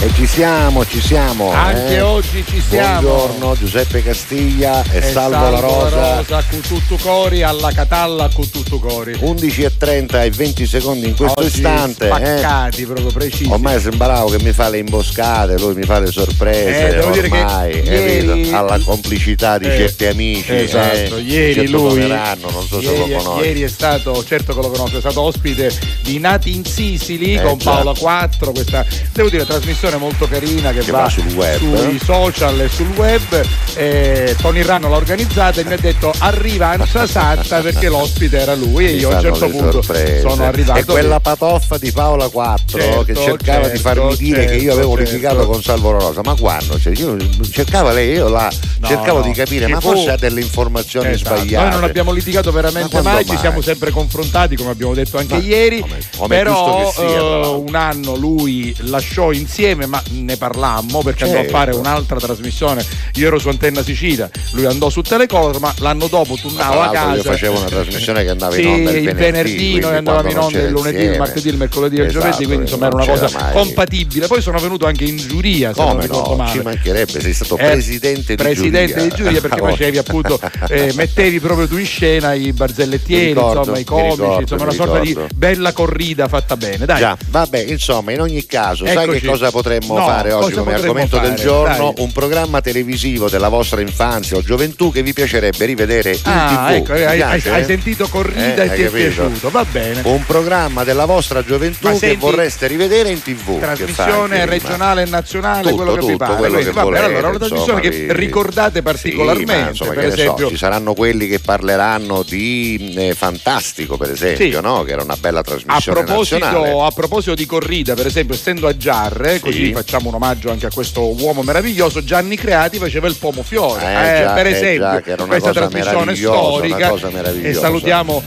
E ci siamo, ci siamo. Anche eh. oggi ci siamo. Buongiorno Giuseppe Castiglia e, E Salvo, La Rosa. Rosa con tutto cori, alla Catalla con tutto cori. 11.30 e 20 secondi in questo Oggi istante. eh. spaccati proprio precisi. Ormai sembrava che mi fa le imboscate, lui mi fa le sorprese. Eh, devo dire che ormai, ieri- alla complicità di Eh, certi amici. Esatto, eh, ieri certo lui non so se ieri, lo conosci. ieri è stato, certo che lo conosco, è stato ospite di Nati in Sicily Eh, con già. Paola 4, questa devo dire trasmissione molto carina che, Che va sul web, sui eh? social e sul web. Eh, Tony Ranno l'ha organizzata e mi ha detto arriva Ancia Satta perché l'ospite era lui e Mi io a un certo punto sorprese. sono arrivato E quella patoffa di Paola 4 Certo, che cercava di farmi certo, dire che io avevo certo, litigato certo. con Salvo La Rosa. Ma quando? Cioè, io cercava lei, io là No, cercavo no, di capire, ci ma fu- forse ha delle informazioni Esatto. sbagliate. Noi non abbiamo litigato Ma veramente quando mai, ci mai? siamo sempre confrontati come abbiamo detto anche Ma ieri. Come- però sia, l'altro. un anno lui lasciò insieme, ma ne parlammo perché andò a Certo. fare un'altra trasmissione. Io ero su Antenna Sicilia, lui andò su Telecom, ma l'anno dopo tornava a casa. io facevo una trasmissione che andava in onda il venerdì, noi andavamo in onda il lunedì, il martedì, il mercoledì e il Esatto, giovedì, quindi insomma era una cosa c'era mai. compatibile. Poi sono venuto anche in giuria, se non ricordo male. ci mancherebbe, sei stato Eh, presidente di presidente giuria. di giuria perché facevi appunto eh, mettevi proprio tu in scena i barzellettieri insomma i mi comici insomma una sorta di bella corrida fatta bene dai Già, vabbè, insomma, in ogni caso, sai che cosa potremmo fare oggi cosa come argomento del giorno? Un programma televisivo della vostra infanzia o gioventù che vi piacerebbe rivedere in ah TV. ecco hai, piace? hai sentito corrida Eh, e ti è piaciuto va bene Un programma della vostra gioventù Ma che senti, vorreste rivedere in TV. trasmissione regionale e nazionale Tutto, quello che vi tutto, pare quello Quindi, che volete, allora una trasmissione che vi- ricordate Sì, particolarmente ma insomma, per che ne so, esempio ci saranno quelli che parleranno di eh, Fantastico, per esempio, Sì. no? che era una bella A trasmissione nazionale. proposito, a proposito di corrida, per esempio, essendo a Giarre, Sì. così facciamo un omaggio anche a questo uomo meraviglioso, Gianni Creati faceva il pomo fiore. Eh, già, per eh, esempio, già, questa trasmissione storica. E salutiamo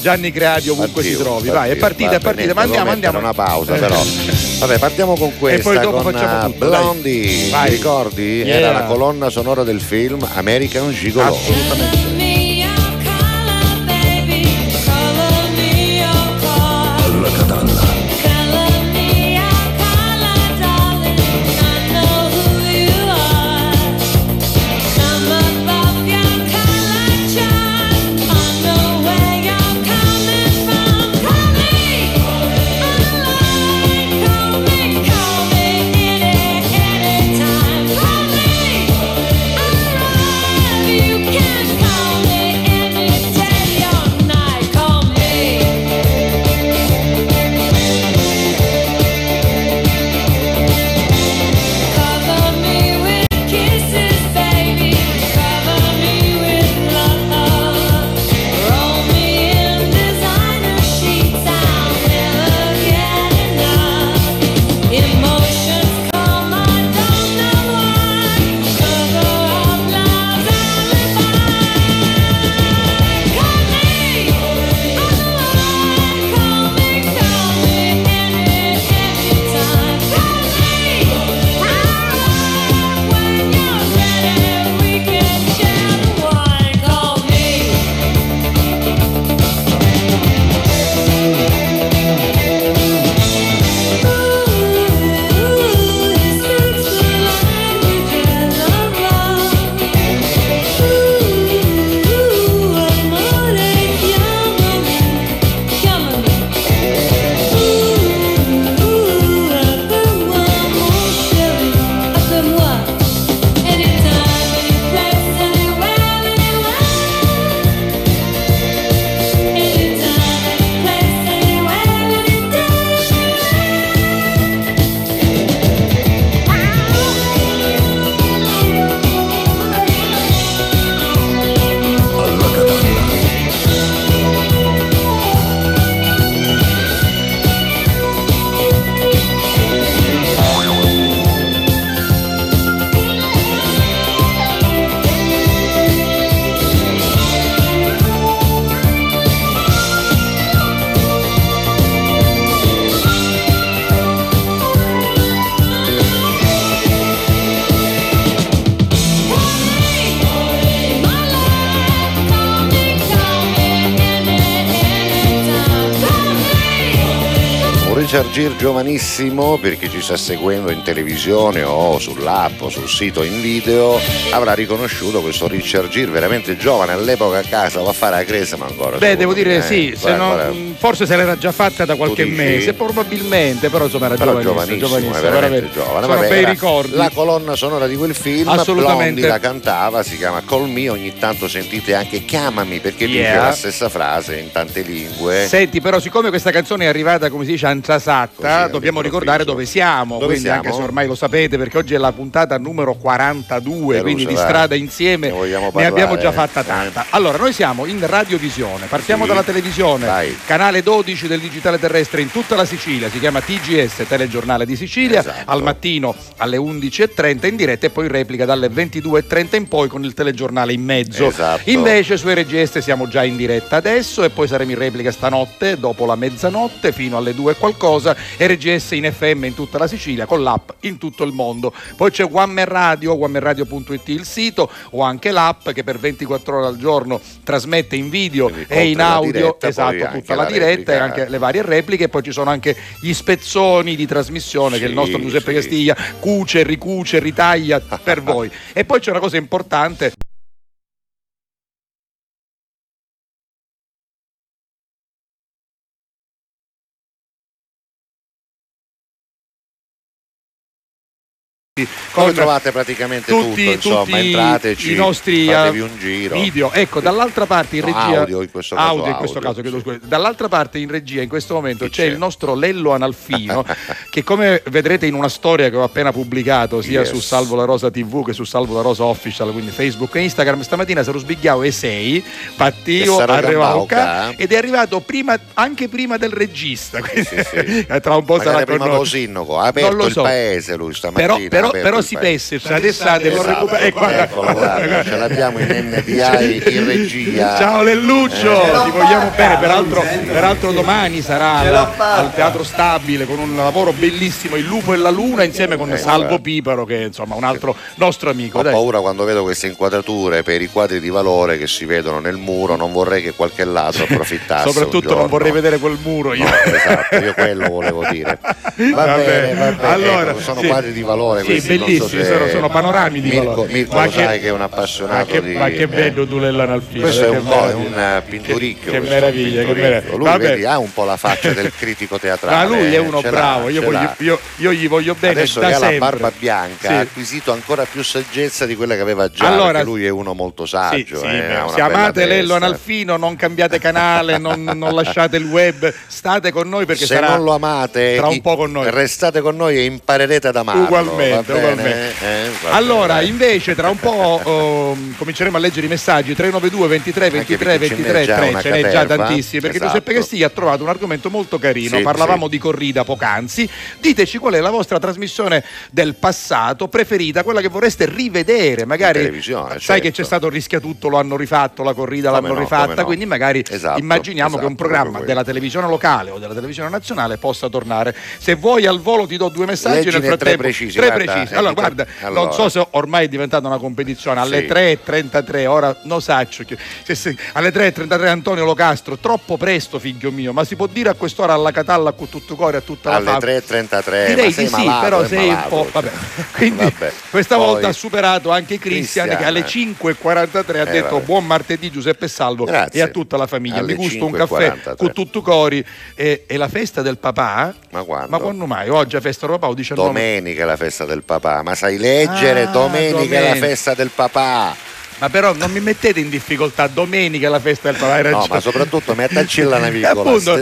Gianni Creati ovunque Addio, si trovi. Vai, è partita, è vabbè, partita, ma andiamo, andiamo. una pausa Eh. però. Vabbè, partiamo con questa, poi dopo con facciamo eh, tutto. Blondie, Vai. ti ricordi? Yeah. Era la colonna sonora del film American Gigolo. Assolutamente. Gere giovanissimo, per chi ci sta seguendo in televisione o sull'app o sul sito in video, avrà riconosciuto questo Richard Gere veramente giovane, all'epoca a casa va a fare la cresa ma ancora. Beh, devo dire me, sì, eh, se non- guarda, forse se l'era già fatta da qualche mese, probabilmente, però insomma era però giovanissimo, giovanissimo, è veramente giovane. Vabbè, bei ricordi. La colonna sonora di quel film, Assolutamente. Blondie la cantava, si chiama Call Me, ogni tanto sentite anche Chiamami perché dice Yeah. la stessa frase in tante lingue. Senti, però, siccome questa canzone è arrivata, come si dice, antrasatta, Così, dobbiamo ricordare dove siamo. Dove quindi, siamo? anche se ormai lo sapete, perché oggi è la puntata numero 42, Eh, quindi di vai. strada insieme Ne ne abbiamo già fatta tanta. Allora, noi siamo in radiovisione, partiamo Sì. dalla televisione, Vai. canale 12 del digitale terrestre in tutta la Sicilia, si chiama TGS, Telegiornale di Sicilia, Esatto. al mattino alle 11.30 in diretta e poi in replica dalle 22.30 in poi con il telegiornale in mezzo. Esatto. Invece su RGS siamo già in diretta adesso e poi saremo in replica stanotte dopo la mezzanotte fino alle 2 e qualcosa. RGS in FM in tutta la Sicilia con l'app in tutto il mondo. Poi c'è One Man Radio, onemanradio.it il sito o anche l'app che per 24 ore al giorno trasmette in video Quindi, e in audio diretta, esatto, tutta la, la diretta e anche le varie repliche poi ci sono anche gli spezzoni di trasmissione che il Sì, nostro Giuseppe sì. Castiglia cuce, ricuce, ritaglia per voi. E poi c'è una cosa importante Come trovate praticamente tutti, tutto, insomma, tutti entrateci, i nostri fatevi eh, un giro. video. Ecco, dall'altra parte in No, regia audio in questo caso, audio in questo audio, caso, chiedo sì. scusa. Dall'altra parte in regia in questo momento c'è, c'è? il nostro Lello Analfino che come vedrete in una storia che ho appena pubblicato sia Yes. su Salvo la Rosa TV che su Salvo la Rosa Official, quindi Facebook e Instagram, stamattina sarò sbigliao e 6, E Pattio sarò arrivava Gambauca. ed è arrivato prima, anche prima del regista. quindi Sì, sì. Tra un po' sarà Magari con prima noi. lo sindaco, ha aperto Non lo il so. paese lui stamattina. Però, però, però si pesse, adesso lo Esatto, recupera. guarda. eccolo, guarda, ce l'abbiamo in NDI in regia. Ciao Lelluccio, Eh. ti vogliamo bene. Peraltro, peraltro domani sarà al, al Teatro Stabile con un lavoro bellissimo, Il Lupo e la Luna, insieme con Eh, Salvo. Piparo, che è insomma un altro nostro amico. Ho Dai. paura quando vedo queste inquadrature per i quadri di valore che si vedono nel muro, non vorrei che qualche ladro approfittasse. Soprattutto non vorrei vedere quel muro io. No, esatto, io quello volevo dire. Va, Va bene, bene. va bene. Allora, ecco, sono sì. quadri di valore Sì, questi, non so bellissimi, se- sono- sono panorami di Mirko. Mirko Ma lo che- sai che è un appassionato Ma che, di... ma che eh, bello tu Analfino. Questo è un po' un eh, pinturicchio. Che meraviglia, che meraviglia. Lui vedi, ha un po' la faccia del critico teatrale. Ma lui è eh, uno bravo, io, voglio- io- io gli voglio bene Adesso da che ha la barba bianca Sì. ha acquisito ancora più saggezza di quella che aveva già. Allora- lui è uno molto Sì, saggio. sì, eh, se amate Lello testa. Analfino, non cambiate canale, non, non lasciate il web, state con noi perché Se sarà non lo amate, tra un po' con noi. restate con noi e imparerete ad amarlo. Ugualmente, va ugualmente. Eh, va Allora, invece, tra un po' ehm, cominceremo a leggere i messaggi 392 23 23 Anche perché ce n'è 23 già 3, una ce n'è già tantissimi perché Esatto. Giuseppe Castiglia ha trovato un argomento molto carino. Sì, Parlavamo sì. di corrida poc'anzi. Diteci qual è la vostra trasmissione del passato preferita, quella che vorreste rivedere. Magari sai certo. che c'è stato il rischiatutto, lo hanno rifatto, la corrida Come l'hanno no, rifatta, no. quindi magari Esatto, immaginiamo che un esatto, programma della televisione locale o della televisione nazionale possa tornare. Se vuoi al volo ti do due messaggi Leggine nel tre frattempo. precisi, Tre guarda, precisi. Allora, eh, guarda, allora. non so se ormai è diventata una competizione. Alle Sì. 3.33, ora non saccio. che- se- se- alle 3.33 Antonio Locastro, troppo presto, figlio mio, ma si può dire a quest'ora alla Catalla con tutto cuore a tutta la alle fama? 3.33 Direi di sì, malato, però sei un malato, po'. Vabbè. Quindi Vabbè. questa Poi- volta ha superato anche Cristian, che alle 5.43 ha Eh, detto vabbè. buon martedì Giuseppe Salvo Grazie. e a tutta la famiglia. Alle Mi gusto un caffè 5.43. con tutto cori e, e la festa del papà. Ma quando? Ma quando mai? Oggi è festa del papà o 19? Domenica è la festa del papà, ma sai leggere? Ah, domenica è la domenica. festa del papà. Ma però non mi mettete in difficoltà, domenica è la festa del hai No, ma soprattutto mettaci la Eh, navicola. appunto,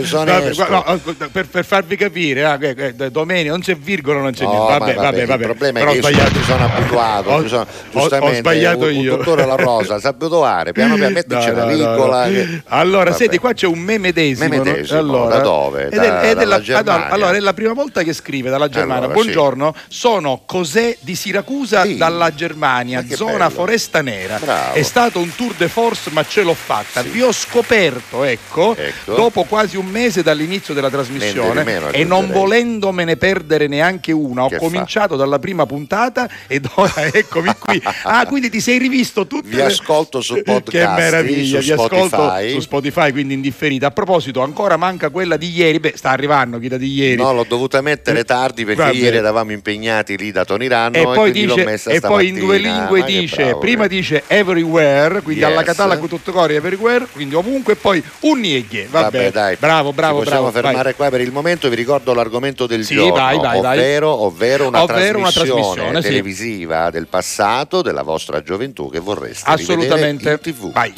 guarda, no, per, per farvi capire, ah, che- che domenica non c'è virgola, non c'è No, niente. Vabbè, vabbè, vabbè. Il problema Però è che io sbagliato. ci sono abituato. Ho, sono- ho- ho giustamente, sbagliato un, io. Dottore La Rosa sa abituare, piano piano mettici No, la no, no, no. che- Allora, Vabbè. senti, qua c'è un memedesimo. no? Memedesimo, Allora, da dove? è- Da- è della- dalla Germania? allora, è la prima volta che scrive dalla Germania. Allora, sì. Buongiorno, sono Cos'è di Siracusa Sì. dalla Germania, zona. Foresta Nera. Bravo. È stato un tour de force, ma ce l'ho fatta. Sì. Vi ho scoperto, ecco, Ecco. dopo quasi un mese dall'inizio della trasmissione Meno e non volendomene perdere neanche una, ho Che fa? cominciato dalla prima puntata ed ora eccomi qui. Ah, quindi ti sei rivisto tutte Vi le- ascolto su Che podcasting, meraviglia, vi ascolto su Spotify, quindi in differita. A proposito, ancora manca quella di ieri, beh, sta arrivando chi da di ieri. No, l'ho dovuta mettere tardi perché Va ieri eravamo impegnati lì da Tony Ranno e e, poi, dice, e poi in due lingue Ma dice bravo, prima eh. dice everywhere quindi Yes. alla catalla con tutto cori everywhere quindi ovunque e poi un nieghe vabbè, Vabbè, dai. bravo bravo Ci possiamo bravo fermare vai. qua per il momento. Vi ricordo l'argomento del Sì, giorno, vai, vai, ovvero, ovvero una Ovvero una trasmissione, trasmissione, sì. televisiva del passato, della vostra gioventù che vorreste assolutamente rivedere in TV. vai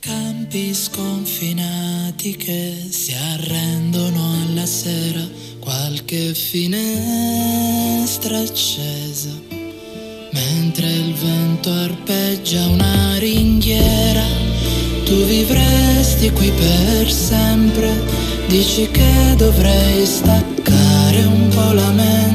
Campi sconfinati che si arrendono alla sera, qualche finestra accesa, mentre il vento arpeggia una ringhiera, tu vivresti qui per sempre, dici che dovrei staccare un po' la mente,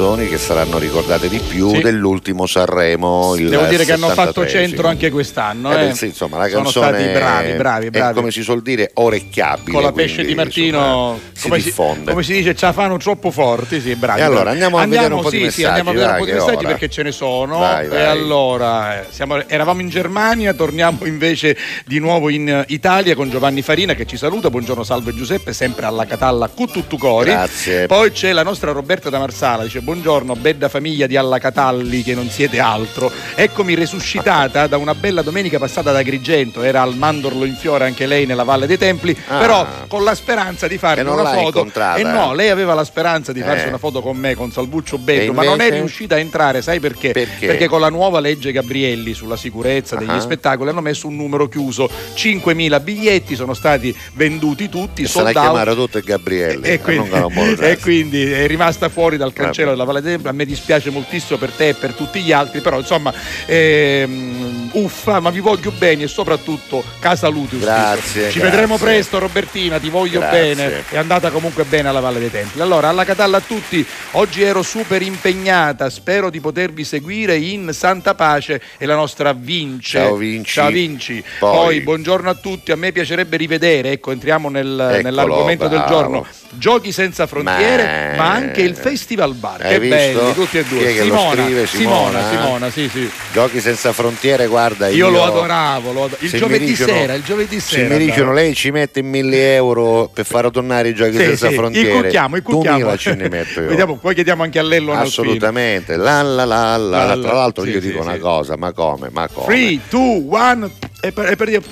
canzoni che saranno ricordate di più Sì. dell'ultimo Sanremo. il devo dire che hanno fatto 73esimo. centro anche quest'anno Eh eh. beh, sì, insomma, la sono canzone stati bravi bravi è, bravi come si suol dire orecchiabile. con la quindi, pesce di Martino insomma, si come, si, diffonde. come si dice ci fanno troppo forti sì, bravi, E allora, andiamo a vedere un po' di sì, sì, andiamo a messaggi, vedere un po' di vai, messaggi ora. perché ce ne sono Vai, e vai. allora eh, siamo- eravamo in Germania torniamo invece di nuovo in eh, Italia con Giovanni Farina che ci saluta buongiorno salve Giuseppe sempre alla Catalla Cuttutucori Grazie. poi c'è la nostra Roberta da Marsala dice buongiorno bella famiglia di Alla Catalli che non siete altro eccomi resuscitata da una bella domenica passata da Agrigento era al Mandorlo in fiore anche lei nella Valle dei Templi Ah. però con la speranza di non una foto e no lei aveva la speranza di farsi Eh. una foto con me con Salvuccio Bello E ma non è riuscita a entrare sai perché? Perché? con la nuova legge Gabrielli sulla sicurezza degli Ah. spettacoli hanno messo un numero chiuso 5.000 biglietti sono stati venduti tutti E se la sold out. tutto è Gabrielli. E quindi, che non vuole e quindi, e rimasta fuori dal cancello della Valle d'Embra. A me dispiace moltissimo per te e per tutti gli altri, però insomma, ehm, uffa, ma vi voglio bene e soprattutto casa Lutus. Grazie, Ci grazie. vedremo presto, Robertina, ti voglio Grazie. bene. È andata comunque bene alla Valle dei Templi. Allora, alla Catalla a tutti, oggi ero super impegnata, spero di potervi seguire in Santa Pace e la nostra Vince. Ciao, Vinci. Ciao Vinci. Poi- Poi, buongiorno a tutti, a me piacerebbe rivedere, ecco, entriamo nel- Eccolo, nell'argomento del bravo. giorno. Giochi senza frontiere, Ma- ma, anche il Festival Bar. Hai che visto? belli, tutti e due. Simona, scrive? Simona, Simona? Simona, sì, sì. Giochi senza frontiere, guarda. Io, lo adoravo, lo ado- il se giovedì dicono- sera, il giovedì Se sera. mi dicono lei ci mette 1000 euro per far tornare i giochi Sì, senza sì, frontiere. incucchiamo, incucchiamo. 2000 ce ne metto io. Vediamo, poi chiediamo anche a Lello. Assolutamente. La, la, la, la. Tra l'altro io dico una cosa, ma come? Ma come? 3, 2, 1 e per, e per dire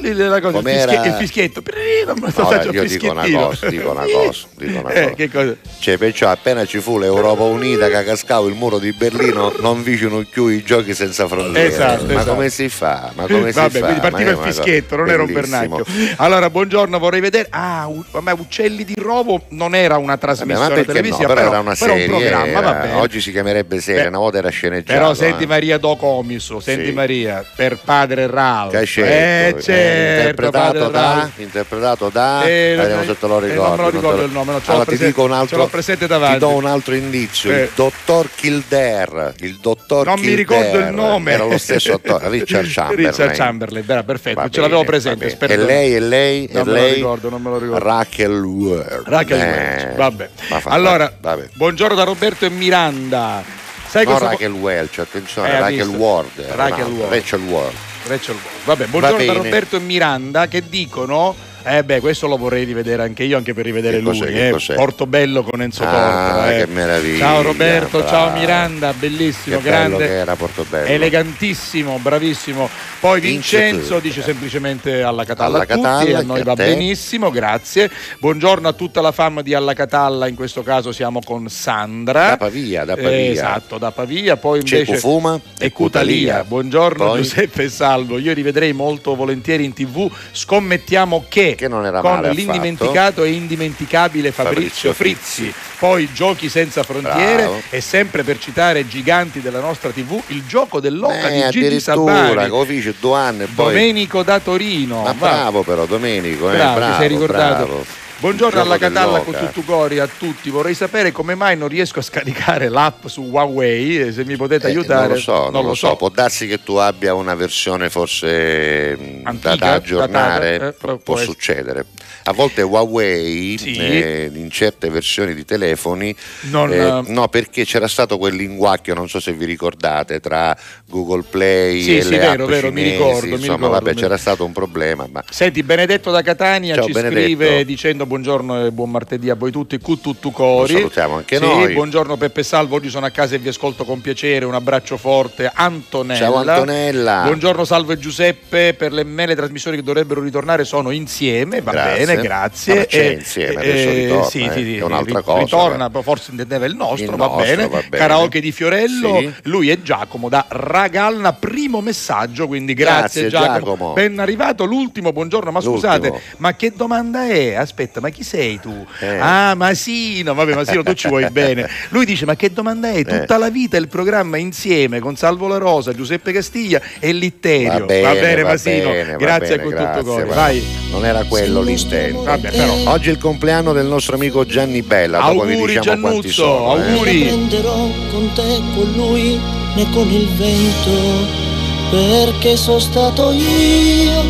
la cosa, il, fischie- il fischietto. Non me lo Ora, faccio, io dico una cosa, dico una cosa, dico una Eh, cosa. che cosa? Cioè, perciò appena ci fu l'Europa Unita che cascava il muro di Berlino, non vicino più i giochi senza frontiere. Esatto, ma esatto. come si fa? Ma come si Vabbè, fa? quindi partiva il fischietto, non era un bellissimo. pernacchio. Allora, buongiorno, vorrei vedere. Ah, u- ma Uccelli di Rovo non era una Vabbè, trasmissione ma perché no? televisiva, Però, era una serie. era- bene. Oggi si chiamerebbe serie, Beh, una volta era sceneggiato. Però senti eh. Maria Do Comiso, senti Sì. Maria, per padre. Che hai eh, scelto? Certo, Eh, interpretato da, interpretato da Eh, vediamo eh, se te lo eh, ricordi non me lo ricordo il nome, ce l'ho allora ti presente- dico un ce altro l'ho presente davanti. ti do un altro indizio Eh. il dottor Kildare il dottor Non mi Kildare. ricordo il nome. era lo stesso attore Richard Chamberlain Richard Chamberlain, era perfetto, Va ce l'avevo presente. e lei e lei Non e me lo lei ricordo, non me lo ricordo. Rachel Ward Rachel Eh, vabbè. Allora, vabbè. buongiorno da Roberto e Miranda. Sai non cosa Rachel Welch attenzione Eh, visto? Ward un'altra, Ward. Rachel Ward Rachel Ward. Vabbè, buongiorno da bene. Roberto e Miranda che dicono eh beh, questo lo vorrei rivedere anche io, anche per rivedere Che lui. cos'è, eh. cos'è? Portobello con Enzo Ah, Tortora. eh. che meraviglia, Ciao Roberto, bravo. ciao Miranda, bellissimo, che grande. era Portobello Elegantissimo, bravissimo. Poi Vince Vincenzo dice semplicemente alla Catalla Alla a tutti Catalla, a noi a va te. benissimo, grazie. Buongiorno a tutta la fama di Alla Catalla, in questo caso siamo con Sandra. Da Pavia, da Eh, Pavia. esatto, da Pavia. Poi invece Cufuma e Cutalia. Buongiorno Poi? Giuseppe Salvo. Io rivedrei molto volentieri in tv. Scommettiamo che, Che non era con l'indimenticato e indimenticabile Fabrizio, Fabrizio Frizzi. Frizzi. Poi Giochi senza frontiere Bravo. e sempre per citare giganti della nostra tv, il gioco dell'oca Eh, di Gigi addirittura, Sabani. come dice due anni poi Domenico da Torino. ma Va. bravo però Domenico eh, Bravo, bravo, ti sei ricordato. bravo. Buongiorno alla Catalla con cori a tutti. Vorrei sapere come mai non riesco a scaricare l'app su Huawei. Se mi potete Eh, aiutare, non lo so, non, lo so. può darsi che tu abbia una versione forse mh, Antica, da, da aggiornare, datata, eh, può, può succedere. A volte Huawei Sì. eh, in certe versioni di telefoni Non, eh, no perché c'era stato quel linguacchio, non so se vi ricordate, tra Google Play Sì, e sì, le vero, app vero, mi cinesi, ricordo, mi insomma ricordo, vabbè mi- c'era stato un problema ma Senti, Benedetto da Catania Ciao, ci Benedetto. scrive dicendo buongiorno e buon martedì a voi tutti, cu tutto cori. Lo salutiamo anche Sì, noi. Buongiorno Peppe Salvo, oggi sono a casa e vi ascolto con piacere, un abbraccio forte. Antonella. Ciao, Antonella. Buongiorno Salvo e Giuseppe, per le mele trasmissioni che dovrebbero ritornare sono insieme, va Grazie. bene, grazie. Vabbè, c'è E- insieme, adesso eh, ritorna, sì, eh, sì, è un'altra cosa, Ritorna, beh. forse intendeva il nostro, Il va, nostro, bene. va bene. Karaoke di Fiorello, Sì. lui è Giacomo da Ragalna, primo messaggio, quindi grazie, Grazie, Giacomo. Ben arrivato l'ultimo, buongiorno, ma L'ultimo. scusate, ma che domanda è? Aspetta, ma chi sei tu? Eh. Ah, Masino, vabbè Masino tu ci vuoi bene. Lui dice, ma che domanda è? Tutta Eh. la vita il programma insieme con Salvo La Rosa, Giuseppe Castiglia e Litterio. Va bene, va Masino, bene, va grazie bene, a grazie, tutto cuore. va. Vai. Non era quello l'intento. Vabbè, però. Oggi è il compleanno del nostro amico Gianni Bella, dopo vi Auguri diciamo quanti Giannuzzo, sono. eh. auguri. Non prenderò con te, con lui, né con il vento, perché sono stato io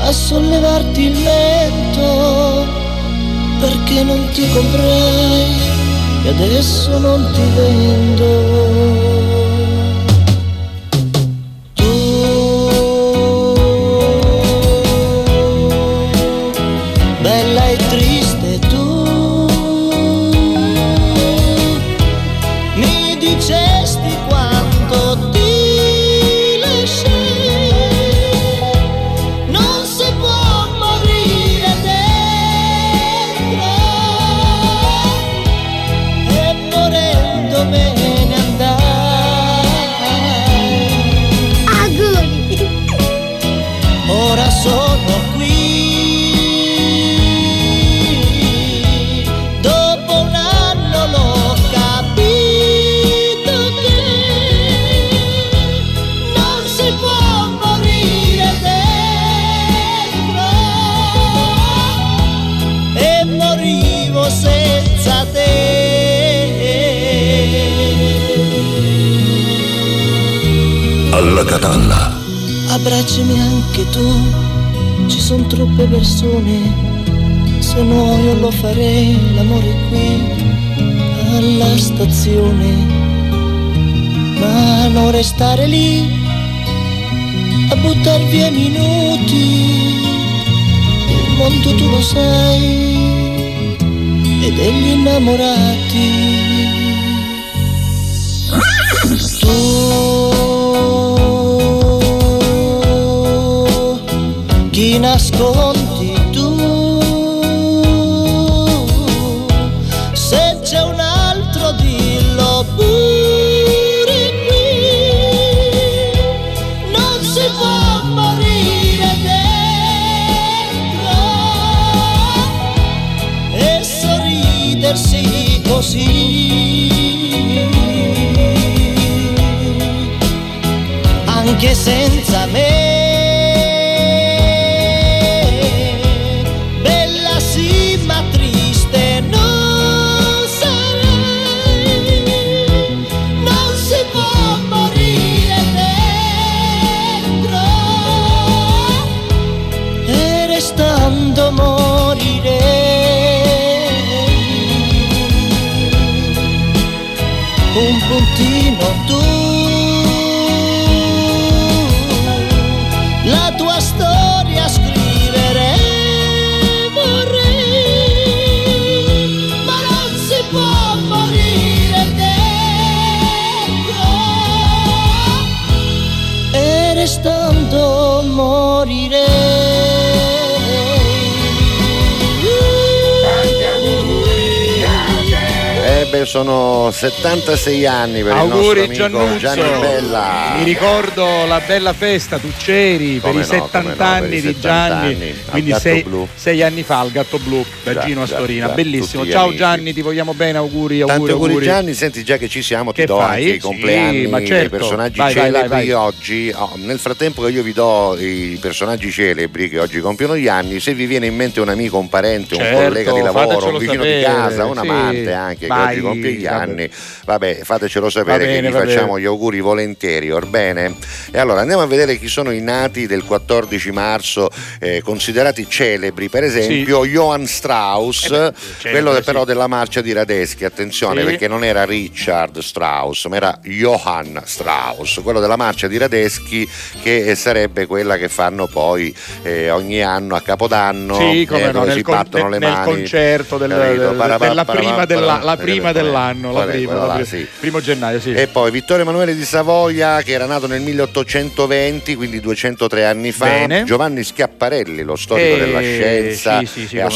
a sollevarti il mento, perché non ti comprai e adesso non ti vendo. Tu, bella e triste Abbracciami anche tu, ci sono troppe persone, se no io lo farei l'amore qui alla stazione. Ma non restare lì a buttar via minuti, il mondo tu lo sai, e degli innamorati. Tu chi nascondi tu sono 76 anni per Auguri il nostro amico Giannuzzo. Gianni Bella. Mi ricordo la bella festa, tu c'eri per Come i no, 70 come no, per anni i di 70 Gianni, anni, quindi sei, sei anni fa al Gatto Blu da Già, Gino Astorina, già, bellissimo. Ciao amici. Gianni, ti vogliamo bene, auguri, auguri, Tanti auguri auguri. Gianni, senti già che ci siamo, ti Che do fai? anche i Sì, compleanni dei certo. personaggi Vai, celebri vai, vai. oggi. Oh, nel frattempo che io vi do i personaggi celebri che oggi compiono gli anni, se vi viene in mente un amico, un parente, Certo, un collega di lavoro, un vicino sapere, di casa, un sì. amante anche Vai, che oggi compie gli anni, vabbè, fatecelo sapere Va bene, che vi facciamo gli auguri volentieri, orbene? E allora andiamo a vedere chi sono i nati del 14 marzo eh, considerati celebri, per esempio Johann Strauss, Eh beh, celebre, quello sì. però della marcia di Radeschi, attenzione Sì. perché non era Richard Strauss, ma era Johann Strauss, quello della marcia di Radeschi che eh, sarebbe quella che fanno poi eh, ogni anno a Capodanno, Sì, come eh, no, nel, si con- battono le nel mani. concerto del- del- Parapà, della prima, della, la prima dell'anno, la prima, la prima. sì. primo gennaio, sì. E poi Vittorio Emanuele di Savoia, che era nato nel 1820, quindi 203 anni fa. Bene. Giovanni Schiapparelli, lo storico Eh, della scienza sì, sì, e come no.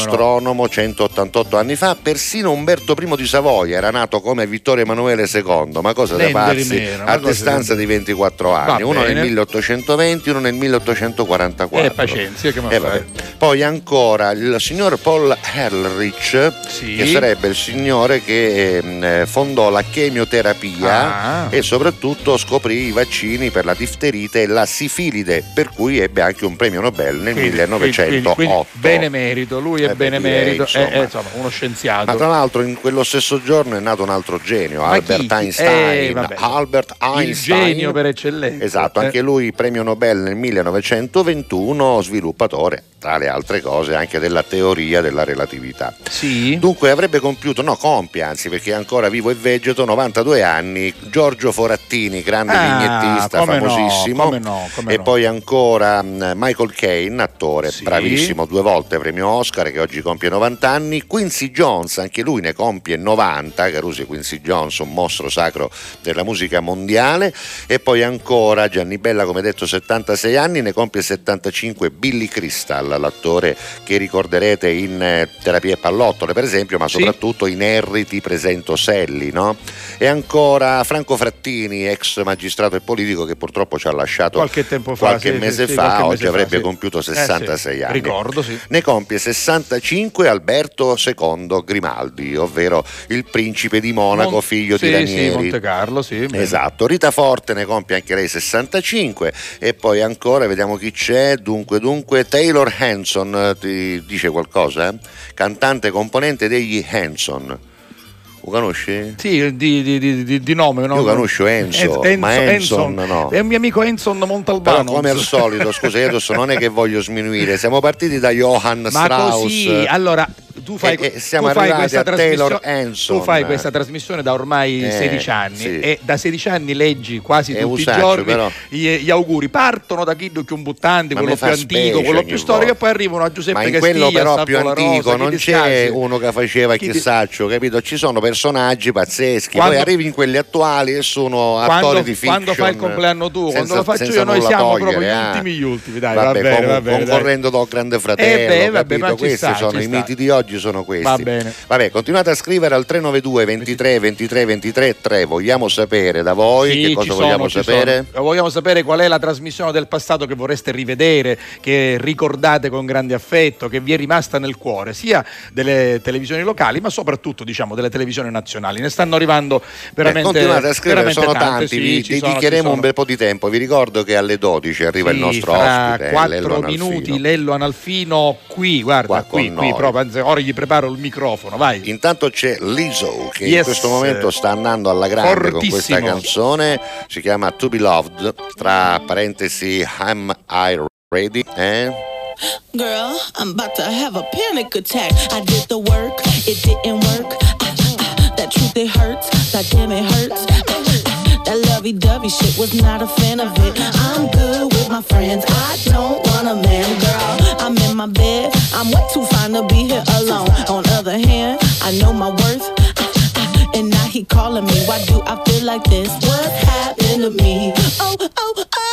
Astronomo, 188 anni fa. Persino Umberto I di Savoia era nato come Vittorio Emanuele II, ma cosa da meno, ma A distanza di 24 anni, Va uno bene. nel 1820, uno nel 1844. Eh, pazienza, che Eh. Poi ancora il signor Paul Ehrlich, Sì. che sarebbe il signore che eh, fondò la chemioterapia Ah. e soprattutto scoprì i vaccini per la difterite e la sifilide, per cui ebbe anche un premio Nobel nel Quindi- 1908. quindi- quindi benemerito, lui è Eh benemerito, direi, è, è, insomma. insomma, uno scienziato. Ma tra l'altro in quello stesso giorno è nato un altro genio, Ma Albert chi? Einstein. Eh. Albert Il Einstein. genio per eccellenza. Esatto, Eh. anche lui premio Nobel nel 1921, sviluppatore, tra le altre cose, anche della teoria della relatività. Sì. Dunque avrebbe compiuto, no, compie anzi perché è ancora vivo e vegeto, 92 anni, Giorgio Forattini, grande Ah, vignettista, come no, famosissimo. come no, come e no. poi ancora Michael Caine, attore Sì. bravissimo, due volte premio Oscar che oggi compie 90 anni. Quincy Jones, anche lui ne compie 90, Carusi Quincy Jones, un mostro sacro della musica mondiale. E poi ancora Gianni Bella, come detto, 76 anni, ne compie 75 Billy Crystal, l'attore che ricorderete in eh, Terapie pallottole, per esempio, ma Sì. soprattutto in Harry ti presento Sally, no? E ancora Franco Frattini, ex magistrato e politico che purtroppo ci ha lasciato Qualche tempo fa, qualche sì, mese sì, sì, fa, qualche oggi mese fa, avrebbe sì. compiuto Eh, sì. 66 anni. Ricordo, sì. Ne compie 65 Alberto II Grimaldi, ovvero il principe di Monaco, Mon- figlio sì, di Sì, Ranieri. Monte Carlo, sì. bene. Esatto, Rita Forte ne compie anche lei 65 e poi ancora vediamo chi c'è, dunque dunque Taylor Hanson, eh, ti dice qualcosa? eh? Cantante e componente degli Hanson. Lo conosci? Sì, di, di- di- di- nome. no? Io conosco Enzo, Enzo- ma Enson no. È un mio amico Enson Però Montalbano. come al solito, scusa, io adesso non è che voglio sminuire, siamo partiti da Johann Ma Strauss. così, allora tu fai, E- e siamo tu fai questa a Taylor trasmissione- Hanson. Tu fai questa trasmissione da ormai Eh, 16 anni sì. e da 16 anni leggi quasi È tutti i usaccio, giorni però. gli, gli auguri. Partono da Chiddo più buttante, quello più antico, quello più storico, e poi arrivano a Giuseppe Ma in Castiglia, quello però più antico Rosa, non c'è uno che faceva Chi chissaccio, capito? Ci sono personaggi pazzeschi, Quando- poi arrivi in quelli attuali e sono Quando, attori di fiction. quando fai il compleanno tu, quando senza- lo faccio io, noi siamo togliere, proprio gli ah. ultimi gli ultimi. Dai, Vabbè, va bene, va bene, dai. concorrendo dal grande fratello, Eh beh, vabbè, capito? ma ci questi sono i miti di oggi sono questi. Va bene. Vabbè, continuate a scrivere al 392 23 23 23 3. Vogliamo sapere da voi Sì, che cosa sono, vogliamo ci sapere? sono. Vogliamo sapere qual è la trasmissione del passato che vorreste rivedere, che ricordate con grande affetto, che vi è rimasta nel cuore, sia delle televisioni locali, ma soprattutto diciamo delle televisioni nazionali. Ne stanno arrivando veramente Eh, continuate a scrivere, sono tante, tanti, sì, vi sono, ci dedicheremo sono. un bel po' di tempo. Vi ricordo che alle 12 arriva il Sì, nostro fra ospite, eh, Lello quattro Analfino. minuti Lello Analfino qui, guarda, Qua qui, qui proprio, anzi, ora gli preparo il microfono, vai. Intanto c'è Lizzo che in Yes. questo momento sta andando alla grande con questa Fortissimo. canzone, si chiama To Be Loved, tra parentesi Am I Ready? Eh? Girl, I'm about to have a panic attack. I did the work, it didn't work. Ah, ah, that truth, it hurts. God damn, it hurts. Ah, that lovey dovey shit was not a fan of it. I'm good with my friends. I don't want a man, girl. In my bed. I'm way too fine to be here alone. On other hand, I know my worth. Ah, ah, And now he calling me. Why do I feel like this? What happened to me? Oh, oh, oh.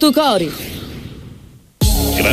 Catalla. Con tutto cori.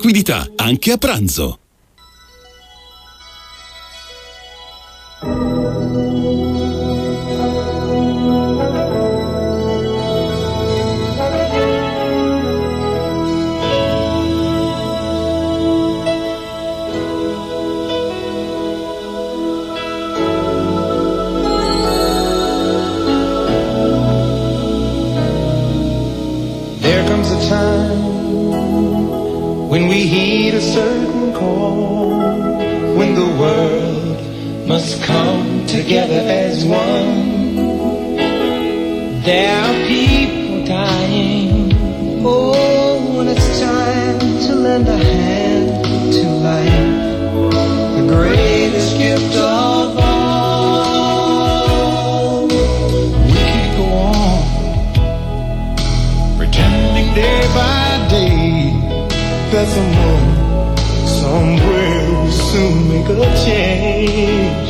liquidità, anche a pranzo. come together as one. There are people dying. Oh, and it's time to lend a hand to life. The greatest gift of all. We could go on pretending day by day that someone somewhere will soon make a change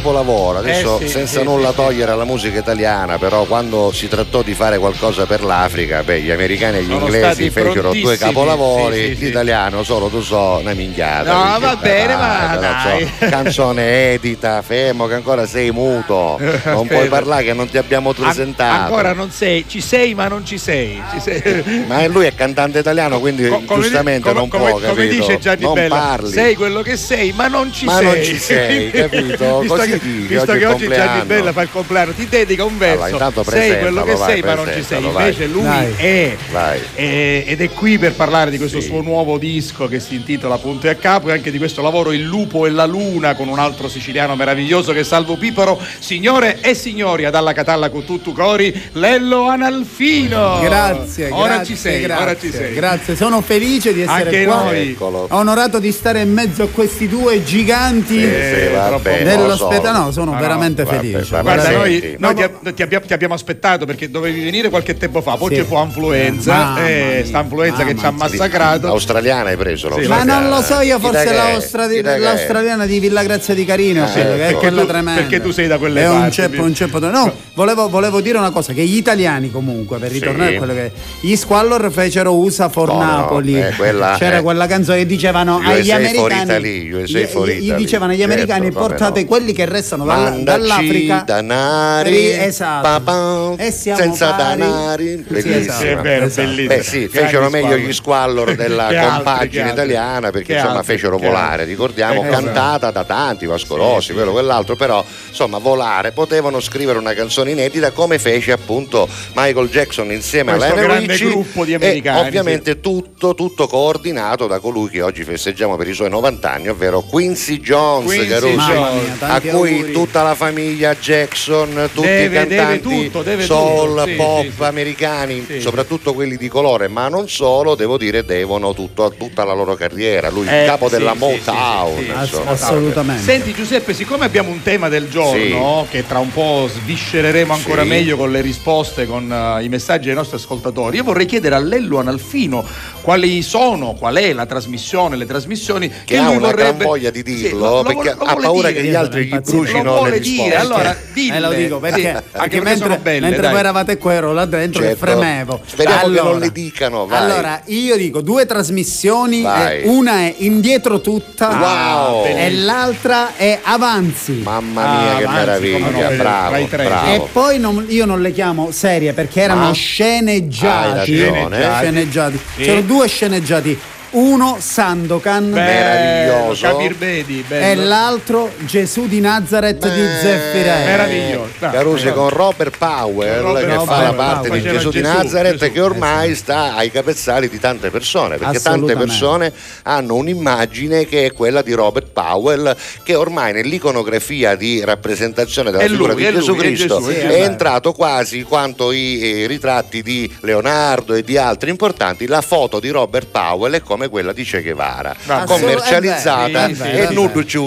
Capolavoro, adesso Eh senza nulla togliere alla musica italiana, però quando si trattò di fare qualcosa per l'Africa, beh, gli americani e gli Sono inglesi fecero due capolavori, sì, sì, l'italiano solo tu so una minchiata. No, va bene, ma dai. so, canzone edita, fermo che ancora sei muto, non puoi parlare che non ti abbiamo presentato. ancora non sei, ci sei ma non ci sei. Ci sei. Ma lui è cantante italiano, quindi Co- come giustamente come- non come- può, come capito? dice Gianni non Bella, parli. sei quello che sei, ma non ci Ma sei. non ci sei, capito? visto Così che, dici, visto oggi che oggi Gianni. Bella fa il compleanno, ti dedica un verso. Allora, intanto sei quello che vai, sei, ma non ci sei. vai. Invece lui Dai. è. Vai. E- ed è qui per parlare di questo Sì. suo nuovo disco che si intitola Punto e a capo e anche di questo lavoro Il lupo e la luna con un altro siciliano meraviglioso che è Salvo Piparo. Signore e signori, ad alla Catalla con tutto cori, Lello Analfino. Grazie, Ora grazie, ci sei, grazie, ora ci sei. Grazie, sono felice di essere Anche qua. noi. Eccolo. Onorato di stare in mezzo a questi due giganti Eh, sì, bene, dello lo so. spettacolo. No, sono No, no, veramente vabbè, felice. vabbè, Guarda, noi, noi ti, ti abbiamo, ti abbiamo aspettato perché dovevi venire qualche tempo fa, poi Sì. ci fu influenza, eh, sta influenza che ci ha massacrato. L'australiana hai preso Sì, Ma non lo so, io forse l'australiana di Villa Grazia di Carino, è ecco. quella tremenda. perché tu sei da quelle È un parti, ceppo, un ceppo. No, volevo, volevo dire una cosa: che gli italiani, comunque, per ritornare Sì. a quello che. Gli Squallor fecero USA for Napoli. eh, quella- C'era eh. quella canzone che dicevano USA agli for americani. Italy, USA gli- for gli, Italy. dicevano agli Certo, americani: portate no. quelli che restano dalla- Dall'Africa. danari, Esatto. E siamo senza pari. danari, Sì, bellissima. esatto. Sì, è vero, Esatto. bellissimo. Beh sì, fecero meglio gli squallor della altri, compagine altri. italiana perché Che insomma altri, fecero che volare, altri. ricordiamo, cosa? cantata da tanti, Vasco Rossi, quello, quell'altro, però insomma volare, potevano scrivere una canzone inedita come fece appunto Michael Jackson insieme Questo a Lionel grande Richie gruppo di e americani, ovviamente tutto, tutto coordinato da colui che oggi festeggiamo per i suoi 90 anni, ovvero Quincy Jones, Quincy Caruso, mia, a cui auguri. tutta la famiglia Jackson, tutti Deve- i deve cantanti tutto, deve soul, sì, pop sì, sì. americani, Sì. soprattutto quelli di colore, ma non solo, devo dire, devono tutto a tutta la loro carriera. Lui Eh, il capo sì, della sì, Motown. sì, sì, sì. Ass- assolutamente. Senti Giuseppe, siccome abbiamo un tema del giorno che tra un po' sviscereremo ancora Sì. meglio con le risposte, con eh, i messaggi dei nostri ascoltatori, io vorrei chiedere a Lello Analfino quali sono, qual è la trasmissione, le trasmissioni che, Che ha lui una vorrebbe gran voglia di Sì, dirlo, lo- lo perché lo ha paura dire. che gli altri gli brucino le dire, risposte. Allora dille. Eh lo dico perché, Sì, anche, perché mentre, sono belle, mentre voi eravate qua ero là dentro Certo. che fremevo. Speriamo che non le dicano, vai. Allora, io dico due trasmissioni, eh, una è indietro tutta Wow. e l'altra è avanzi. Mamma mia, Ah, che avanti, meraviglia, no, bravo, Rai tre. bravo. E poi non- io non le chiamo serie perché erano Ma? sceneggiati. Hai ragione. Sceneggiati. Sì. C'erano due sceneggiati. Uno Sandokan Meraviglioso. Capir vedi, e l'altro Gesù di Nazareth di Beh, Zeffirelli. Meraviglioso. No, Carusi no. con Robert Powell Robert che fa Powell, la parte Powell. di Faceva Gesù di Gesù, Nazareth Gesù. che ormai sta ai capezzali di tante persone perché tante persone hanno un'immagine che è quella di Robert Powell che ormai nell'iconografia di rappresentazione della È figura lui, di è Gesù lui, è Cristo Gesù, è, è Gesù. entrato quasi quanto i eh, ritratti di Leonardo e di altri importanti la foto di Robert Powell è come quella di Che Guevara Ah, commercializzata e non ci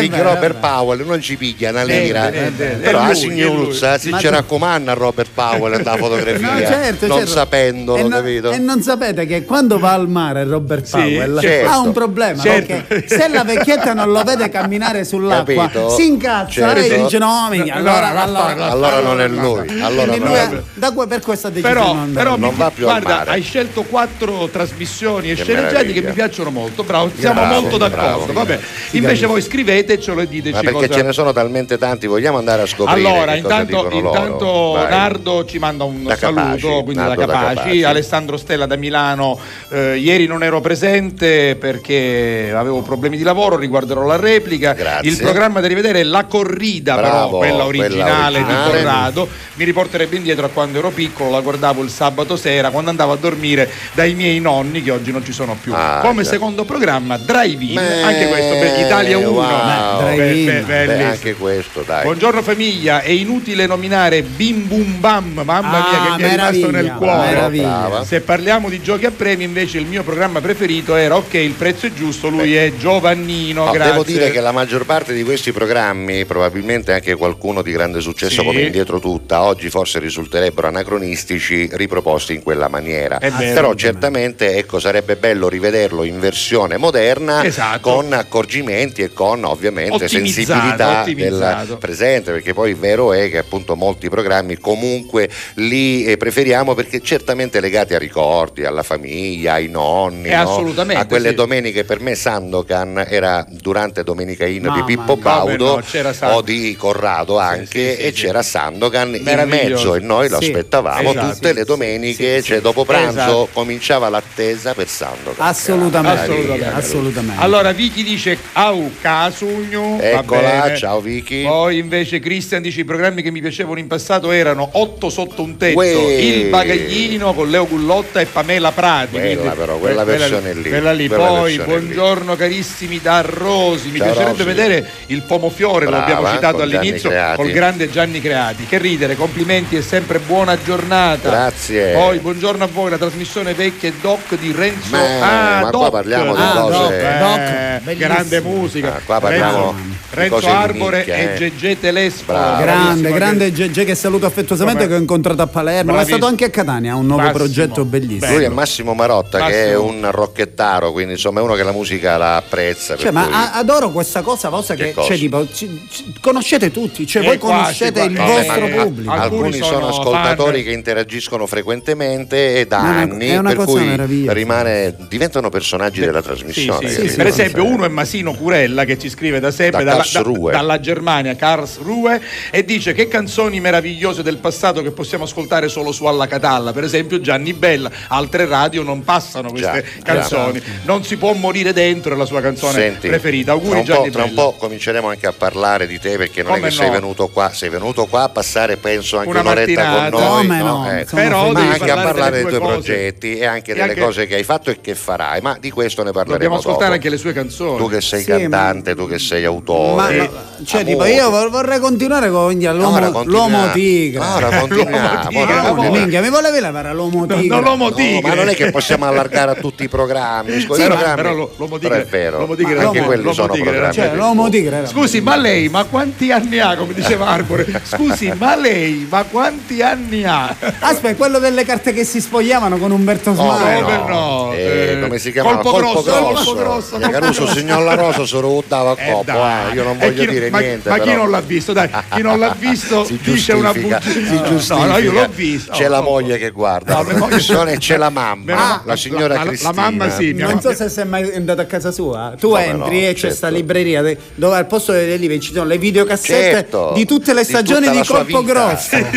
perché vero, è Robert vero. Powell non ci piglia una Niente, lira niente, niente. però la lui, è signuzza si ci raccomanda a Robert Powell da fotografia No, certo, non certo. sapendolo e, no- capito e non sapete che quando va al mare Robert Sì, Powell certo. ha un problema Certo. perché se la vecchietta non lo vede camminare sull'acqua Capito? si incazza Certo. e dice no No, allora, no, allora, no, allora non è lui allora non è lui. da per deciso di Però, però Non va più al guarda, mare. hai scelto quattro trasmissioni e Che sceneggiati che mi piacciono molto. Bravo, siamo Bravo, molto d'accordo. bravo. Vabbè. Invece voi scrivetecelo e diteci ma perché cosa. ce ne sono talmente tanti vogliamo andare a scoprire Allora, intanto, intanto. Nardo ci manda un Da saluto, Capaci, quindi Nardo da da Capaci. Capaci. Alessandro Stella da Milano, eh, ieri non ero presente perché avevo problemi di lavoro, riguarderò la replica. Grazie. Il programma da rivedere è La Corrida, Bravo, però quella originale, quella originale. di Corrado. Mi riporterebbe indietro a quando ero piccolo, la guardavo il sabato sera quando andavo a dormire dai miei nonni che oggi non ci sono più. Ah, Come già. secondo programma Drive-In, Beh, anche questo, beh, Italia 1. wow. Beh. Beh, anche questo dai Buongiorno famiglia, è inutile nominare Bim Bum Bam, mamma Ah, mia che mi è rimasto nel cuore. meraviglia. Se parliamo di giochi a premi invece il mio programma preferito era ok il prezzo è giusto, lui è Giovannino, No, grazie. devo dire che la maggior parte di questi programmi, probabilmente anche qualcuno di grande successo Sì. come Indietro Tutta, oggi forse risulterebbero anacronistici riproposti in quella maniera. Però certamente ecco, sarebbe bello bello rivederlo in versione moderna Esatto. con accorgimenti e con ovviamente Ottimizzato, sensibilità ottimizzato. del presente, perché poi vero è che appunto molti programmi comunque li eh, preferiamo perché certamente legati a ricordi, alla famiglia, ai nonni, Eh, no? a quelle sì. domeniche per me Sandokan era durante Domenica In di Mamma Pippo mia. Baudo no, o di Corrado anche sì, sì, e sì. c'era Sandokan in mezzo e noi lo aspettavamo esatto, tutte le sì, domeniche, sì, cioè dopo pranzo Esatto. cominciava l'attesa per Sandokan. Assolutamente. Assolutamente. Assolutamente. Allora Vicky dice au casugno. Eccola, ciao Vicky. Poi invece Cristian dice i programmi che mi piacevano in passato erano Otto sotto un tetto, Uè. Il bagaglino con Leo Gullotta e Pamela Prati. Quella Quindi, però, quella que- versione lì, Quella lì. quella Poi versione lì. buongiorno carissimi da Rosi. Mi Ciao, piacerebbe Rosi. vedere il Pomofiore, Brava, abbiamo citato all'inizio, col grande Gianni Creati. Che ridere, complimenti e sempre buona giornata. Grazie. Poi buongiorno a voi, la trasmissione vecchia e doc di Renzo Ma- ah, ma qua Doc. parliamo di Ah, cose- Doc, Eh, Doc, grande musica. Ah, qua parliamo Renzo, di Renzo Arbore nicchia, e eh. GG Telesfo. Bravo. Grande, grande GG che saluto affettuosamente che ho incontrato a Palermo. È Bravissimo. stato anche a Catania, un nuovo Massimo. progetto bellissimo. Lui è Massimo Marotta che è Massimo. un rocchettaro, quindi insomma è uno che la musica la apprezza. per Cioè, ma cui- adoro questa cosa vostra Che che, cosa? cioè, tipo, ci- ci- conoscete tutti, cioè Eh, voi quasi, conoscete quasi. il Vabbè, vostro ma- pubblico. Alcuni Alcuni sono, ascoltatori fan. che interagiscono frequentemente e da È una- anni, è una per cosa cui meravigliosa. rimane, diventano personaggi della Sì, trasmissione. sì, capito? sì. Per esempio, uno è Masino Curella che ci scrive da sempre Da dalla, Karlsruhe. dalla Germania, Karlsruhe, e dice che canzoni meravigliose del passato che possiamo ascoltare solo su Alla Catalla. Per esempio, Gianni Bella, altre radio non passano queste Già, canzoni. Non si può morire dentro è la sua canzone Senti, preferita. Auguri tra un, po', tra un po' cominceremo anche a parlare di te perché non Come è che sei no? venuto qua, sei venuto qua a passare penso anche Una un'oretta con mattinata. noi, Come no? no, Eh, Però ma anche a parlare dei tuoi progetti e anche E delle anche- cose che hai fatto e che farai, ma di questo ne parleremo Dobbiamo ascoltare dopo. anche le sue canzoni. Tu che sei Sì, ma- cantante, tu che sei Ma, autore. ma- cioè, tipo, io vor- vorrei continuare con quindi, Ora continuiamo. l'uomo tigre. Ora continuiamo. ora-. Minchia, mi volevi levare l'uomo No, tigre? no, l'uomo No, tigre. ma non è che possiamo allargare a tutti i programmi. Sì, ma programmi- però lo- l'uomo però tigre, è vero, l'uomo tigre ma era- anche l'uomo- quelli l'uomo sono tigre programmi. Cioè, di l'uomo tigre era- Scusi, ma lei, ma quanti anni ha? Come diceva Arbore. Scusi, ma lei, ma quanti anni ha? Aspetta, quello delle carte che si spogliavano con Umberto Oh, Smile. no, no, Eh, eh, come si chiamava? colpo grosso, colpo grosso, Che colpo Caruso, grosso. signor La Rosa, se lo buttava a Eh, coppo. dai. eh, Io non E voglio chi- dire ma, niente. Ma chi però. non l'ha visto? Dai, chi non l'ha visto si dice una giustifica, bugia. si giustifica. No, no, io l'ho visto. C'è Oh, la oh, moglie che guarda No, moglie- c'è la mamma, la signora la- Cristina. la mamma sì, mia Non so mamma- se sei mai andato a casa sua. Tu Come entri no, e c'è certo. sta libreria dove al posto delle libri ci sono le videocassette Certo, di tutte le stagioni di Colpo. Grosso.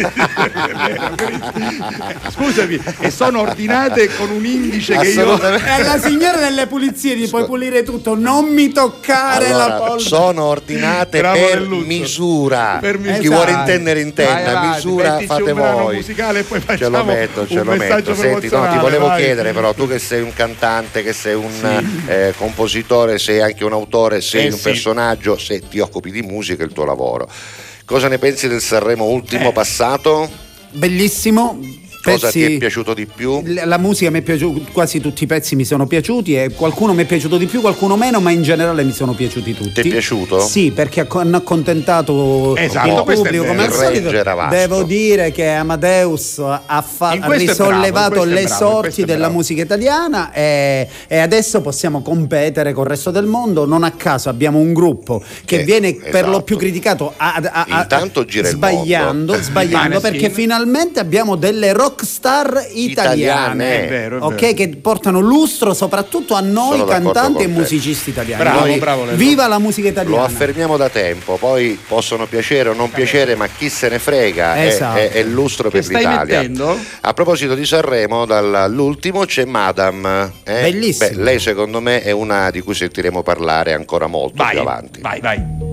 Scusami, e sono ordinate con un indice che io. E alla signora delle pulizie ti puoi pulire tutto, non mi toccare la Allora, polvere. sono ordinate Bravo per misura. Per Chi misura. vuole intendere Vai intenda, avanti, misura mettici fate voi. musicale e poi ce lo metto, ce un lo messaggio metto. Senti, no, ti volevo vai. chiedere però, tu che sei un cantante, che sei un eh, compositore, sei anche un autore, sei Eh, un sì. personaggio, se ti occupi di musica è il tuo lavoro. Cosa ne pensi del Sanremo ultimo Eh. passato? Bellissimo. Cosa pezzi- ti è piaciuto di più? La musica mi è piaciuta, quasi tutti i pezzi mi sono piaciuti e qualcuno mi è piaciuto di più, qualcuno meno, ma in generale mi sono piaciuti tutti. Ti è piaciuto? Sì, perché hanno accontentato Esatto, il pubblico come al solito. Devo dire che Amadeus ha, fa- ha bravo, risollevato è le bravo, sorti della bravo. musica italiana e, e adesso possiamo competere col resto del mondo. Non a caso abbiamo un gruppo che Che- viene per esatto. lo più criticato a- a- a- Intanto gira il sbagliando, mondo. sbagliando perché finalmente abbiamo delle rock star italiane, Italiane. È vero, è ok, vero. che portano lustro soprattutto a noi Sono cantanti e musicisti italiani. Bravo, Noi- bravo. Viva la musica italiana! Lo affermiamo da tempo, poi possono piacere o non piacere, ma chi se ne frega è- Esatto. è, è il lustro Che per stai l'Italia. mettendo? A proposito di Sanremo, dall'ultimo c'è Madame. eh? Bellissimo. Beh, lei secondo me è una di cui sentiremo parlare ancora molto Vai, più avanti. vai, vai.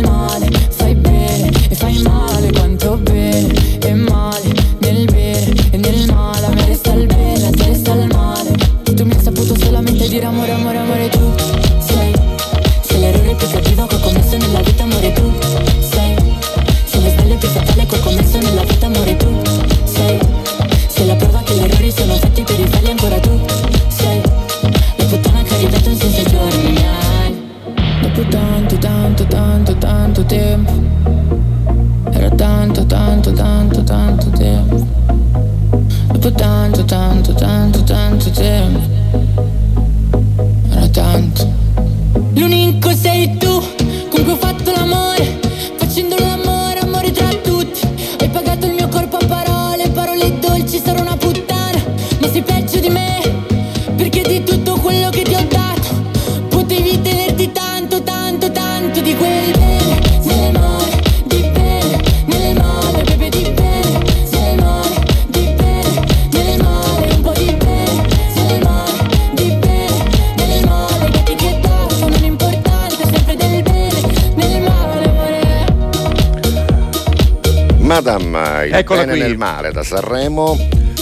bene qui. nel mare da Sanremo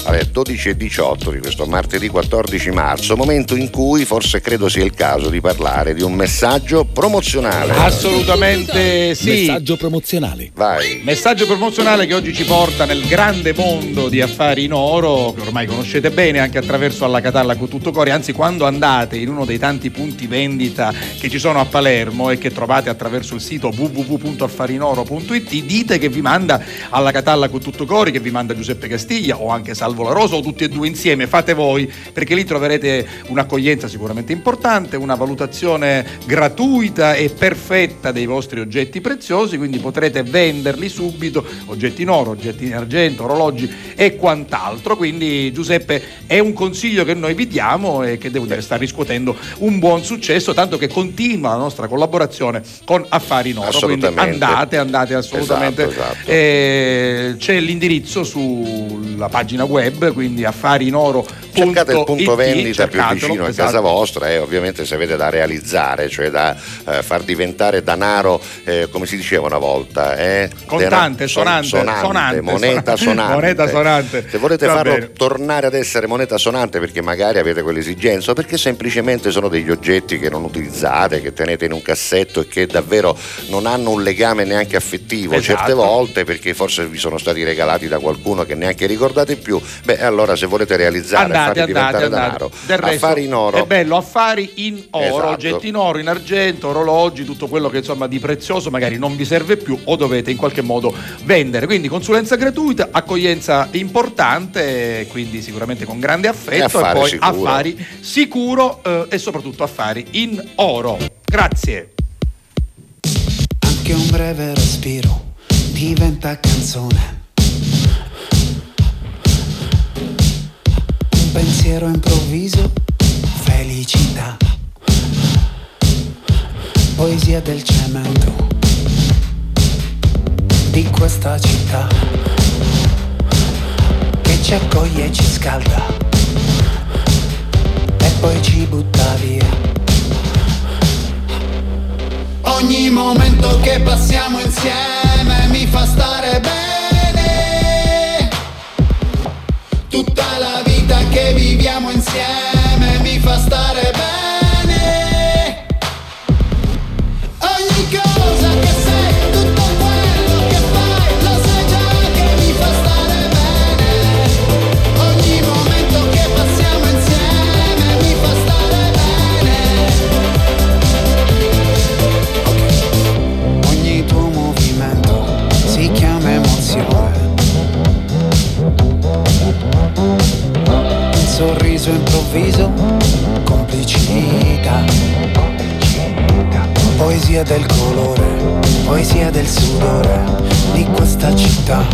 alle 12 e 18 di questo martedì 14 marzo, momento in cui forse credo sia il caso di parlare di un messaggio promozionale. Assolutamente sì. Messaggio promozionale. Vai. Messaggio promozionale che oggi ci porta nel grande mondo di affari in oro, che ormai conoscete bene anche attraverso alla Catalla con tutto cuore, anzi quando andate in uno dei tanti punti vendita che ci sono a Palermo e che trovate attraverso il sito www.affarinoro.it, dite che vi manda alla Catalla con tutto cuore, che vi manda Giuseppe Castiglia o anche Salvo La Rosa o tutti e due insieme, fate voi, perché lì troverete un'accoglienza sicuramente importante, una valutazione gratuita e perfetta dei vostri oggetti preziosi, quindi potrete venderli subito, oggetti in oro, oggetti in argento, orologi e quant'altro. Quindi Giuseppe è un consiglio che noi vi diamo e che devo dire sta riscuotendo un buon successo, tanto che continua la nostra collaborazione con Affari in Oro. Quindi andate, andate assolutamente. Esatto, esatto. Eh, c'è l'indirizzo sulla pagina web, quindi affarinoro.it. Cercate il punto vendita più vicino a esatto. casa vostra e ovviamente se avete da realizzare, cioè da eh, far diventare danaro, eh, come si diceva una volta, eh? Contante, Dena- son- sonante, sonante, moneta son- sonante. moneta sonante. Se volete Va farlo bene. tornare ad essere moneta sonante perché magari avete quell'esigenza o perché semplicemente sono degli oggetti che non utilizzate, che tenete in un cassetto e che davvero non hanno un legame neanche affettivo Esatto. certe volte perché forse vi sono stati regalati da qualcuno che neanche ricordate più, beh allora se volete realizzare andate, farli andate, diventare andate. denaro, Del resto, affari in oro. È bello, affari in oro, Esatto. oggetti in oro, in argento, orologi, tutto quello che insomma di prezioso magari non vi serve più o dovete in qualche modo vendere. Quindi consulenza gratuita, accoglienza importante, quindi sicuramente con grande affetto E affari poi sicuro. affari sicuro eh, e soprattutto affari in oro. Grazie. Anche un breve respiro diventa canzone. Un pensiero improvviso, felicità. Poesia del cemento di questa città che ci accoglie e ci scalda e poi ci butta via. Ogni momento che passiamo insieme mi fa stare bene. Tutta viviamo insieme sorriso improvviso, complicità. Poesia del colore, poesia del sudore di questa città.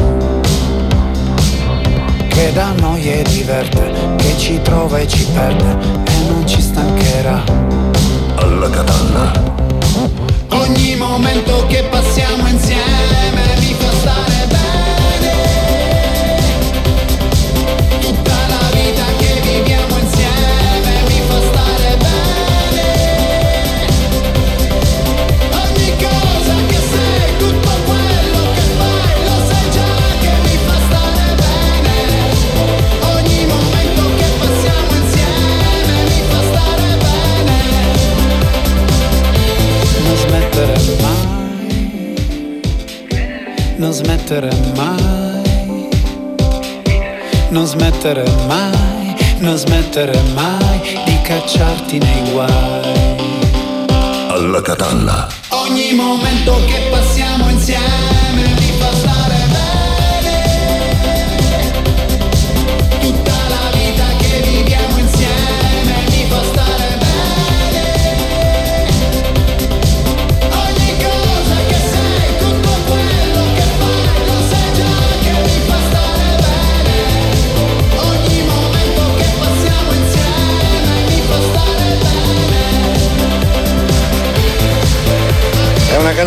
Che da noi e diverte, che ci trova e ci perde e non ci stancherà. Alla catalla. Ogni momento che passiamo insieme non smettere mai, non smettere mai, non smettere mai di cacciarti nei guai. Alla catalla. Ogni momento che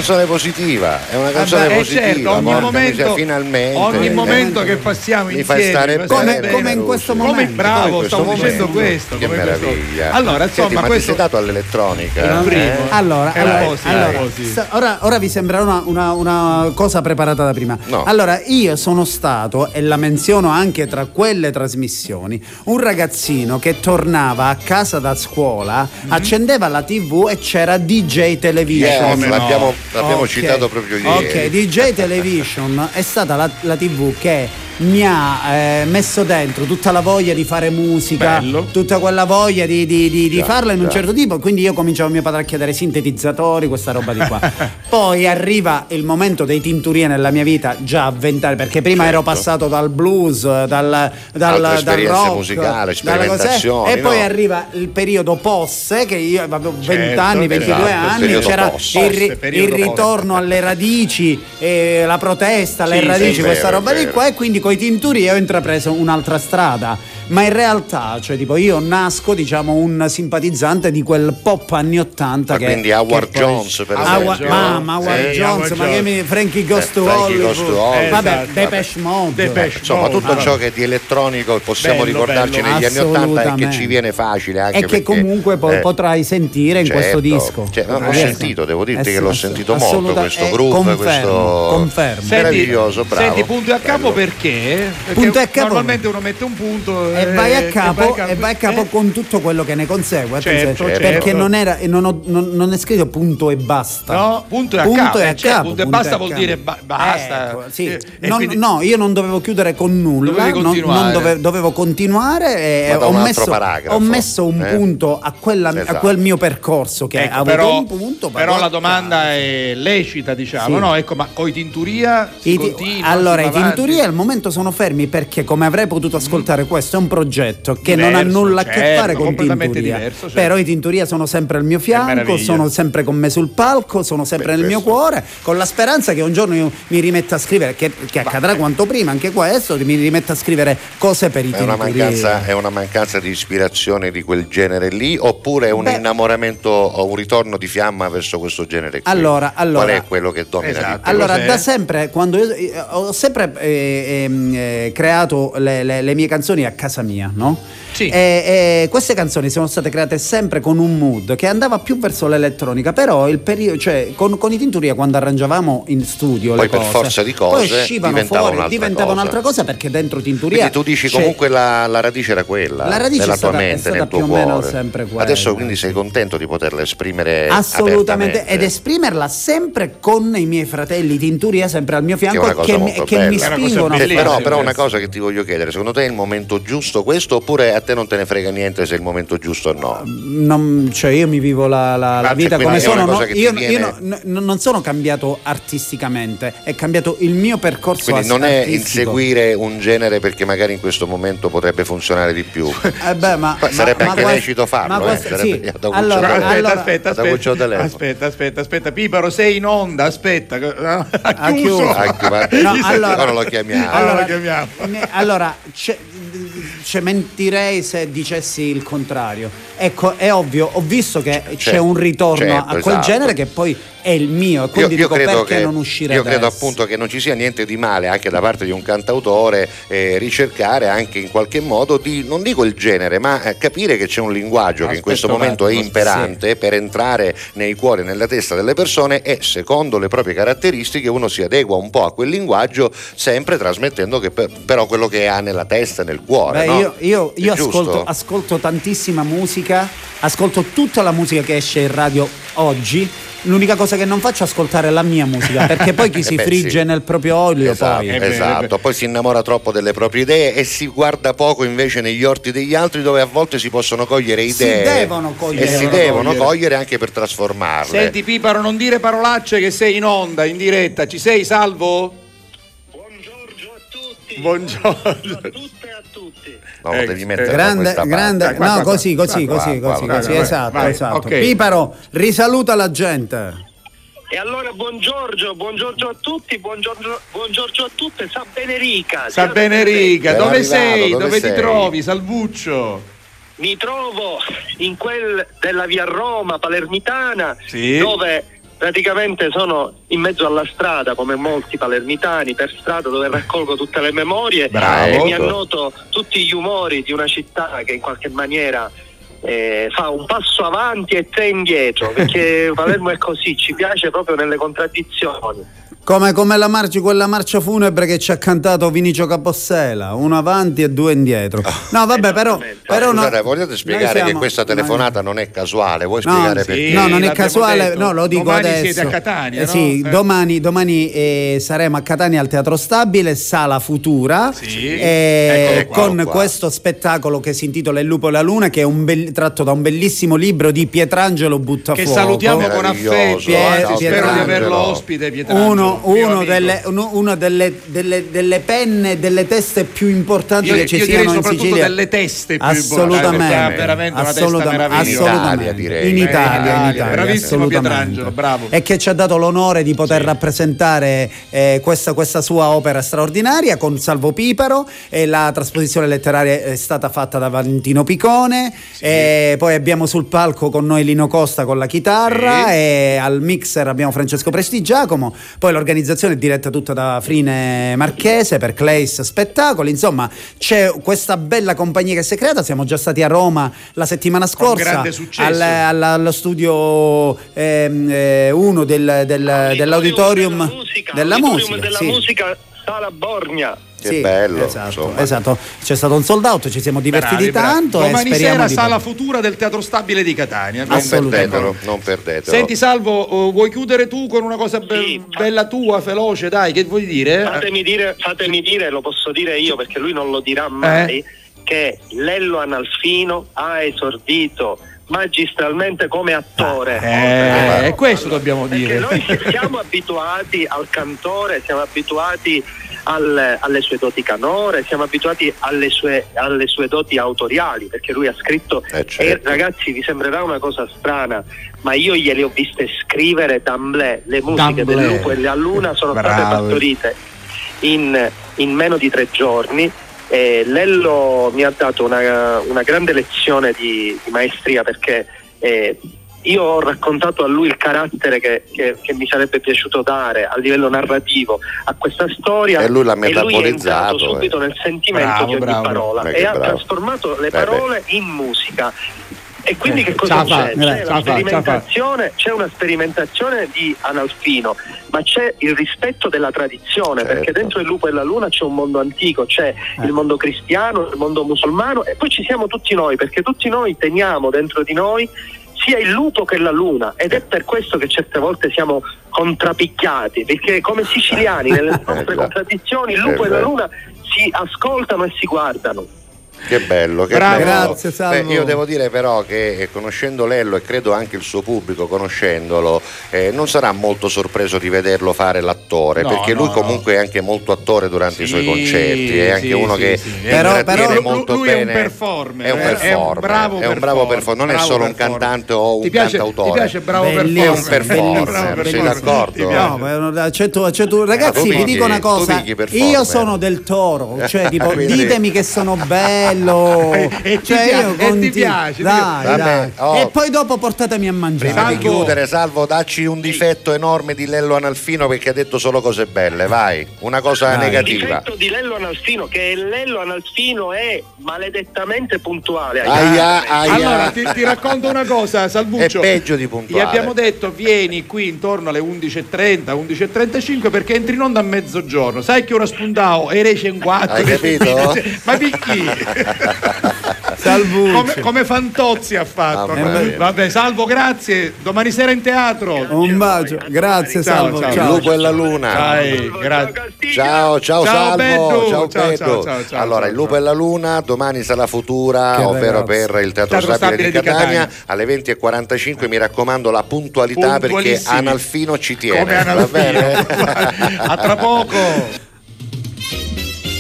canzone positiva, è una canzone eh, positiva. certo, ogni porca momento, finalmente. ogni momento che passiamo Mi insieme fai stare mi bene, fa come in questo Come momento. Come bravo, stavo dicendo momento. questo. Che come questo. meraviglia. Allora, Senti, insomma, ma questo ti sei dato all'elettronica? Il primo. eh? Allora, allora, po' sì, allora, un po' sì. sta- ora, ora vi sembra una, una- una cosa preparata da prima. No. Allora, io sono stato, e la menziono anche tra quelle trasmissioni, un ragazzino che tornava a casa da scuola, Mhm. accendeva la TV e c'era DJ Television. Yes, l'abbiamo, l'abbiamo Ok. citato proprio ieri. Ok, DJ Television è stata la, la TV che mi ha eh, messo dentro tutta la voglia di fare musica, Bello. tutta quella voglia di, di- di- di Già, farla in un già. certo tipo. Quindi io cominciavo a mio padre a chiedere sintetizzatori, questa roba di qua. Poi arriva il momento dei tinturie nella mia vita, già a vent'anni, perché prima ero Certo. passato dal blues, dal, dal, Altre dal rock, cos'è, sperimentazioni, e poi no? arriva il periodo posse, che io avevo 20 Certo, anni, 22 esatto, anni, c'era posse. il, ri- il ritorno alle radici, eh, la protesta Sì, radici, sì, è questa vero, roba di qua e quindi coi tinturi ho intrapreso un'altra strada. Ma in realtà, cioè tipo io nasco diciamo un simpatizzante di quel pop anni 80 Ma che quindi Howard che poi- Jones, per Howard- esempio. Mamma, Howard Sì, Jones, Howard ma che mi Frankie Eh, to Frankie Hollywood. Goes to Hollywood. Vabbè, Esatto, Depeche Mode. Depeche Insomma, Mode, tutto vabbè. ciò che di elettronico possiamo Bello, ricordarci bello. negli anni 80 e che ci viene facile anche e che perché, comunque eh, potrai sentire in certo. questo disco. Cioè, l'ho Potrai sentito, devo dirti Eh che sì, l'ho sentito molto questo eh, groove, confermo, questo confermo. Senti- meraviglioso, bravo. Senti, punto e a capo perché? Perché Punto e a capo. Normalmente uno mette un punto E vai a capo, e e vai a capo eh? con tutto quello che ne consegue. attenzione, Certo, certo. Perché non, era, e non, ho- non- non è scritto punto e basta. No, punto e a capo, eh, cioè, punto e basta vuol dire ba- basta. Ecco, sì. Eh, e Non- quindi- no, io non dovevo chiudere con nulla, Dovevi non- continuare. non dove- dovevo continuare e ho messo, ho messo un eh? punto a, quella- a Esatto. quel mio percorso che Ecco, ha avuto però, un punto. però la domanda è lecita, diciamo, Sì. no? Ecco, ma coi tinturia si I ti- continua, allora, i tinturia al momento sono fermi perché, come avrei potuto ascoltare, questo è un progetto che non ha Diverso, nulla a che certo, fare con tinturia. diverso, certo. Però i tinturia sono sempre al mio fianco, sono sempre con me sul palco, sono sempre Beh, nel mio questo- cuore, con la speranza che un giorno io mi rimetta a scrivere, che, che accadrà quanto prima, anche questo, mi rimetta a scrivere cose per i È una, tinturia. mancanza, è una mancanza di ispirazione di quel genere lì oppure è un Beh- innamoramento o un ritorno di fiamma verso questo genere qui? Allora, allora- Qual è quello che domina Esatto. Allora, da sempre, quando io, eh, ho sempre eh, ehm, eh, creato le, le- le mie canzoni a casa casa mia, no? Sì. E, e queste canzoni sono state create sempre con un mood che andava più verso l'elettronica, però il periodo, cioè con, con i Tinturia quando arrangiavamo in studio Poi le per cose, forza di poi cose uscivano diventava fuori, un'altra diventava cosa. un'altra cosa perché dentro Tinturia Quindi tu dici c'è- comunque la, la radice era quella, La radice nella è stata- tua è mente, stata nel tuo più o meno cuore. sempre quella. Adesso quindi sei contento di poterla esprimere Assolutamente, ed esprimerla sempre con i miei fratelli Tinturia sempre al mio Che fianco che, che bella. mi spingono Che però, però una cosa che ti voglio chiedere, secondo te è il momento giusto questo oppure a te non te ne frega niente se è il momento giusto o no? Non- cioè io mi vivo la, la- la Ah, vita cioè, come è una sono. no? io viene- io no- no- non sono cambiato artisticamente, è cambiato il mio percorso Quindi non è artistico. inseguire un genere perché magari in questo momento potrebbe funzionare di più. Eh beh, ma, Poi sarebbe ma- anche ma lecito farlo, ma eh, questo- sarebbe sì. Allora, aspetta, allora- aspetta, aspetta, aspetta, aspetta, aspetta, Piparo, sei in onda, aspetta. Ha Ha chiuso. chiuso. Ah, che va- No, Ora allora- lo chiamiamo. Allora lo chiamiamo. ne- allora, c'è- cioè, mentirei se dicessi il contrario. Ecco, è ovvio, ho visto che c'è certo, un ritorno certo, a quel esatto. genere che poi è il mio, e Io, quindi io dico credo perché che, non uscire io credo adesso? appunto che non ci sia niente di male anche da parte di un cantautore eh, ricercare anche in qualche modo di, non dico il genere, ma eh, capire che c'è un linguaggio che in Aspetta questo momento è imperante per entrare nei cuori e nella testa delle persone e secondo le proprie caratteristiche uno si adegua un po' a quel linguaggio sempre trasmettendo che per- però quello che ha nella testa e nel cuore. Beh, no? io, io- io ascolto, ascolto tantissima musica, ascolto tutta la musica che esce in radio oggi. L'unica cosa che non faccio è ascoltare la mia musica, perché poi chi Eh si beh, frigge sì. nel proprio olio Esatto, poi. Eh, esatto. eh, beh. poi si innamora troppo delle proprie idee e si guarda poco invece negli orti degli altri dove a volte si possono cogliere Si idee devono cogliere. e si Devono devono cogliere. cogliere anche per trasformarle. Senti Piparo, non dire parolacce che sei in onda, in diretta. Ci sei, salvo? Buongiorno a tutte e a tutti. No, Eh, devi mettere Grande, parte. grande, qua, no, qua, qua. così, così, Qua, così, così, così, esatto, vai, esatto. Piparo, risaluta la gente. E allora buongiorno, buongiorno a tutti, buongiorno, buongiorno a tutte, sa Benerica. Sa bene Riga, Ben dove arrivato, sei? dove Dove, ti sei? trovi, Salvuccio? Mi trovo in quel della via Roma palermitana, Sì. dove praticamente sono in mezzo alla strada, come molti palermitani, per strada dove raccolgo tutte le memorie Bravo. e mi annoto tutti gli umori di una città che in qualche maniera eh, fa un passo avanti e tre indietro, perché Palermo è così, ci piace proprio nelle contraddizioni. Come, come la marcia, quella marcia funebre che ci ha cantato Vinicio Capossela, uno avanti e due indietro. No, vabbè, però. Però no- Scusate, volete spiegare siamo- che questa telefonata non è casuale? Vuoi No, spiegare sì, perché? no, non è casuale, detto. no, lo dico Domani adesso. siete a Catania, Eh, no? sì, Eh. domani, domani, eh, saremo a Catania al Teatro Stabile, Sala Futura, Sì. eh, Eccolo qua, con qua. questo spettacolo che si intitola Il lupo e la luna, che è un bell- tratto da un bellissimo libro di Pietrangelo Buttafuoco. Che salutiamo con affetto, Pie- anzi, spero di averlo ospite Pietrangelo, Uno, uno delle, uno- uno delle, delle- delle penne, delle teste più importanti Io, che ci io siano in soprattutto Sicilia. delle teste più assolutamente, importanti, una assolutamente, assolutamente. In Italia. In Italia, Bravissimo. Pietrangelo, bravo. E che ci ha dato l'onore di poter rappresentare eh, questa, questa sua opera straordinaria con Salvo Piparo e la trasposizione letteraria è stata fatta da Valentino Picone e poi abbiamo sul palco con noi Lino Costa con la chitarra Sì. e al mixer abbiamo Francesco Prestigiacomo poi l'organizzazione è diretta tutta da Frine Marchese per Clays Spettacoli insomma c'è questa bella compagnia che si è creata siamo già stati a Roma la settimana scorsa grande successo. al- al- allo studio 1 del, del- dell'auditorium della musica, della musica, della sì. musica Sala Borgna. Che Sì, bello, esatto, esatto. c'è stato un sold out ci siamo divertiti Bravi, bravi. tanto e Domani speriamo sera di sala futura del Teatro Stabile di Catania. Non Assolutamente. perdetelo, non perdetelo. Senti Salvo, eh, vuoi chiudere tu con una cosa be- Sì. bella tua, veloce, dai, che vuoi dire? Fatemi dire, fatemi dire, lo posso dire io perché lui non lo dirà mai, che Lello Analfino ha esordito magistralmente come attore. Eh, eh, questo dobbiamo Perché dire. noi siamo abituati al cantore, siamo abituati al- alle sue doti canore, siamo abituati alle sue, alle sue doti autoriali, perché lui ha scritto, Eh, certo. e ragazzi vi sembrerà una cosa strana, ma io gliele ho viste scrivere d'amblè, le musiche D'amblè. del lupo e la luna sono state Bravo. partorite in, in meno di tre giorni. E Lello mi ha dato una, una grande lezione di, di maestria perché eh, io ho raccontato a lui il carattere che, che- che mi sarebbe piaciuto dare a livello narrativo a questa storia E lui l'ha e lui è metabolizzato, subito eh. nel sentimento Bravo, di ogni bravo. parola Beh, e ha bravo. trasformato le Eh, beh. parole in musica. E quindi Eh, che cosa c'è? fa, C'è fa, sperimentazione, c'è una sperimentazione di Analfino, ma c'è il rispetto della tradizione, Certo. perché dentro il lupo e la luna c'è un mondo antico, c'è il mondo cristiano, il mondo musulmano e poi ci siamo tutti noi, perché tutti noi teniamo dentro di noi sia il lupo che la luna ed è per questo che certe volte siamo contrapicchiati, perché come siciliani nelle nostre già. contraddizioni il lupo Eh, e la luna si ascoltano e si guardano. Che bello, che Bravo. bello. Grazie, Salvo. Beh, io devo dire però che eh, conoscendo Lello e credo anche il suo pubblico conoscendolo, eh, non sarà molto sorpreso di vederlo fare l'attore, No, perché no, lui comunque è anche molto attore durante i suoi concerti, è anche sì, uno sì, che sì. Però- però- molto lui è un bene. performer, È un è- è un performer, bravo è un bravo performer, non è solo un performer. cantante o un piace, cantautore. Ti piace bravo Bellissimo, È un performer, sei performer. d'accordo? No, c'è tu- ragazzi, vi dico una cosa. performer. Io sono del toro, cioè tipo, ditemi che sono bello. E- e ti Cioè, io e ti conti- piace, ti Dai, piace. dai. Vabbè, oh. E poi dopo portatemi a mangiare. Prima di Salvo. chiudere, Salvo, dacci un difetto enorme di Lello Analfino perché ha detto solo cose belle, vai, una cosa Dai. Il negativa. difetto di Lello Analfino, che Lello Analfino è maledettamente puntuale. ai Aia, aia. Allora ti, ti racconto una cosa, Salvuccio. È peggio di Gli puntuale. abbiamo detto vieni qui intorno alle 11.30, 11.35 perché entri in onda a mezzogiorno. Sai che ora spuntao e rece in quattro. Hai capito? Ma di chi? Salvucci. come, come Fantozzi ha fatto. Mia. Vabbè, Salvo, grazie. Domani sera in teatro. Un bacio, grazie Ciao, Salvo. ciao. Il Ciao. lupo e la luna. Dai, grazie. Ciao, ciao, Ciao, Salvo, ciao, Ciao, ciao, ciao, ciao, allora, ciao, il lupo ciao. e la luna, domani sarà futura, Che ovvero per il Teatro, Teatro Stabile, Stabile di di Catania, Catania. alle 20.45. Mi raccomando la puntualità perché. Analfino ci tiene. Come va Analfino. bene? A tra poco.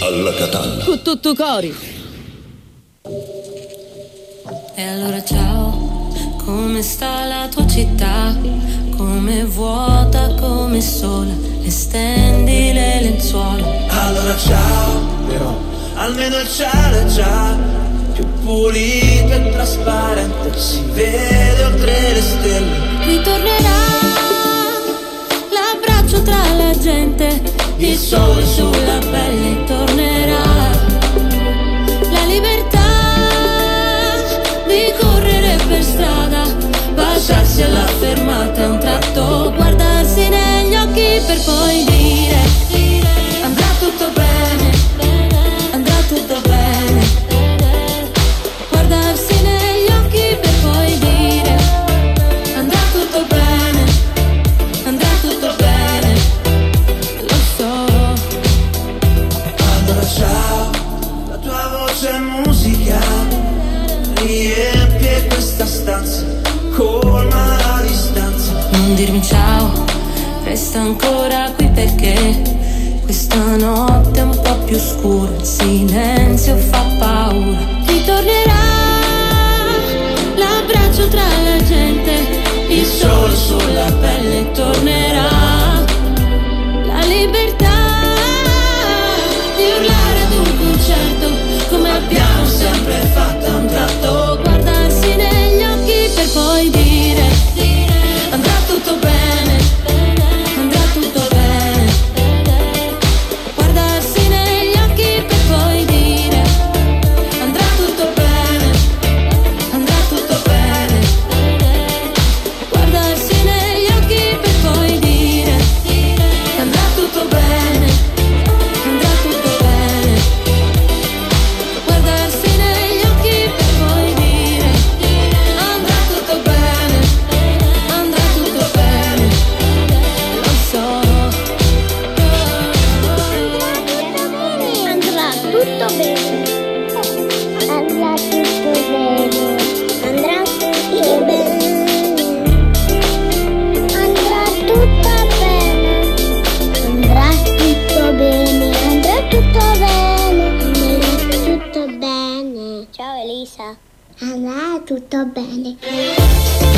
Alla Catalla. Con tutto cori. E allora ciao, come sta la tua città? Come vuota, come sola, e stendi le lenzuola. Allora ciao, però almeno il cielo è già più pulito e trasparente, si vede oltre le stelle. Ritornerà l'abbraccio tra la gente, il sole sulla pelle tornerà. Baciarsi alla fermata, un tratto, guardarsi negli occhi per poi resta ancora qui perché Questa notte è un po' più scura Il silenzio fa paura. Ritornerà L'abbraccio tra la gente Il sole sulla pelle tornerà Andrà tutto bene.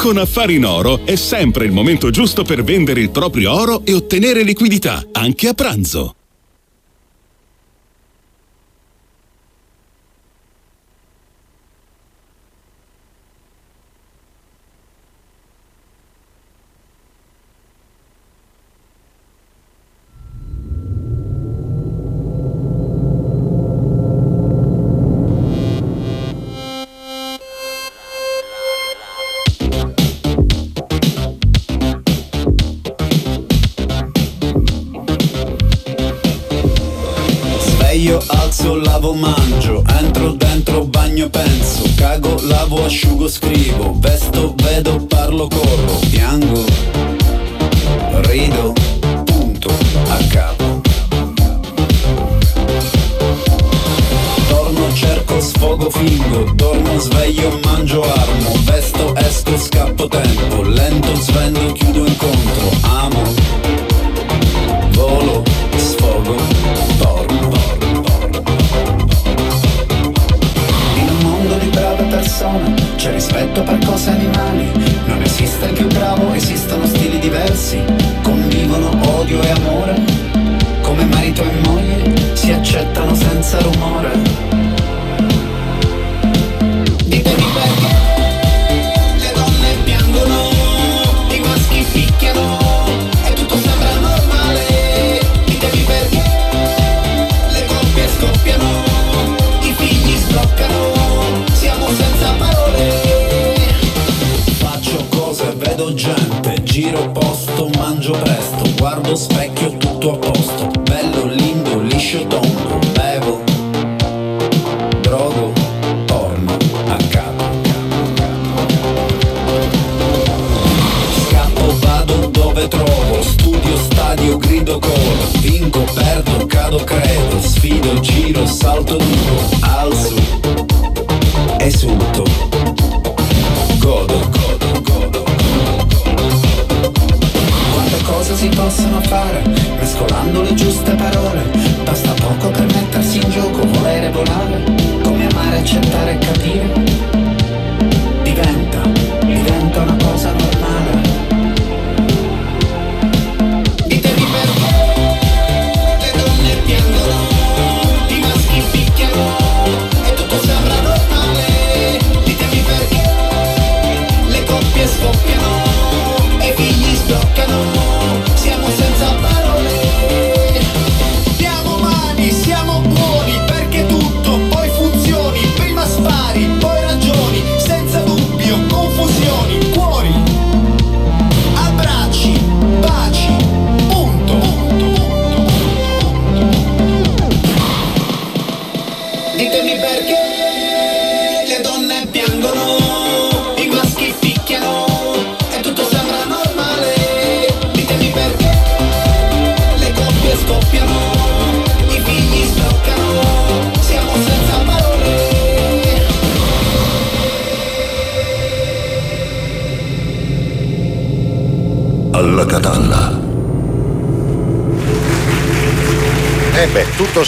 Con Affari in Oro è sempre il momento giusto per vendere il proprio oro e ottenere liquidità, anche a pranzo.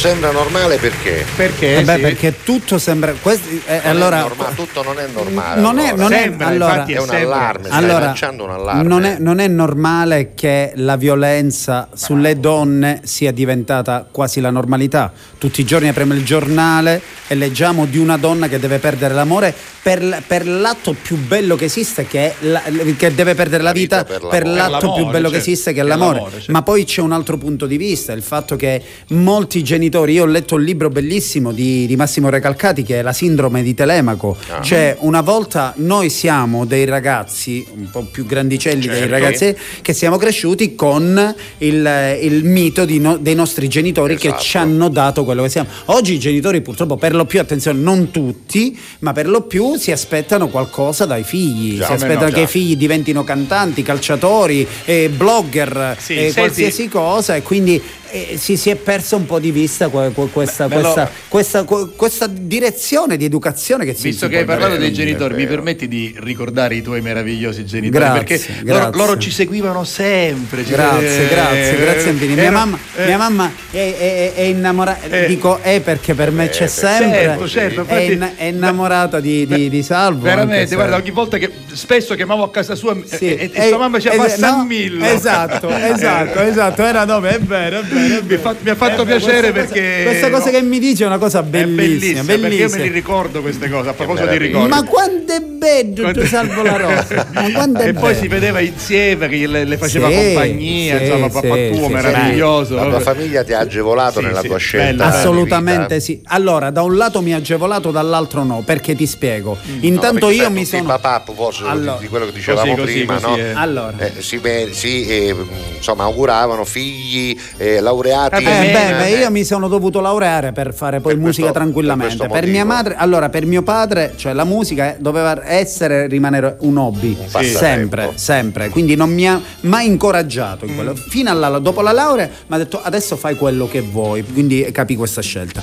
Sembra normale perché? Perché? Eh beh, perché tutto sembra. questi- eh, Non è allora, normale, tutto non è normale. non è, allora. non è- Sembra, allora, infatti è un allarme, stai Allora, lanciando un allarme. non è, non è normale che la violenza sulle donne sia diventata quasi la normalità. Tutti i giorni apriamo il giornale e leggiamo di una donna che deve perdere l'amore per, per l'atto più bello che esiste, che, è la- che deve perdere la vita, per per, l'amore. l'atto più bello che certo. esiste, che è l'amore. l'amore, certo. Ma poi c'è un altro punto di vista, il fatto che molti genitori, io ho letto un libro bellissimo di, di Massimo Recalcati che è La sindrome di Telemaco, Ah. cioè una volta noi siamo dei ragazzi un po' più grandicelli dei Certo. ragazzi che siamo cresciuti con il, il mito no- dei nostri genitori che Esatto. ci hanno dato quello che siamo. Oggi i genitori purtroppo per lo più, attenzione, non tutti, ma per lo più si aspettano qualcosa dai figli, Già, si aspettano no, che i figli diventino cantanti, calciatori, eh, blogger, Sì, eh, senti- qualsiasi cosa e quindi eh, si, si è perso un po' di vista que- que- questa, lo- questa, questa- que- questa direzione di educazione che si Visto si che hai parlato dei genitori, mi permetti di ricordare i tuoi meravigliosi genitori? Grazie, perché loro, grazie. loro ci seguivano sempre. ci- Grazie, eh, grazie, grazie infinite. Mia ero- mamma, eh, mia mamma è, è- è innamorata, Eh. dico è perché per me c'è sempre, Certo, certo, è, in- è innamorata di, di- di Salvo. Veramente, se- guarda, ogni volta che spesso chiamavo a casa sua Sì. e, e- e Eh, sua mamma ci eh, fa no, San Millo. Esatto, esatto, esatto, era nome, è vero, è vero. Mi, fa- mi ha fatto Eh, piacere questa cosa- perché questa cosa no, che mi dice è una cosa è bellissima, bellissima, perché io me bellissima. li ricordo queste cose a proposito di ricordi. Ma quando è bello tu salvo la rosa? E poi si vedeva insieme che le, le faceva Sì, compagnia, sì, insomma, papà sì, tuo sì, meraviglioso. La tua famiglia ti ha agevolato Sì, nella sì, tua scelta. Assolutamente sì. Allora, da un lato mi ha agevolato, dall'altro no, perché ti spiego. No, Intanto io mi sono. papà a proposito di- Allora. di quello che dicevamo prima no? Allora. Eh, si, eh, insomma auguravano figli eh, laureati Eh, Eh, beh, beh, eh, io mi sono dovuto laureare per fare poi Per musica questo- tranquillamente. per Per, mia madre, allora, per mio padre, cioè la musica doveva essere rimanere un hobby. passatempo. sempre, sempre. Quindi non mi ha mai incoraggiato Mm. in quello. Fino alla, dopo la laurea mi ha detto adesso fai quello che vuoi. Quindi capì questa scelta.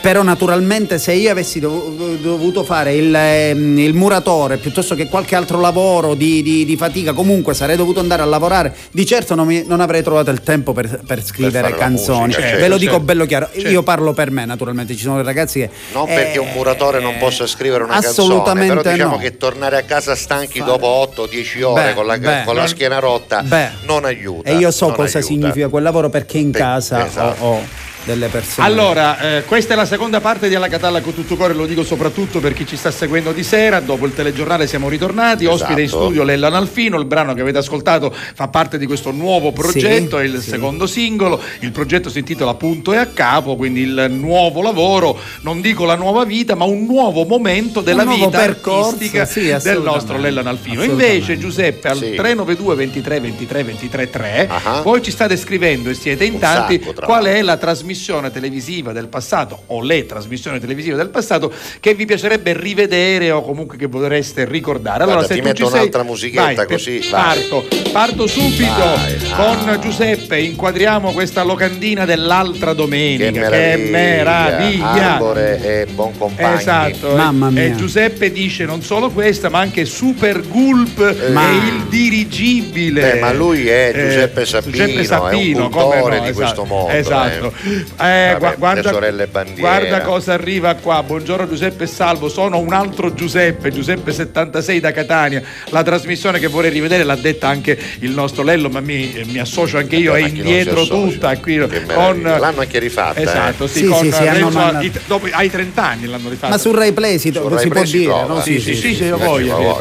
Però naturalmente se io avessi dov- dovuto fare il, ehm, il muratore piuttosto che qualche altro lavoro di, di- di fatica, comunque sarei dovuto andare a lavorare. Di certo non, mi- non avrei trovato il tempo per, per scrivere la canzoni. musica, Ve certo, lo dico certo. bello chiaro. Certo. Io parlo per me, naturalmente. Ci sono ragazzi che. Non perché un muratore non possa scrivere una canzone, assolutamente però diciamo no. che tornare a casa stanchi Fare- dopo 8-10 ore Beh, con, la, beh. con la schiena rotta Beh. non aiuta. E io so cosa aiuta. significa quel lavoro perché in Beh, casa esatto. ho, ho delle persone. Allora, eh, questa è la seconda parte di Alla Catalla con tutto cuore, lo dico soprattutto per chi ci sta seguendo di sera. Dopo il telegiornale siamo ritornati. Ospite in Esatto. studio Lella Nalfino. Il brano che avete ascoltato fa parte di questo nuovo progetto, è il sì. secondo singolo. Il progetto si intitola Punto e a capo, quindi il nuovo lavoro, non dico la nuova vita, ma un nuovo momento della nuovo vita percorso, artistica sì, del nostro Lella Nalfino. Invece, Giuseppe, al Sì. 392 23 23 23 3, Ah. voi ci state scrivendo e siete in Un tanti sacco, qual è la trasmissione televisiva del passato o le trasmissioni televisive del passato che vi piacerebbe rivedere o comunque che vorreste ricordare. Allora, Guarda, se ti tu metto ci sei, un'altra musichetta vai, per- così, vai. Parto, parto subito Vai, con ah. Giuseppe. Inquadriamo questa locandina dell'altra Che domenica. Che meraviglia, meraviglia! Arbore e buon compagno. Esatto, Mamma mia. e Giuseppe dice non solo questa, ma anche Super Gulp Ma- e il dirigibile. Beh, ma lui è Eh, Giuseppe Sapino, Giuseppe è un Sapino, cultore come no, di esatto, questo mondo, Esatto. eh. Eh, Vabbè, guarda, le sorelle bandiera. guarda cosa arriva qua. Buongiorno Giuseppe Salvo, sono un altro Giuseppe, Giuseppe 76 da Catania. La trasmissione che vorrei rivedere l'ha detta anche il nostro Lello, ma mi, eh, mi associo anche io, Eh, è indietro tutta. Qui, con. L'hanno anche rifatta, eh. Esatto, sì, Sì, con sì, sì, hanno Renzo- i- dopo- ai 30 anni l'hanno rifatta. Ma su Rai Play si, Su si Rai può Play dire, no? Sì, sì, sì, sì, io sì, voglio.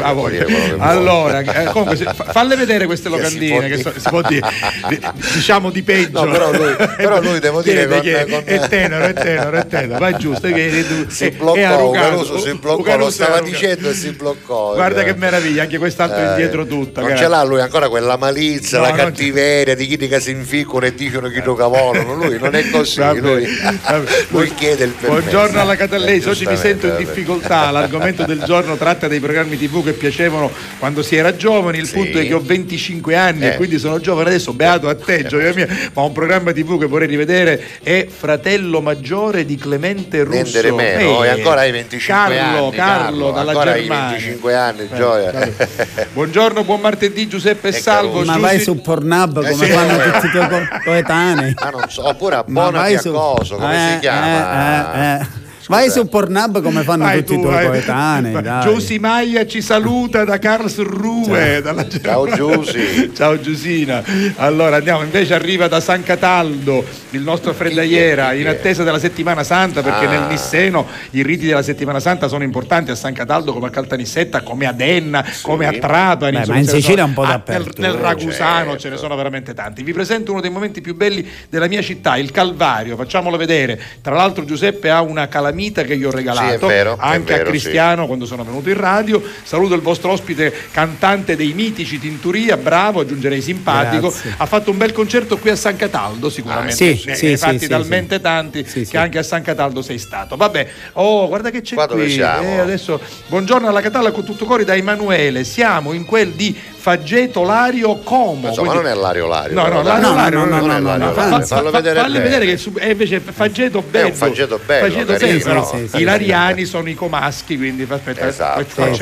Allora, comunque, falle vedere queste locandine che si può dire, di- diciamo di peggio. Però lui, devo dire, Chiede con- è tenero, è tenero, è tenero, va giusto. Che, è- Si è- è bloccò, arrogato. Ucaruso si bloccò, Ucaruso lo è stava dicendo e si bloccò. Guarda eh. che meraviglia, anche quest'altro Eh, indietro tutta. Non grazie. ce l'ha lui ancora quella malizia, No, la cattiveria di chi che si inficcano e dicono chi lo cavolano. Lui non è così. Vabbè, lui, vabbè. lui chiede il permesso. Buongiorno alla Catallese, oggi mi sento in difficoltà. L'argomento del giorno tratta dei programmi TV che piacevano quando si era giovani. Il Sì. punto è che ho 25 anni e Eh. quindi sono giovane adesso, beato a te, gioia mia. Ma un programma TV che vorrei rivedere è Fratello Maggiore di Clemente Russo. Niente meno, Eh, e ancora hai 25 Carlo, anni. Carlo, dalla ancora hai Germania. 25 anni, Eh, gioia. vabbè. Buongiorno, buon martedì Giuseppe e Salvo. Ma Giussi- vai su Pornhub come Eh, sì. fanno tutti i tuoi co- coetanei. Ah, non so, oppure Ma a su- coso, come Eh, si chiama? eh, eh, eh. Vai su Pornhub come fanno Vai tutti tu, i tuoi vai. coetanei. dai. Giusy Maia ci saluta da Karlsruhe. dalla Ciao. Ciao Giusina. Allora andiamo, invece arriva da San Cataldo il nostro freddaiera in attesa della settimana santa perché Ah. nel Nisseno i riti della settimana santa sono importanti a San Cataldo come a Caltanissetta, come a Denna, come a Trapani. Beh, ma in Sicilia sono- un po' dappertutto. Nel, nel Ragusano certo. ce ne sono veramente tanti. Vi presento uno dei momenti più belli della mia città, il Calvario. Facciamolo vedere. Tra l'altro Giuseppe ha una calamita che gli ho regalato Sì, è vero, è anche vero, a Cristiano quando sono venuto in radio. Saluto il vostro ospite cantante dei mitici Tinturia, bravo, aggiungerei simpatico. Grazie. Ha fatto un bel concerto qui a San Cataldo, sicuramente. Ah, sì, ne, sì, ne hai sì, fatti sì, talmente tanti che anche a San Cataldo sei stato. Vabbè, oh, guarda che c'è Qua qui. siamo? Eh, adesso, buongiorno alla Catalla con tutto cuore da Emanuele. Siamo in quel di Fageto Lario Como. Insomma, quindi- non è Lario Lario. No, no, però, dai. Lario Lario, no, no, non è no, Lario no, Lario. anzi, Fallo Fa- vedere falli bene. vedere che su- è invece Fageto bello. Fageto bello, Fageto carino. sì, però Sì, sì, i sì. lariani sono i comaschi, quindi fa- aspetta, Esatto. poi Sì, ce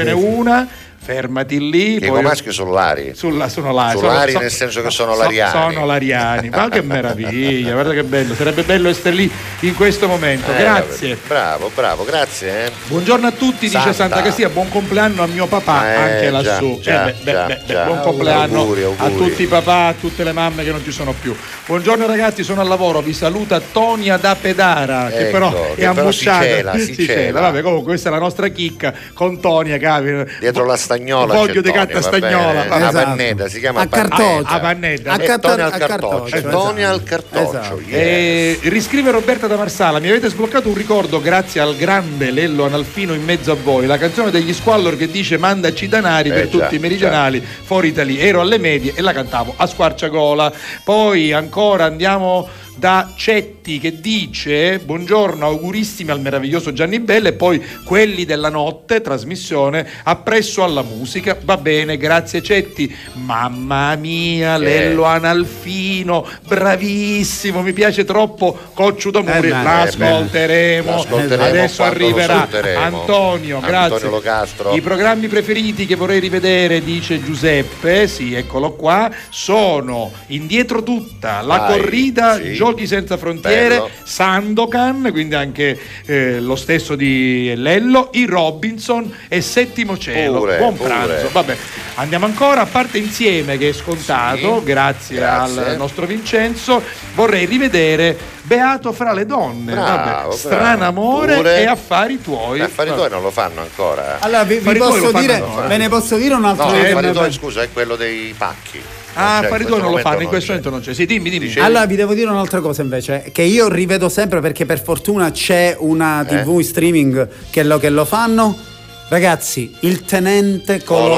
n'è sì, sì. una, fermati lì. I poi- comaschi sono lari. sulla, sono là, Solari sono- nel senso che sono so- lariani. Sono lariani, ma che meraviglia, guarda che bello, sarebbe bello essere lì in questo momento. Eh, Grazie. Bravo, bravo, grazie. eh. Buongiorno a tutti, dice Santa. Santa Cassia, buon compleanno a mio papà Eh, anche già, lassù. già, Eh, beh, beh, già, beh, già. buon compleanno Auguri, a auguri. tutti i papà, a tutte le mamme che non ci sono più. Buongiorno ragazzi, sono al lavoro, vi saluta Tonia da Pedara, che Ecco, però che è però ammucciata. si cela, si cela. Vabbè, comunque questa è la nostra chicca con Tonia, capi. Dietro la stagnola. Voglio c'è di carta stagnola. Una Esatto. pannetta, si chiama A cartoccio. A pannetta. A E carta- Tonia al a cartoccio. Tonia al esatto. cartoccio. Esatto. riscrive Roberta da Marsala, mi avete sbloccato un ricordo grazie al grande Lello Analfino in mezzo a voi, la canzone degli Squallor che dice mandaci danari Eh, per già, tutti i meridionali, fuori Italia, ero alle medie e la cantavo a squarciagola. Poi ancora andiamo da Cetti che dice buongiorno, augurissimi al meraviglioso Gianni Bella e poi quelli della notte, trasmissione, appresso alla musica, va bene, grazie Cetti, mamma mia, Lello Analfino, bravissimo, mi piace troppo Cocciu d'Amore, Eh, l'ascolteremo, L'ascolteremo adesso arriverà. Antonio, grazie. Antonio Locastro. I programmi preferiti che vorrei rivedere, dice Giuseppe, sì, eccolo qua, sono Indietro tutta, La Vai, corrida, sì. Giochi senza frontiere, Bello. Sandokan, quindi anche eh, lo stesso di Lello, i Robinson e Settimo Cielo. Pure, Buon pure. pranzo. Vabbè, andiamo ancora, a parte insieme che è scontato, Sì, grazie, grazie. al nostro Vincenzo, vorrei rivedere Beato fra le donne, Bravo, vabbè, bravo. Strano amore Pure. e affari tuoi. Gli affari tuoi non lo fanno ancora. Allora, vi, vi posso dire, ve ne posso dire un altro No, affari tuoi, scusa, è quello dei pacchi. Ah, tuoi non lo questo fanno, in momento questo non momento non c'è. Sì, dimmi, dimmi. Dicevi? Allora vi devo dire un'altra cosa invece, che io rivedo sempre perché per fortuna c'è una Eh? TV streaming che lo, che lo fanno. Ragazzi, il tenente Colombo.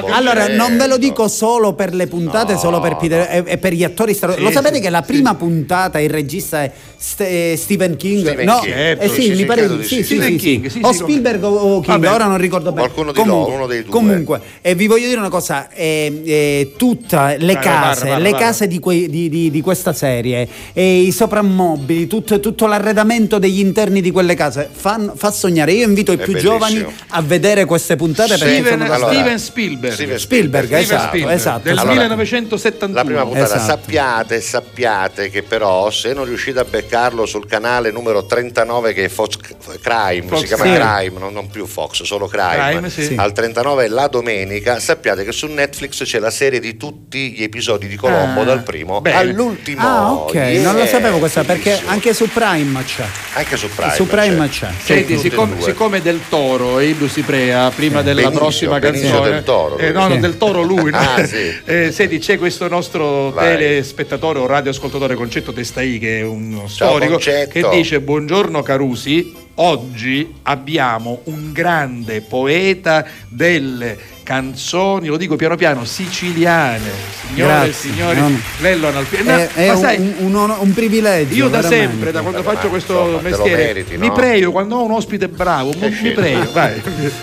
Colombo, allora, certo. non ve lo dico solo per le puntate, No, solo per Peter e, e per gli attori straordinari. Sì, lo sapete sì, che la sì. prima puntata il regista è eh, Stephen King? Stephen no, King. eh sì, sì, mi pare sì, Stephen King, O Spielberg o King, Vabbè. ora non ricordo bene. Qualcuno di loro, uno dei due. Comunque, e vi voglio dire una cosa, eh, eh, tutte le case, parla, parla, le case di, quei- di- di- di questa serie, i soprammobili, tutto, tutto l'arredamento degli interni di quelle case fan- fa sognare. Io invito i più bellissimo. giovani a vedere queste puntate perché Steven, sono da allora, Steven Spielberg. Steven Spielberg, Steven esatto, Spielberg, esatto. Del Allora, 1971. La prima puntata, Esatto. sappiate, sappiate che però se non riuscite a beccarlo sul canale numero 39 che è Fox Crime, Fox si chiama Crime. Crime, non, non più Fox, solo Crime, Crime, sì. Sì. al 39 la domenica, sappiate che su Netflix c'è la serie di tutti gli episodi di Colombo Ah, dal primo bene. all'ultimo. Ah, ok, Yeah, non lo sapevo questa perché anche su Prime c'è. Anche su Prime. su Prime c'è. c'è. Senti, siccome, siccome Del Toro e Illu Ciprea, prima della Benicio, prossima Benicio canzone, del Toro, eh, no, no, del Toro lui, no? Ah, sì. Eh, senti, c'è questo nostro Vai. telespettatore o radioascoltatore Concetto Testai, che è uno storico, Concetto. che dice: Buongiorno Carusi, oggi abbiamo un grande poeta delle canzoni, lo dico piano piano, siciliane. Signore e signori, no, no. Lello Analfino. È, è Ma un, sai, un- un- un privilegio. io da veramente. sempre, da quando faccio ma questo insomma, lo mestiere, meriti, mi no? prego, quando ho un ospite bravo, mi- mi prego, vai.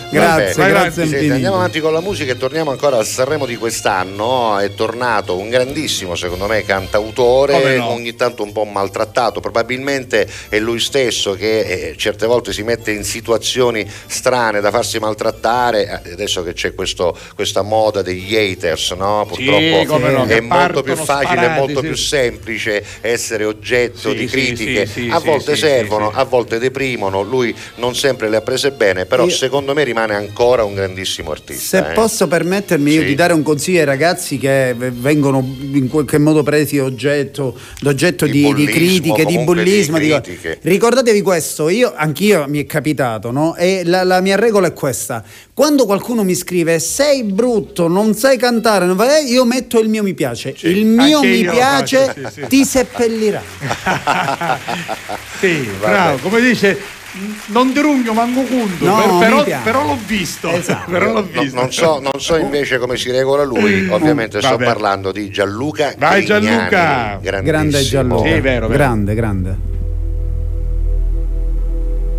Grazie, Vabbè, grazie. Senti, andiamo avanti con la musica e torniamo ancora al Sanremo di quest'anno. È tornato un grandissimo, secondo me, cantautore, no? ogni tanto un po' maltrattato. Probabilmente è lui stesso che eh, certe volte si mette in situazioni strane da farsi maltrattare. Eh, Adesso che c'è questo questo- questa moda degli haters, no? Purtroppo come no, è molto più facile, sparati, molto sì. più semplice essere oggetto Sì, di sì, critiche. sì, sì, a sì, volte sì, servono, sì, sì. a volte deprimono. Lui non sempre le ha prese bene, però Io- secondo me rimane ancora un grandissimo artista. Se eh. posso permettermi io Sì. di dare un consiglio ai ragazzi che vengono in qualche modo presi oggetto, d'oggetto Di di, di bullismo, critiche, di di bullismo, dico- critiche. ricordatevi questo, io anch'io mi è capitato, no? E la, la mia regola è questa: quando qualcuno mi scrive sei brutto, non sai cantare, non fai- eh, io metto il mio mi piace. Il mio mi piace faccio, sì, sì. ti seppellirà. Sì, bravo, come dice, non derungio manco cunto, No, però, piace. però l'ho visto. Esatto. Però l'ho No, visto. non, so, non so invece come si regola lui, ovviamente sto Vabbè. parlando di Gianluca Vai, Grignani, Gianluca! Grande Gianluca. Sì, vero, vero. Grande, grande.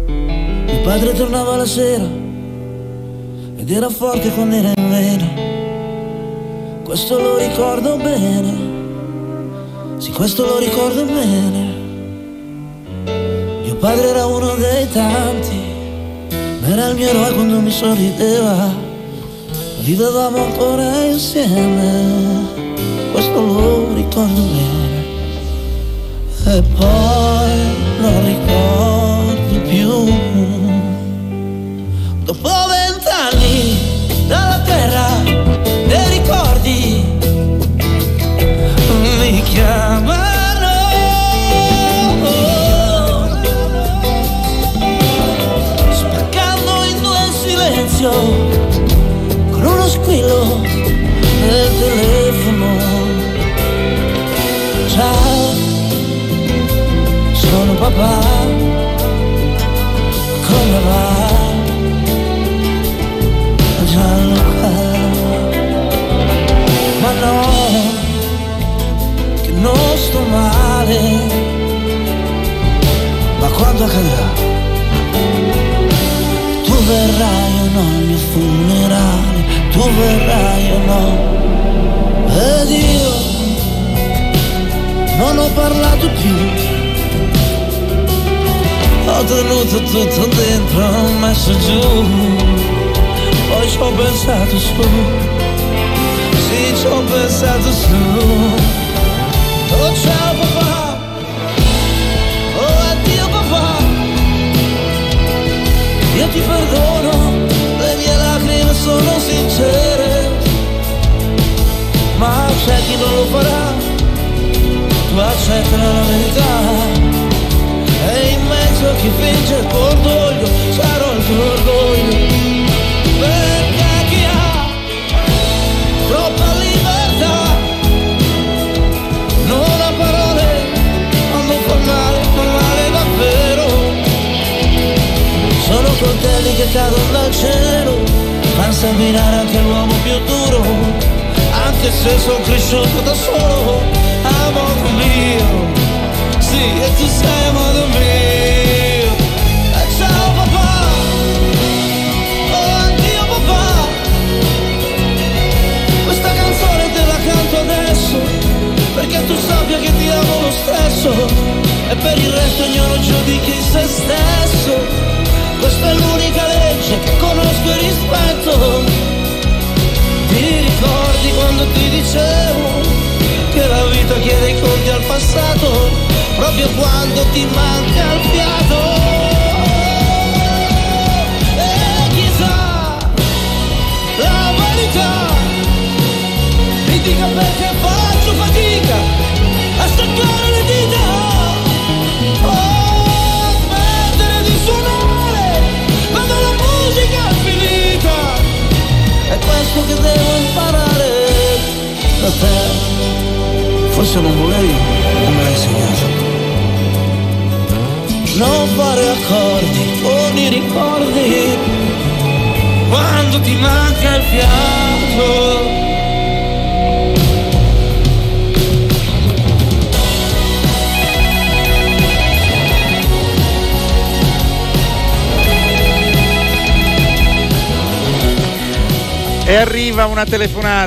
Mio padre tornava la sera ed era forte quando era in vena. Questo lo ricordo bene. Sì, questo lo ricordo bene. Mio padre era uno dei tanti, ma era il mio eroe quando mi sorrideva. Vivevamo ancora insieme, questo lo ricordo bene. E poi non ricordo più. Dopo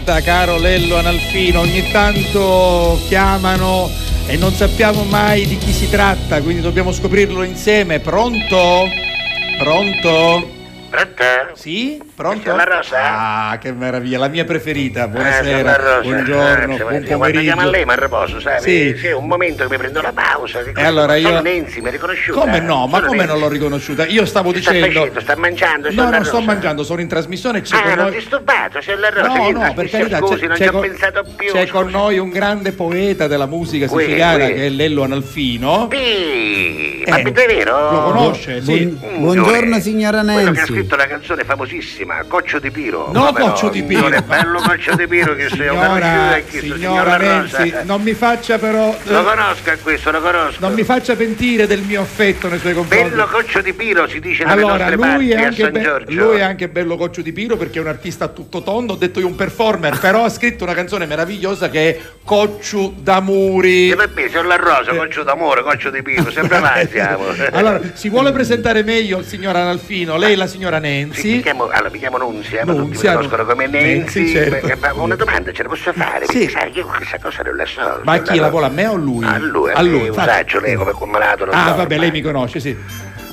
telefonata, caro Lello Analfino, ogni tanto chiamano e non sappiamo mai di chi si tratta, quindi dobbiamo scoprirlo insieme. Pronto? Pronto? Pronto? Sì? Pronto? La Rosa? Ah, che meraviglia, la mia preferita. Eh, Buonasera, Rosa. buongiorno, Eh, buon Quando chiamo a pomeriggio. lei mi riposo, sai? Sì. Sì, un momento che mi prendo la pausa. Che E allora sono io- Nenzi, mi hai riconosciuta? Come no? Ma Sono come Nenzi. non l'ho riconosciuta? Io stavo Che sta dicendo. facendo? Sta mangiando? No, La non sto mangiando, sono in trasmissione. C'è Ah, con non noi... disturbato, signor La Rosa. No, no, per carità, scusi, c'è, non c'è ci ho con, pensato più. c'è con noi un grande poeta della musica siciliana che è Lello Analfino. Ma Eh, è vero? Lo conosce? Sì. Mm, Buongiorno signora Quello che ha scritto una canzone famosissima, Coccio di Piro. No, Coccio di Piro. Non è bello Coccio di Piro che sei Signora, e La Renzi, Rosa. non mi faccia però. eh, Lo conosco a questo, lo conosco. Non mi faccia pentire del mio affetto nei suoi confronti. Bello Coccio di Piro si dice Allora, lui è, be- Giorgio. lui è anche bello Coccio di Piro perché è un artista a tutto tondo, ho detto io un performer, però ha scritto una canzone meravigliosa che è Coccio d'Amuri. E vabbè, sono la rosa, Coccio d'amore, Coccio di Piro, sempre mai siamo. Allora, si vuole presentare meglio il signor Analfino, lei la signora Nancy. Mi chiamo, allora, mi chiamo Nunzia, ma tutti mi conoscono come Nancy. Nancy, certo. Beh, ma una domanda ce la posso fare? Sì. Perché sai, io questa cosa non la so. Ma chi la vuole a me o a lui? A lui, a lui. infatti. Saggio, lei come malato, non Ah, vabbè, ma- lei mi conosce, sì.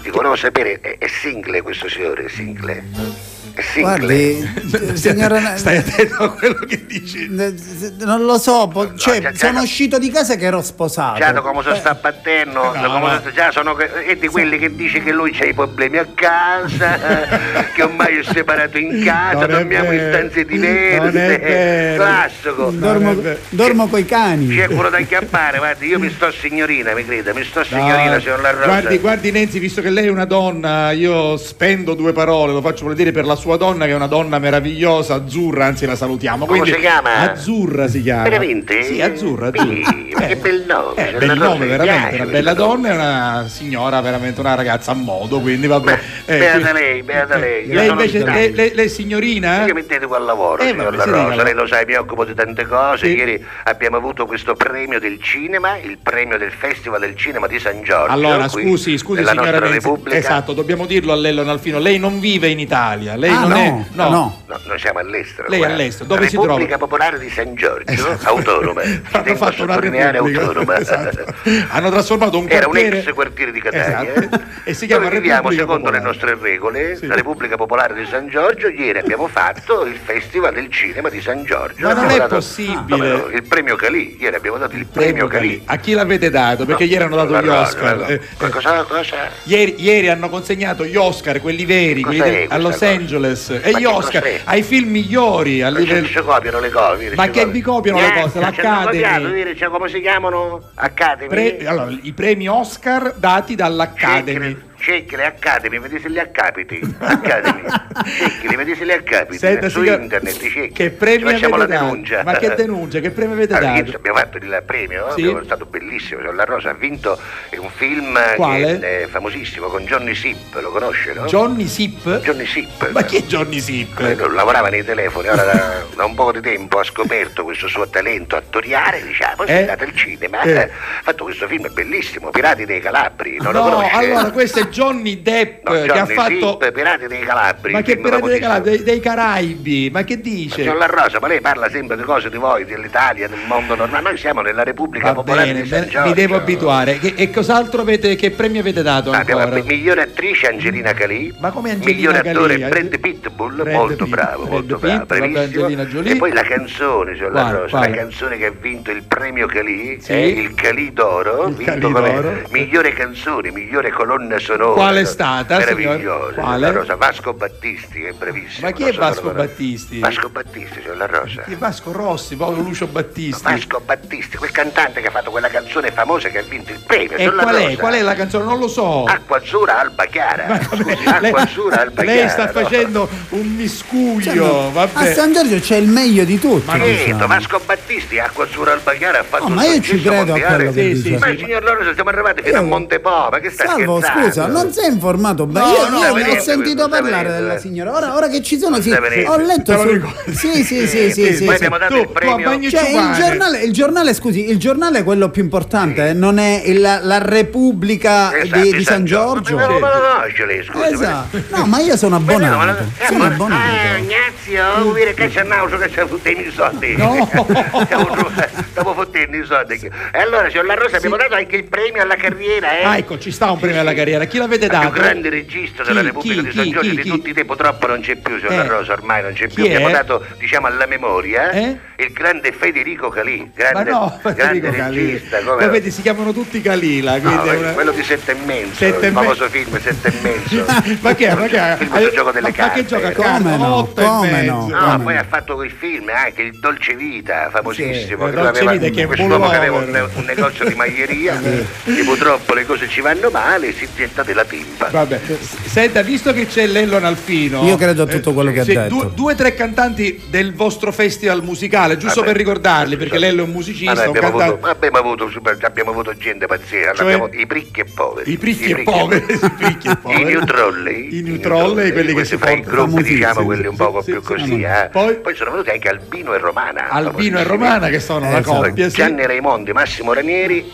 Ti volevo sapere, è, è single questo signore, è single? Guardi, signora. Stai attento a quello che dici. Non lo so, po- cioè, già- già- sono uscito di casa che ero sposato. Già da come sono sta battendo, da come no. sono- già sono che- è di quelli che dice che lui c'ha i problemi a casa, che ormai è separato in casa, Non dormiamo in stanze diverse, classico. Dormo, dormo coi cani. C'è quello da acchiappare, guardi, io mi sto signorina, mi creda, mi sto signorina, No, signor La Rosa. Guardi, guardi Nenzi, visto che lei è una donna, io spendo due parole, lo faccio volentieri per la sua donna che è una donna meravigliosa, azzurra, anzi la salutiamo. Come Quindi, si chiama? Azzurra si chiama. Veramente? Sì, azzurra, azzurra. Sì, ma che bel nome, Eh, bel nome, veramente, una bella donna e una signora, veramente una ragazza a modo, quindi vabbè. Eh, beata quindi- lei, beata lei. Lei invece, lei, lei- lei è signorina? Io mi dedico al lavoro, Eh, signor vabbè, Rosa, lei lo sa, mi occupo di tante cose. Sì. Ieri abbiamo avuto questo premio del cinema, il premio del Festival del Cinema di San Giorgio. Allora, scusi, scusi signora Renzi. Repubblica. Esatto, dobbiamo dirlo a Lello Nalfino. Lei non vive in Italia, lei Ah, non no, è no. No, noi siamo all'estero. Lei è all'estero, dove si Repubblica trova? Popolare di San Giorgio, autonoma. Ci Hanno tengo a fatto una repubblica. autonoma. Esatto. Hanno trasformato un Era un quartiere ex quartiere di Catania Esatto. e si chiama dove viviamo Repubblica secondo le Popolare. nostre regole Sì. la Repubblica Popolare di San Giorgio ieri abbiamo fatto il Festival del Cinema di San Giorgio Ma non Abbiamo è dato- possibile. No, no, il premio Calì ieri abbiamo dato il premio Calì A chi l'avete dato? Perché No, ieri hanno dato no, gli no, Oscar. no, no. Eh, cosa? Ieri, ieri hanno consegnato gli Oscar, quelli veri, quelli de- questa a Los cosa? Angeles. E gli Oscar cos'è? ai film migliori a livello. ci copiano le copie Ma che vi copiano le cose? Niente, ci hanno L'Academy. cioè, come si chiamano? Academy? Pre- allora, I premi Oscar dati dall'Academy. Cerchi le Academy, vedi se li accapiti. Academy. Cerchi, se accapiti. Senta, Su signor- internet cerchi. Che premi Ci facciamo avete la dato? denuncia. Ma che denuncia? Che premi avete Allora, dato? abbiamo fatto il premio, Sì. è stato bellissimo. cioè, La Rosa ha vinto un film Quale? che è famosissimo con Johnny Sipp, lo conosce, no? Johnny Sipp? Johnny Sipp. Ma chi è Johnny Sipp? Eh, Lavorava nei telefoni, ora da, da un po' di tempo ha scoperto questo suo talento attoriale, diciamo, Eh? è andato al cinema, Eh. ha fatto questo film bellissimo, Pirati dei Calabri, non lo no, conosce? allora questo è Johnny Depp No, che ha Johnny fatto. Sipp, Pirati dei Calabri. Ma che pirati dei. Calabri, dei, dei Caraibi? Ma che dice? Signor La Rosa, ma lei parla sempre di cose di voi, dell'Italia, del mondo normale. Noi siamo nella Repubblica Va Popolare bene, di San Giorgio. mi devo abituare. Che- e cos'altro avete, che premi avete dato Ah, abbiamo ancora? la migliore attrice Angelina Calì. Ma come Angelina Migliore attore Calì? Brad Pitbull, Brad molto Pitt, bravo, Brad molto Pitt, bravo, bravissimo. E poi la canzone, signor La Rosa, la canzone che ha vinto il premio Calì, Sì. è il Calì d'Oro, Il vinto Calì d'Oro. migliore canzone, migliore colonna sonora. Qual è stata, Meravigliosa, signor? Quale? La Rosa, Vasco Battisti, che è bravissimo. Ma chi è so Vasco. Battisti? Vasco Battisti, signor La Rosa. Chi è Vasco Rossi, Paolo Lucio Battisti. Vasco Battisti, quel cantante che ha fatto quella canzone famosa che ha vinto il premio. E La qual è? Qual è la canzone? Non lo so. Acqua azzurra alba chiara. Scusi, lei, acqua azzurra alba lei chiara. sta no? facendo un miscuglio, A vabbè. San Giorgio c'è il meglio di tutti. Ma certo, Vasco Battisti, acqua azzurra alba chiara, ha fatto Oh, un ma io ci credo a mondiale. quello che Sì, dice. sì, Ma signor Lorenzo, siamo arrivati fino a Montepo, ma che sta Salvo, scherzando? scusa, non sei informato bene. No, io no, io ho sta sentito parlare sta della signora. Ora, ora che ci sono, sì, ho letto Te lo sul... ricordi? Sì, sì, sì, sì, Eh, sì, poi sì. abbiamo dato Tu- il premio. Cioè, il giornale, il giornale, scusi, il giornale quello più importante eh, non è il- la Repubblica Esatto, di, di San Giorgio. Ma non lo conosce lei, scusa. Esatto. No, ma io sono Ma no, ma abbonato. la- eh, Sono ma- Ah, abbonato. Ignazio, vuol dire che c'è nauso che c'è fottendo i soldi. No. Stiamo, fottendo i soldi. E allora, signor La Rosa, abbiamo dato anche il premio alla carriera, eh? Ah, ecco, ci sta un premio alla carriera. Chi l'avete Il dato? più grande regista della Chi, Repubblica chi, di San Giorgio chi, di tutti i tempi, purtroppo non c'è più, signor Eh. Rosa, ormai non c'è più. Abbiamo è? dato, diciamo, alla memoria Eh? il grande Federico Calì, Ma grande, no, grande regista. Come... vedi, si chiamano tutti Calila. No, una- quello di Sette e Mezzo, Sette e il Me- famoso film Sette e Mezzo. Ma che è? Ma che è? Il film sul gioco delle Ma- ma carte. che gioca Come carte? no? Otto e Come mezzo. no? Come poi no? ha fatto quel film anche il Dolce Vita, famosissimo. Sì, che il Dolce aveva- Vita che è quest'uomo che aveva un negozio di maglieria, che purtroppo le cose ci vanno male, si getta della timba. Vabbè, senta, visto che c'è Lello Nalfino, Io credo a tutto quello che ha sì, detto. Due, due o tre cantanti del vostro festival musicale, giusto Vabbè, per ricordarli, perché Lello è un musicista, un abbiamo, cantante. avuto, abbiamo, avuto, abbiamo avuto gente pazzesca, Cioè? abbiamo i pricchi e poveri. I pricchi e poveri, i e new trolley. I new trolley, quelli che questi si fra i gruppi, diciamo, quelli un sì, poco sì, più sì, così. sì. eh. Poi- Poi sono venuti anche Albino e Romana. Albino e. Romana, che sono una Esatto. coppia. Gianni Raimondi, Massimo Ranieri,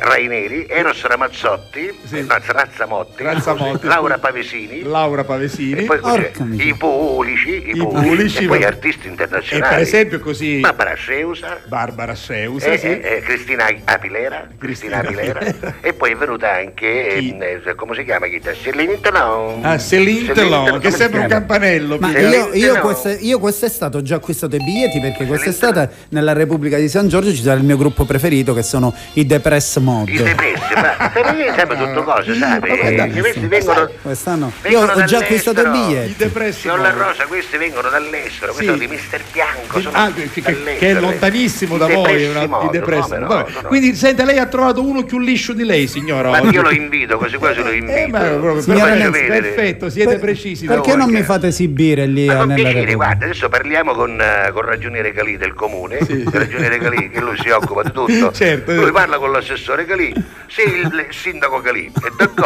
Raineri, Eros Ramazzotti, Sì. Eh, no, Razzamotti, Razzamotti, Laura. Pavesini. Laura Pavesini. E poi i Pulici, i, I Pulici, Pulici, e poi va- artisti E internazionali. per esempio così Barbara Sceusa, Barbara Sceusa, e, sì. e- e Cristina Apilera, Cristina Apilera. E poi è venuta anche, Chi? ehm, eh, come si chiama? chi? Celine Dion. Ah, Celine Dion, che sembra un campanello. Ma io, io, no. queste- io quest'estate ho già acquistato i biglietti perché quest'estate nella Repubblica di San Giorgio ci sarà il mio gruppo preferito che sono i Depress Mod. I depressi, ma per me sembra tutto cose, sai? Questi vengono, Quest'anno io ho già acquistato i dall'estero. biglietti. I depressi. Signor La Rosa, questi vengono dall'estero, Sì. questo di Mister Bianco. Sono Ah, che, che- è lontanissimo da voi, depressi è una- i modo, depressi. come no, Vabbè, sono- Quindi, senta, lei ha trovato uno più liscio di lei, signora. Ma oggi. io lo invito, quasi quasi lo invito. Eh, ma proprio, Signora perfetto, siete Per- precisi. Perché non mi fate esibire lì Ma eh, con nella piacere, guarda, adesso parliamo con, eh, con ragioniere Calì del comune, il ragioniere Calì, che lui si occupa di tutto. Certo. Lui parla con l'assessore Calì, se il sindaco Calì è d'accordo,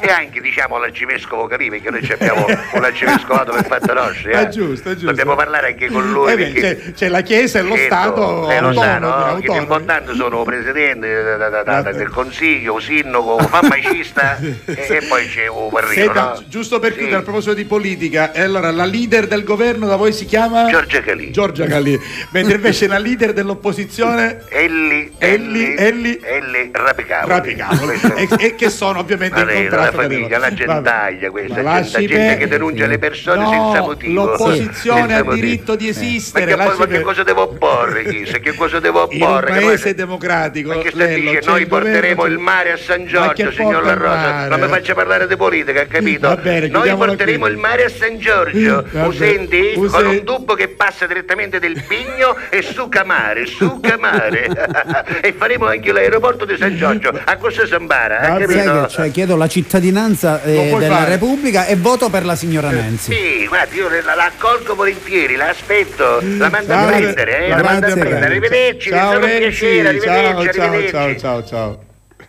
e anche diciamo l'arcivescovo Calì, perché noi abbiamo un arcivescovato per fatto nostro. È giusto, è giusto. Dobbiamo parlare anche con lui. Eh beh, c'è, c'è la Chiesa e lo Certo, Stato lei lo sa, no? Che l'importante sono presidente eh, da- da- da- del consiglio, sindaco, il farmacista e, e poi c'è un barrino, Senta, no? gi- giusto per Sì. chiudere a proposito di politica, e allora la leader del governo da voi si chiama Giorgia Calì. Giorgia Calì, mentre invece la leader dell'opposizione Elli, Elli, Elli- Elli Rapicavoli. Rapicavoli, Questo- e, e che sono ovviamente Ma contrasto la famiglia, la Vabbè. gentaglia questa, Ma gente, lasci gente per- che denuncia le persone No, senza motivo. l'opposizione Senza ha motivo. diritto di Ma esistere. che, poi- lasci ma che cosa devo opporre, Chisa? Che cosa devo In un opporre? Che paese poi- democratico, Ma che sta Lello, c'è Noi porteremo il mare a San Ma che Giorgio, signor La Rosa. Non mi faccia parlare di politica, ha capito? Va bene, Noi porteremo il mare a San Giorgio, Va lo bene. senti? Lo Con un tubo che passa direttamente del Pigno e su Camare, su Camare. e faremo anche l'aeroporto di San Giorgio. A cosa sembara, ha capito? che cioè, chiedo la cittadinanza eh, della fare. Repubblica e voto per la signora Nancy. Sì, guardi, io la, la accolgo volentieri, la aspetto, la mando a Ciao, prendere, eh, la grazie, mando a prendere. Arrivederci, è Ciao stato un piacere, ciao, arrivederci, ciao, arrivederci. ciao, ciao,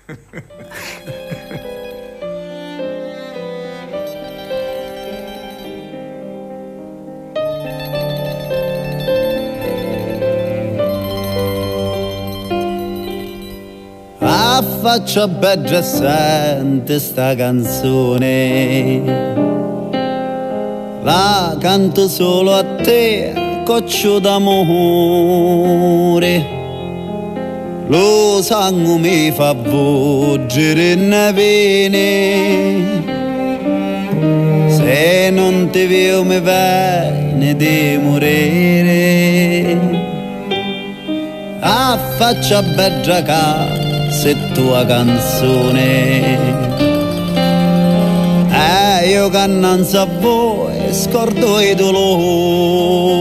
ciao. Affaccia bella e sente sta canzone. La canto solo a te, coccio d'amore. Lo sangue mi fa volgere in vene. Se non ti vedo mi viene di morire. Affaccia bella casa e tua canzone. E io che so a voi scordo i dolori.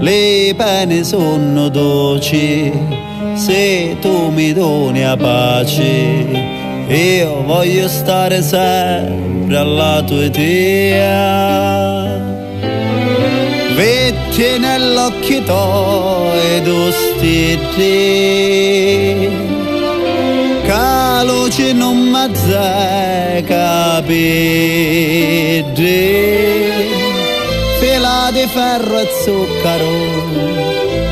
Le pene sono dolci se tu mi doni la pace io voglio stare sempre alla tua idea Vetti nell'occhio tuoi dostiti Che luce non mi capire Fila di ferro e zucchero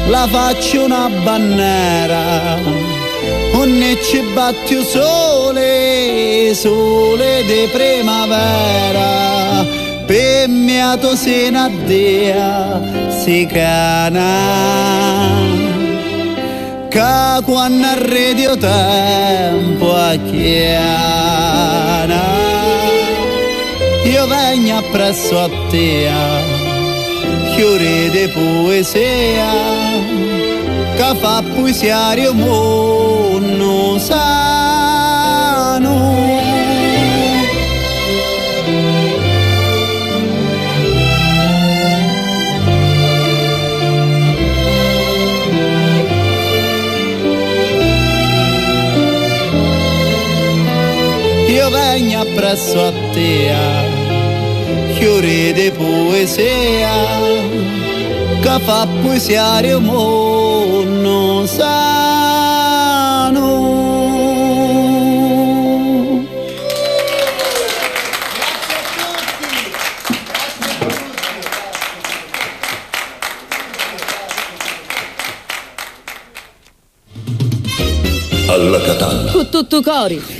La faccio una bandiera. Un ci batti il sole Sole di primavera per mia tu sei una dea si cana. Che quando arredio tempo a chiana. Io vengo appresso a te chiure di poesia. Che fa poesiario mondo sano appresso a te fiori di poesia che fa poesiare un mondo sano Alla Catalla. Con tutto cori.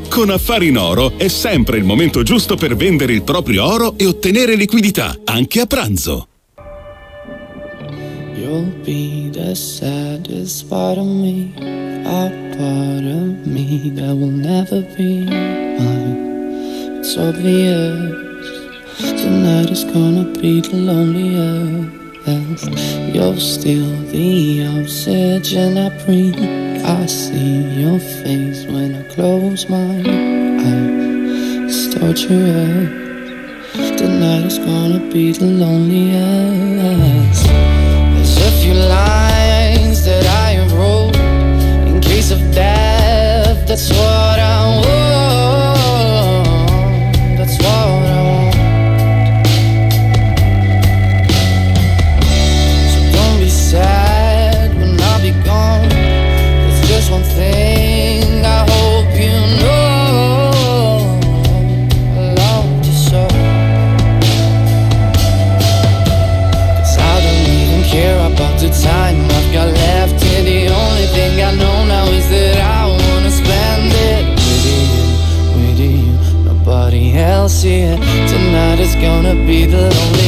Con Affari in Oro è sempre il momento giusto per vendere il proprio oro e ottenere liquidità, anche a pranzo. You'll be the saddest part of me, a part of me that will never be mine. It's obvious tonight is gonna be the loneliest. You're still the oxygen I breathe. I see your face when I close my eyes. It's torturous. Tonight is gonna be the loneliest. There's a few lines that I have wrote in case of death. That's what I gonna be the loneliest.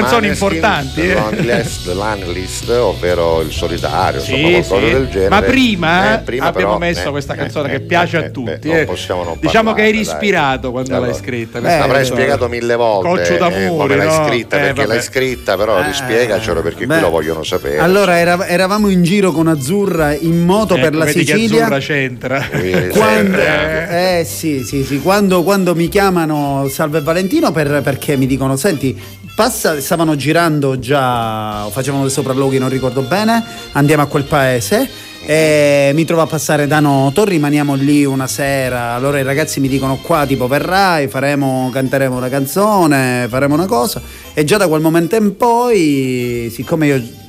Canzoni importanti, The eh. Long List, The Long List, ovvero il solitario, Sì, insomma, qualcosa sì. del genere. Ma prima, Eh, prima abbiamo però, messo eh, questa eh, canzone eh, che piace eh, a tutti. non eh. possiamo non diciamo che eri ispirato quando Allora, l'hai scritta. Eh, canzone. spiegato mille volte Coccio eh, d'amore, come l'hai scritta, Eh, perché vabbè. l'hai scritta, però rispiegacelo perché beh, qui lo vogliono sapere. Allora era- eravamo in giro con Azzurra in moto per Ecco, la Sicilia. Azzurra c'entra. Quando, Eh. eh sì, sì, sì, quando, quando mi chiamano Salve Valentino per- perché mi dicono senti passa, stavano girando già, facevano dei sopralluoghi non ricordo bene, andiamo a quel paese. E mi trovo a passare da Noto, rimaniamo lì una sera, allora i ragazzi mi dicono qua tipo verrai, faremo, canteremo una canzone, faremo una cosa. E già da quel momento in poi, siccome io...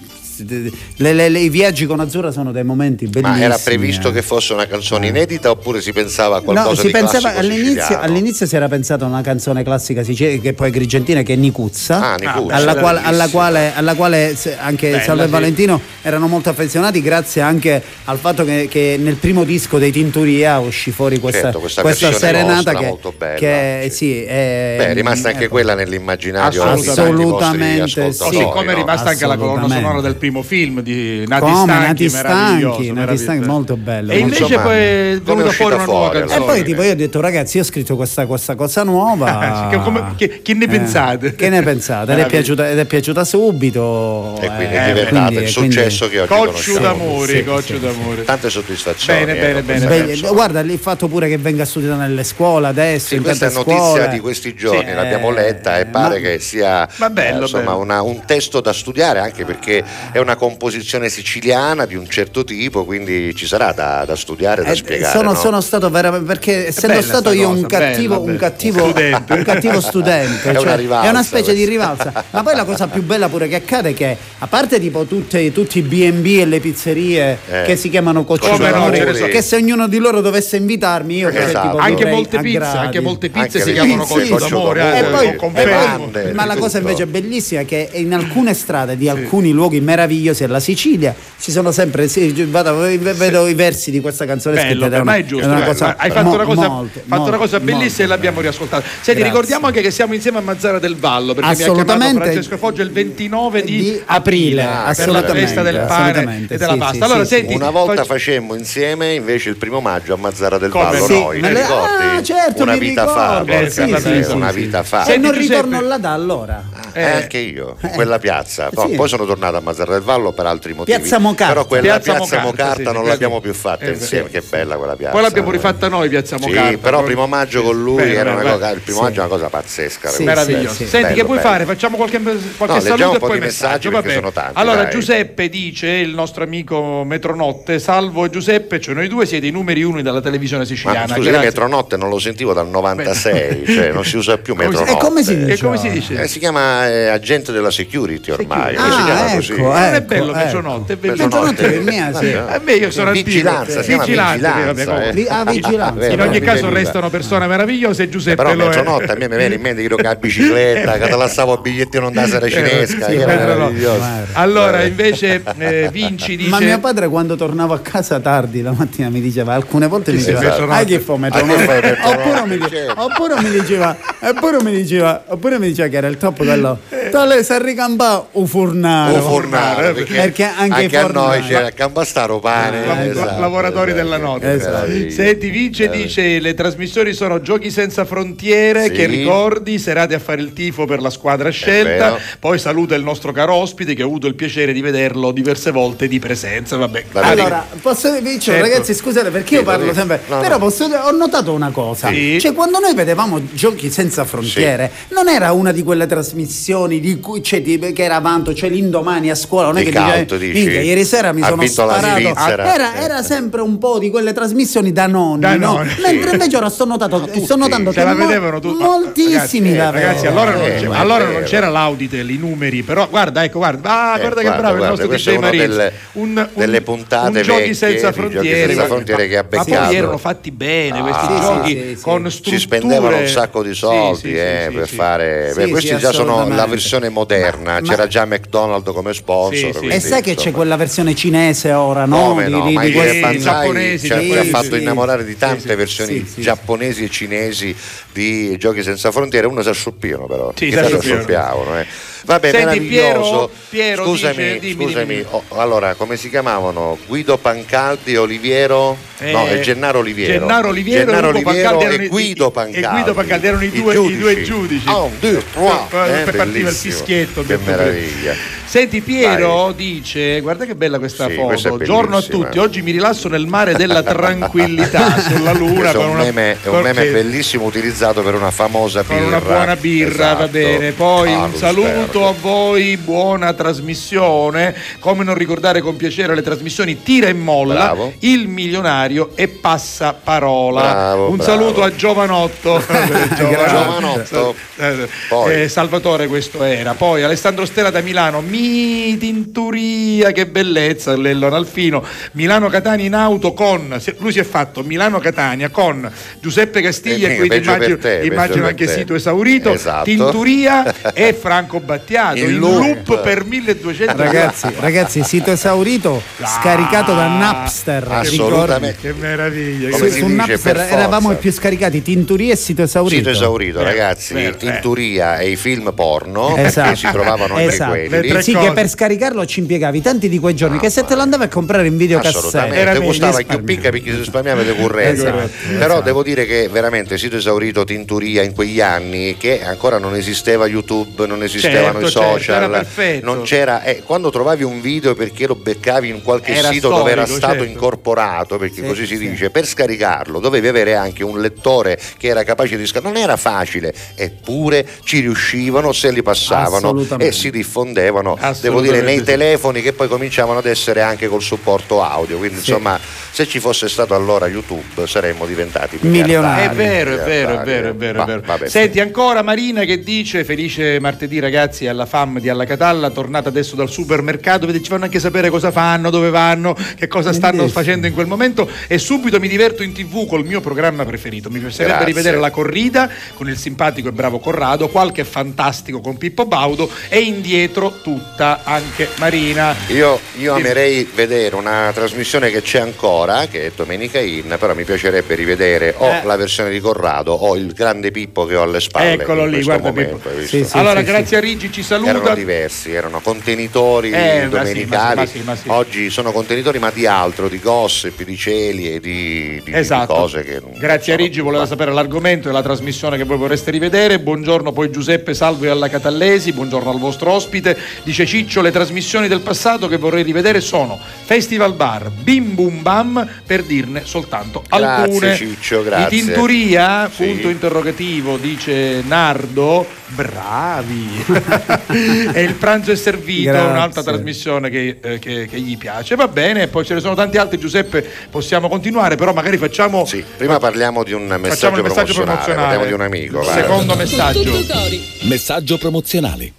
le- le- le- I viaggi con Azzurra sono dei momenti bellissimi. Ma era previsto eh. che fosse una canzone inedita oppure si pensava a qualcosa No, si di pensava all'inizio, all'inizio si era pensato a una canzone classica siciliana che poi è Grigentina che è Nicuzza, Ah, Nicuzza, alla, quale, alla, quale, alla quale anche Bella, Salve e sì. Valentino erano molto affezionati grazie anche al fatto che, che nel primo disco dei Tinturia uscì fuori questa, Certo, questa questa serenata che, molto bella, che, sì, è, Beh, è rimasta anche eh, quella nell'immaginario Assolutamente. Assolutamente, sì. ascoltatori, Così come è rimasta anche la colonna sonora del primo film di Nati come Stanchi, Nati Stanchi, Nati. Stanchi, molto bello. E molto invece bello. poi è venuta fuori una nuova E canzone. poi tipo io ho detto ragazzi io ho scritto questa, questa cosa nuova. Che come- che- che ne Eh, pensate? che ne pensate? Ed è, piaciuta, ed è piaciuta subito. E quindi eh, è diventato quindi- il successo che oggi Coccio d'amore, Sì, coccio sì. d'amore. Tante soddisfazioni. Bene, bene, ecco, bene. Beh, canzone. guarda il fatto pure che venga studiata nelle scuole adesso. Sì, in questa è notizia scuole. di questi giorni, l'abbiamo eh, letta e pare che sia eh, insomma, un testo da studiare anche perché è una composizione siciliana di un certo tipo, quindi ci sarà da, da studiare, da Eh, spiegare. sono, no? sono stato veramente perché essendo bella stato sta io un cosa, cattivo, bella, un cattivo Studente. un cattivo studente, È cioè, una rivalsa è una specie di questa. rivalsa. Ma poi la cosa più bella pure che accade è che a parte tipo tutte- tutti i B&B e le pizzerie Eh. che si chiamano Coccio Come no, d'amore, ce ne sono. che se ognuno di loro dovesse invitarmi io cioè, Esatto. tipo, Anche molte pizze, anche molte pizze Anche si chiamano pizze, coccio coccio d'amore. d'amore, poi, confermo. poi- bevande, ma la di cosa invece bellissima è che in alcune strade di alcuni luoghi meravigliosi della Sicilia ci sono sempre sì, vado- vedo i versi di questa canzone Bello, scritta me è giusto. una guarda, cosa hai fatto mo- una cosa, molto, fatto una cosa molto, bellissima e molto l'abbiamo riascoltata. Senti, Grazie. ricordiamo anche che siamo insieme a Mazzara del Vallo perché mi ha chiamato Assolutamente. Francesco Foggia il 29 di, Di aprile, per la festa del pane e della sì, pasta. sì, allora, sì, senti, Una volta fac- facemmo insieme invece il primo maggio a Mazzara del Come Vallo no? Sì, noi, ti le- ricordi? ah, certo, una mi vita fa, sì, sì, una sì, vita sì. fa. E Senti, non ritorno là da allora. Eh, anche io, in quella piazza. Sì. Poi sono tornato a Mazzara del Vallo per altri motivi. Piazza Mocarta. Però quella Piazza piazza, Mocarta, Mocarta, sì, non sì, l'abbiamo sì. più fatta Eh, insieme. sì. Che bella quella piazza. Poi l'abbiamo rifatta noi, Piazza Sì, Mocarta. però Poi- primo maggio con lui Bene, era una cosa, il primo Sì. maggio è una cosa pazzesca. Sì, sì, sì. Senti, Bello, che vuoi bello. fare? Facciamo qualche, qualche No, leggiamo saluto un e po' poi di messaggio. perché sono tanti, allora, dai. Giuseppe dice, il nostro amico Metronotte, Salvo e Giuseppe, cioè noi due siete i numeri uno della televisione Ma siciliana. scusi, io Grazie. metronotte non lo sentivo dal 96, cioè non si usa più metronotte. E come si dice? Come si dice? Eh, si chiama eh, agente della security ormai, Security. si chiama Ah, così. Ecco, Non è ecco, bello ecco. Metronotte, è bellissimo. Metronotte per me, sì. A me io sono antico. Vigilanza, chiama Vigilante, vigilanza, vabbè, eh. Ah, vigilanza. In ogni caso restano persone meravigliose e Giuseppe Però lo è. metronotte a me mi viene in mente io che a bicicletta, che te lasciavo a bigliettino non da sera cinesca, Sì, che era Metronotte. meraviglioso. Allora, invece, eh, Vinci dice... Ma mio padre quando tornavo a casa tardi la mattina mi diceva, alcune volte mi diceva, ah che che metronotte?" fai metronotte, Oppure mi, dice- certo. oppure mi diceva, oppure mi diceva, oppure mi diceva che era il top quello, tale si ricambà un fornaro. O fornare, perché, Perché anche i a noi c'era Cambastaro pane. La- esatto, lavoratori esatto. della notte. Esatto. Meraviglia. Senti, Vince dice: Le trasmissioni sono giochi senza frontiere. Sì. Che ricordi, serate a fare il tifo per la squadra scelta. Poi saluta il nostro caro ospite che ho avuto il piacere di vederlo diverse volte di presenza. Vabbè, Va bene. Allora, posso dire, Certo. ragazzi, scusate perché io Dico, parlo sempre. No, però no. posso dire- ho notato una cosa. Sì. Cioè, quando noi vedevamo giochi senza frontiere, non era una di quelle trasmissioni di cui cioè, di- che era vanto, cioè l'indomani a scuola, non è Di che dice, calcio, dici? "Minchia, ieri sera mi Ha sono vinto la sparato. Svizzera. Era, era sempre un po' di quelle trasmissioni da nonni, Da no? nonni, mentre invece ora sto, notato, sto notando che la vedevano tutti. moltissimi ragazzi, la eh, ragazzi, allora, non, Eh, ma è allora non c'era l'auditel, i numeri, però guarda, ecco, guarda, ah, Eh, guarda che guarda, bravo il guarda, nostro questo DJ Marizzi. delle- un, un- delle puntate un giochi senza frontiere, Senza ma- Frontiere che ha ma beccato. poi erano fatti bene questi Ah, giochi con strutture si spendevano un sacco di soldi eh, per fare questi già sono la versione moderna c'era già McDonald's come sponsor Sì, sì. E sai che c'è quella versione cinese ora, no? come no, di, ma di questi- Banzai giapponesi, ci ha, fatto sì. innamorare di tante versioni sì, sì. giapponesi e cinesi di Giochi Senza Frontiere uno si assoppiano però Sì, si assoppiavano, eh. Vabbè Senti, meraviglioso Piero- Piero scusami, dice- dimmi, scusami dimmi. oh, allora come si chiamavano Guido Pancaldi Oliviero no Eh, è Gennaro Oliviero Gennaro Oliviero, Gennaro Oliviero e i- Guido e Pancaldi Guido Pancaldi erano i due, i due giudici. giudici. Ah, un, due, Eh, partiva il bellissimo. fischietto. che meraviglia Senti Piero dice, guarda che bella questa Sì, foto, giorno a tutti, oggi mi rilasso nel mare della tranquillità sulla luna è con un una, meme, è un meme con- bellissimo utilizzato per una famosa con birra una buona birra, Esatto. va bene. Poi un Carlsberg. Saluto a voi, buona trasmissione. Come non ricordare con piacere le trasmissioni Tira e Molla, Bravo. Il Milionario e Passa Parola. Bravo, un bravo. saluto a Giovanotto. Giovanotto. Eh, Salvatore questo era. Poi Alessandro Stella da Milano, mi tinturia, che bellezza, Lello Analfino. Milano-Catania in auto con, lui si è fatto Milano-Catania con Giuseppe Castiglia, Eh, quindi immagino, te, immagino anche sito esaurito, Esatto. Tinturia e Franco Battiato, In in loop. loop, per 1200 Ragazzi, ragazzi, sito esaurito scaricato da Napster. Assolutamente. Che meraviglia. Come Su, si su dice, Napster per eravamo i più scaricati, Tinturia e sito esaurito. Sito esaurito, Eh, ragazzi, vero, Tinturia e i film porno, Esatto. che si trovavano anche Esatto. quelli. Sì, che per scaricarlo ci impiegavi tanti di quei giorni che se te lo andavi a comprare in videocassetta costava risparmiare. più picca perché si risparmiava le correnze. Esatto, Però esatto. devo dire che veramente sito esaurito Tinturia in quegli anni che ancora non esisteva YouTube, non esistevano Certo, i certo, social, era perfetto. non c'era eh, quando trovavi un video perché lo beccavi in qualche Era sito dove era storico, stato certo. incorporato, perché Sì, così si sì. dice, per scaricarlo dovevi avere anche un lettore che era capace di scaricare, non era facile, eppure ci riuscivano se li passavano e si diffondevano, devo dire, nei sì. telefoni che poi cominciavano ad essere anche col supporto audio, quindi insomma se ci fosse stato allora YouTube saremmo diventati Milionari. È vero, è vero, è vero, è vero. Senti ancora Marina che dice felice martedì ragazzi alla fam di Alla Catalla, tornata adesso dal supermercato, ci fanno anche sapere cosa fanno, dove vanno, che cosa stanno facendo in quel momento e subito mi diverto in tv col mio programma preferito. Mi piacerebbe Grazie. rivedere la corrida con il simpatico e bravo Corrado, qualche fantastico con Pippo Baudo e indietro tutta anche Marina. Io, io Sì. amerei vedere una trasmissione che c'è ancora, che è Domenica In, però mi piacerebbe rivedere o Eh. la versione di Corrado o il grande Pippo che ho alle spalle. Eccolo lì, guarda momento, Pippo. Sì, sì. allora, grazie a Rigi ci saluta. Erano diversi, erano contenitori Eh, domenicali. ma sì, ma sì, ma sì. Oggi sono contenitori, ma di altro, di gossip, di cieli e di, di- di Esatto. cose che non Grazie a Rigi, voleva sapere l'argomento e la trasmissione che voi vorreste rivedere. Buongiorno poi Giuseppe Salvo e alla Catallesi, buongiorno al vostro ospite. Dice Ciccio, le trasmissioni del passato che vorrei rivedere sono Festival Bar, Bim Bum Bam, per dirne soltanto Grazie, alcune. Ciccio, grazie. I Tinturia, punto interrogativo, dice Nardo, bravi. e il pranzo è servito, Grazie. un'altra trasmissione che, eh, che- che gli piace. Va bene, poi ce ne sono tanti altri, Giuseppe, possiamo continuare, però magari facciamo... Sì, prima parliamo di un messaggio, messaggio promozionale, promozionale. parliamo di un amico. vai. Secondo messaggio. Messaggio promozionale.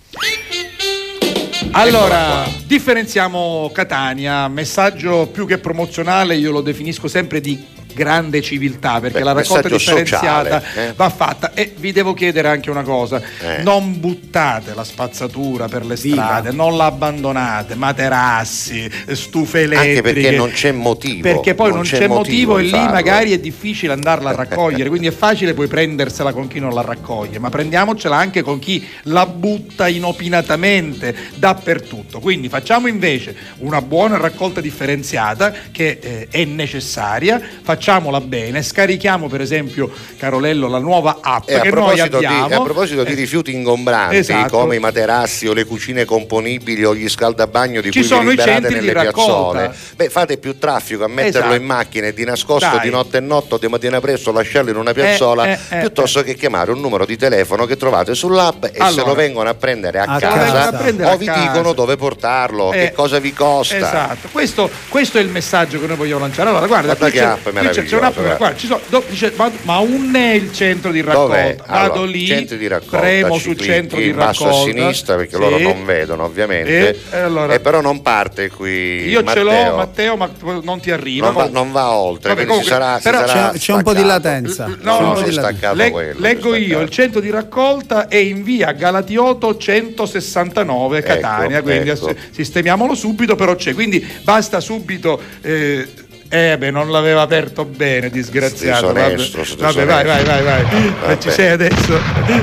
Allora, differenziamo Catania, messaggio più che promozionale, io lo definisco sempre di grande civiltà perché Beh, la raccolta differenziata sociale, eh. va fatta e vi devo chiedere anche una cosa Eh. non buttate la spazzatura per le Viva. strade non la abbandonate materassi stufe elettriche Anche perché non c'è motivo. perché poi non, c'è, motivo, e di lì farlo. magari è difficile andarla a raccogliere, quindi è facile poi prendersela con chi non la raccoglie, ma prendiamocela anche con chi la butta inopinatamente dappertutto. Quindi facciamo invece una buona raccolta differenziata che eh, è necessaria, facciamo facciamola bene, scarichiamo per esempio, Carolello, la nuova app E a che noi proposito, di, abbiamo. a proposito di rifiuti ingombranti Esatto. come i materassi o le cucine componibili o gli scaldabagno di Ci cui sono vi liberate nelle piazzole, beh, fate più traffico a metterlo Esatto. in macchina e di nascosto Dai. di notte e notte o di mattina presto lasciarlo in una piazzola Eh, eh, eh, piuttosto che chiamare un numero di telefono che trovate sull'app e se Allora. lo vengono a prendere a, A casa, prendere o a vi casa. dicono dove portarlo, Eh, che cosa vi costa. Esatto, questo, questo è il messaggio che noi vogliamo lanciare. Allora, guarda, Guarda qui che c'è, qui c'è- c'è meravigliosa, un'app, guarda. guarda, ci sono- do- dice, ma, ma un è il centro di raccolta. Dov'è? Vado Allora, lì, centri di raccolta, premo sul centro di raccolta. a sinistra perché Sì. loro non vedono ovviamente E, e allora- e però non parte qui Io ce l'ho, Matteo. Matteo, ma non ti arriva. non va, non va oltre Vabbè, comunque, sarà, però- sarà C'è, c'è un po' di latenza. No, C'è un no, staccato quello, leggo io, il centro di raccolta è in via Galatioto 169 Catania, Ecco, quindi ecco. sistemiamolo subito, però c'è, quindi basta subito... Eh, eh beh, non l'aveva aperto bene, disgraziato. Vabbè, Disonesto, vabbè vai, vai, vai, vai. Vabbè. Ci sei adesso.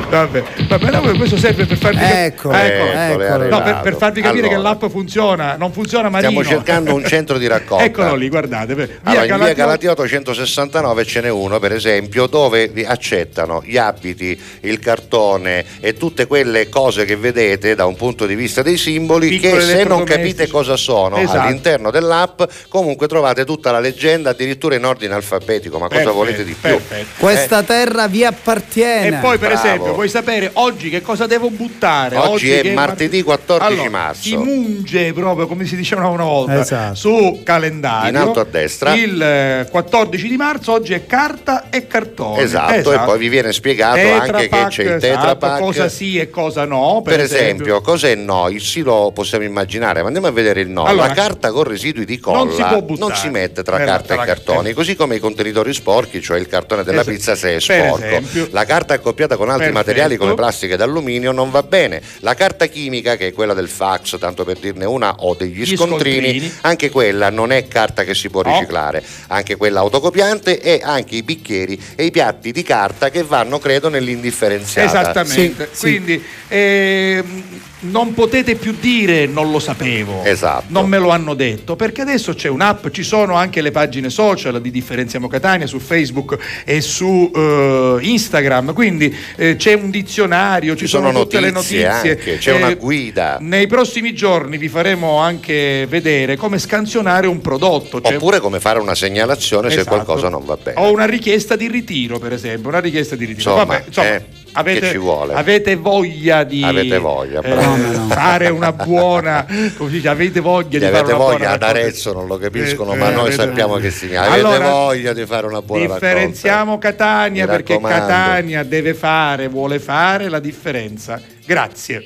Vabbè, vabbè no, questo serve per farvi capire. Ecco, Eccolo, è eccolo. No, per, per farvi capire che Allora, l'app funziona, non funziona Marino. Stiamo cercando un centro di raccolta. Eccolo lì, guardate. Via Allora, in via Galatioto 169 ce n'è uno, per esempio, dove vi accettano gli abiti, il cartone e tutte quelle cose che vedete da un punto di vista dei simboli Piccoli che se non capite cosa sono Esatto. all'interno dell'app, comunque trovate tutta la leggenda addirittura in ordine alfabetico. Ma cosa Perfetto, volete di più? perfetto. Questa terra vi appartiene. E poi, per Bravo. esempio, vuoi sapere oggi che cosa devo buttare? Oggi è che martedì 14 Allora, marzo. Si munge proprio come si diceva una volta Esatto. su calendario. In alto a destra. Il eh, 14 di marzo oggi è carta e cartone. Esatto, e poi vi viene spiegato anche che c'è il esatto, Pak. cosa sì e cosa no. Per, Per esempio, cos'è no? Il sì lo possiamo immaginare, ma andiamo a vedere il no. Allora, la carta con residui di colla non si può buttare. non si mette tra Eh, carta tra- e cartoni, eh. così come i contenitori sporchi, cioè il cartone della Esatto. pizza se è sporco. esempio. La carta accoppiata con altri Perfetto. materiali come plastica ed alluminio non va bene. La carta chimica, che è quella del fax, tanto per dirne una, o degli Gli scontrini, scontrini. anche quella non è carta che si può No. riciclare. Anche quella autocopiante e anche i bicchieri e i piatti di carta che vanno, credo, nell'indifferenziata. Esattamente, Sì, sì. quindi ehm, non potete più dire non lo sapevo, Esatto. non me lo hanno detto, perché adesso c'è un'app, ci sono anche le pagine social di Differenziamo Catania su Facebook e su eh, Instagram, quindi eh, c'è un dizionario, ci, Ci sono tutte le notizie notizie. anche, c'è una guida. Nei prossimi giorni vi faremo anche vedere come scansionare un prodotto. cioè- Oppure come fare una segnalazione se Esatto. qualcosa non va bene. O una richiesta di ritiro, per esempio, una richiesta di ritiro. Insomma, Vabbè, insomma, eh, avete, che ci vuole? avete voglia di Avete voglia, eh, no? fare una buona come si dice, avete voglia di fare avete una buona voglia ad raccolta. Arezzo non lo capiscono, Eh, ma eh, noi avete- sappiamo che significa. Avete Allora, voglia di fare una buona Differenziamo Catania Mi perché raccomando. Catania deve fare, vuole fare la differenza. Grazie.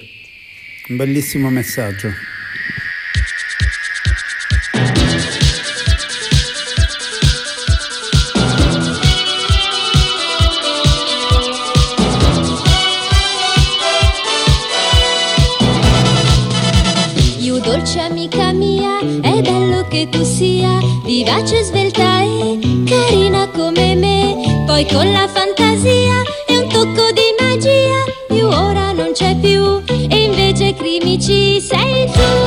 Un bellissimo messaggio. Che tu sia vivace, svelta e carina come me. Poi con la fantasia e un tocco di magia, you ora non c'è più e invece crimici sei tu.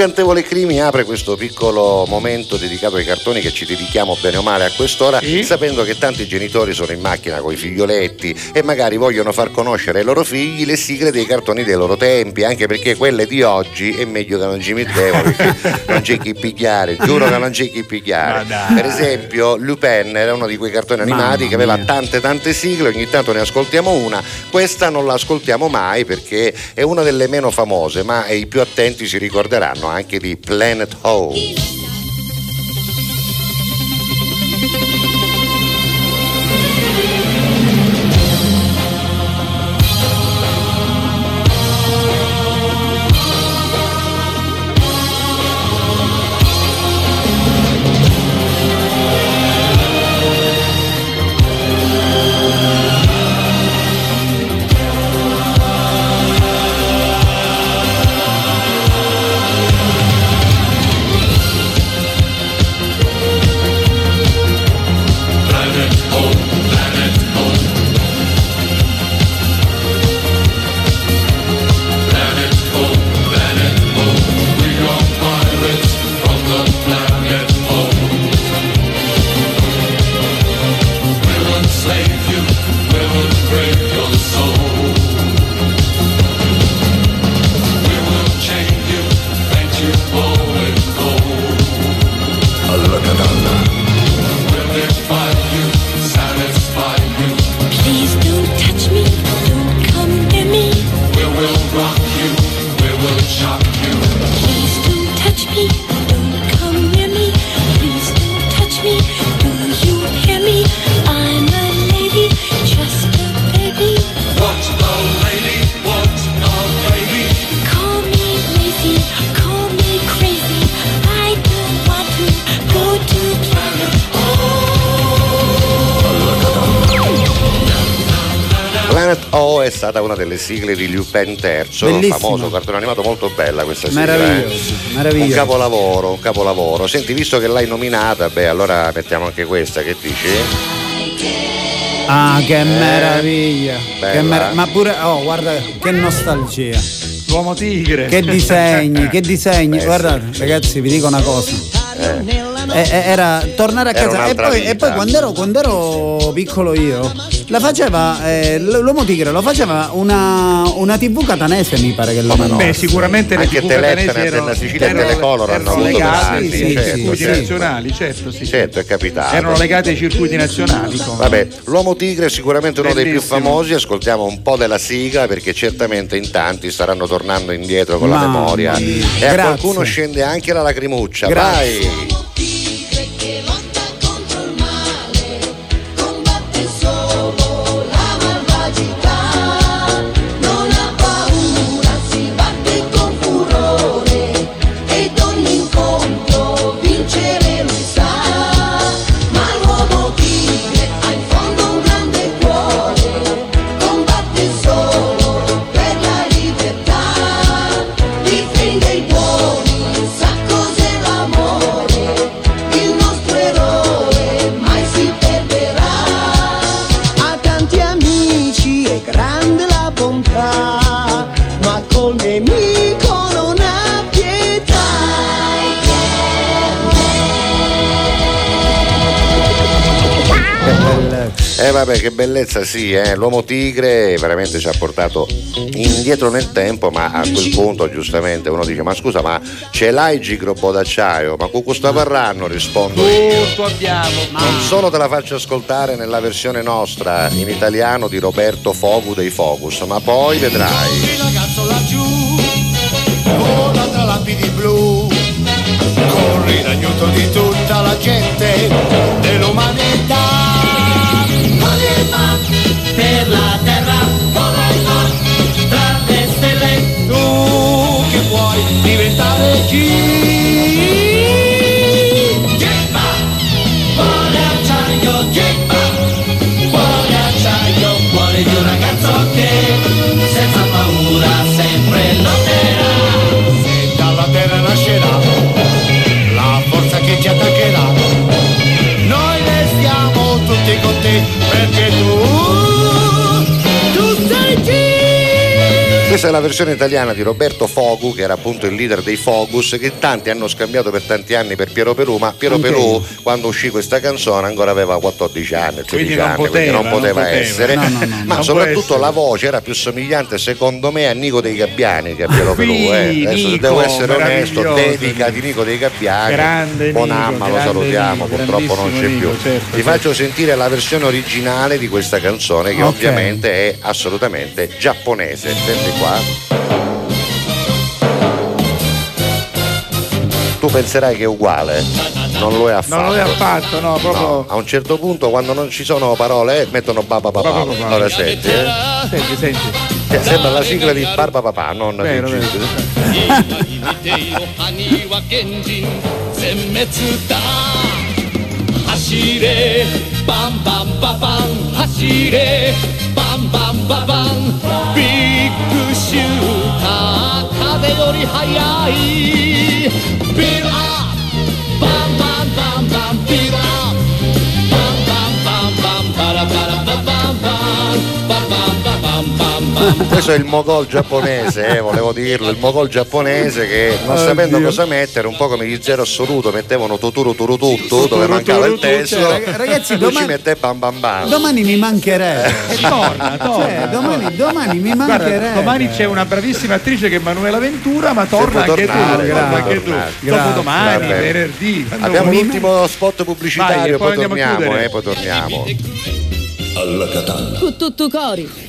L'incantevole Crimi apre questo piccolo momento dedicato ai cartoni che ci dedichiamo bene o male a quest'ora, Sì. sapendo che tanti genitori sono in macchina con i figlioletti e magari vogliono far conoscere ai loro figli le sigle dei cartoni dei loro tempi, anche perché quelle di oggi è meglio che non ci mettevo perché non c'è chi picchiare, giuro che non c'è chi dai. Per esempio, Lupin era uno di quei cartoni animati che aveva tante tante sigle, ogni tanto ne ascoltiamo una, questa non la ascoltiamo mai perché è una delle meno famose, ma i più attenti si ricorderanno anche di Planet Home. Sigle di Lupin III, Bellissima. famoso cartone animato, molto bella questa sigla. Meraviglioso, eh. meraviglioso. Un capolavoro, un capolavoro. Senti, visto che l'hai nominata, beh, allora mettiamo anche questa, che dici? Ah, che meraviglia. Che Eh, mer- eh? ma pure, oh, guarda, che nostalgia. L'uomo tigre. Che disegni, che disegni. Guarda, ragazzi, vi dico una cosa. Eh, eh, era tornare a casa e poi, e poi quando, ero, quando ero piccolo io la faceva eh, l'uomo tigre lo faceva una, una tv catanese mi pare che lo no? Beh, sicuramente le Anche TV catanesi e erano- Antena Sicilia e erano- Telecolor hanno erano avuto anni, ai certo, circuiti certo. nazionali, certo, sì. Certo, è capitato. Erano legate ai circuiti nazionali. come- Vabbè, l'uomo tigre è sicuramente uno dei più Bellissimo. famosi, ascoltiamo un po' della sigla perché certamente in tanti staranno tornando indietro con la Mamma memoria. mia. E a Grazie. qualcuno scende anche la lacrimuccia. Grazie. Vai! Bellezza sì, eh. l'uomo tigre veramente ci ha portato indietro nel tempo, ma a quel punto giustamente uno dice ma scusa ma ce l'hai il gigrobo d'acciaio? Ma con questo parranno rispondo io. Tutto abbiamo. Non solo te la faccio ascoltare nella versione nostra in italiano di Roberto Fogu dei Focus, ma poi vedrai. Il ragazzo laggiù vola tra lapidi blu corri in aiuto di tutta la gente dell'umanità per la terra, volerà tra le stelle. tu che vuoi diventare G Gemma, cuore acciaio, gemma, cuore acciaio, cuore di un ragazzo senza paura sempre lotterà. se dalla terra nascerà la forza che ci attaccherà noi restiamo tutti con te perché Questa è la versione italiana di Roberto Fogu, che era appunto il leader dei Fogus, che tanti hanno scambiato per tanti anni per Piero Perù, ma Piero Anche Perù, quando uscì questa canzone, ancora aveva 14 anni, 13 Quindi non anni, quindi poteva, non non poteva poteva. essere. No, no, no, no. ma soprattutto la voce era più somigliante, secondo me, a Nico dei Gabbiani che a Piero Perù. Eh. Adesso Nico, devo essere onesto, dedica di Nico dei Gabbiani. Grande Bonamma, Nico, lo salutiamo, Nico, purtroppo non c'è grandissimo più. Nico, certo, Ti certo. faccio sentire la versione originale di questa canzone che Ok. ovviamente è assolutamente giapponese. Senti qua. Tu penserai che è uguale, non lo è affatto. Non lo è affatto, no, proprio. No, a un certo punto quando non ci sono parole eh, mettono baba papà. Baba papà. Ora senti, eh. Senti, senti. Eh, sembra la sigla di Barba Papà, non Vero, di vero. 走れ。バンバンババン走れ。バンバンババン。ビッグシューター風より速い。ビルアップバンバンバンバンビルアップ Questo è il mogol giapponese, eh, volevo dirlo, il mogol giapponese che non sapendo cosa mettere, un po' come gli zero assoluto, mettevano tuturu turu tutto dove mancava il testo. Cioè, rag- ragazzi, lui ci domani- mette bam bam bam. Domani mi mancherebbe. E torna, torna. Cioè, domani, domani mi Guarda, mancherebbe. domani c'è una bravissima attrice che è Emanuela Ventura, ma torna anche tornare, tu. torna anche tu. Dopodomani, venerdì. Abbiamo l'ultimo spot pubblicitario, Vai, e poi poi, andiamo a torniamo, eh, poi torniamo. Alla Catalla. Cu tutto cori.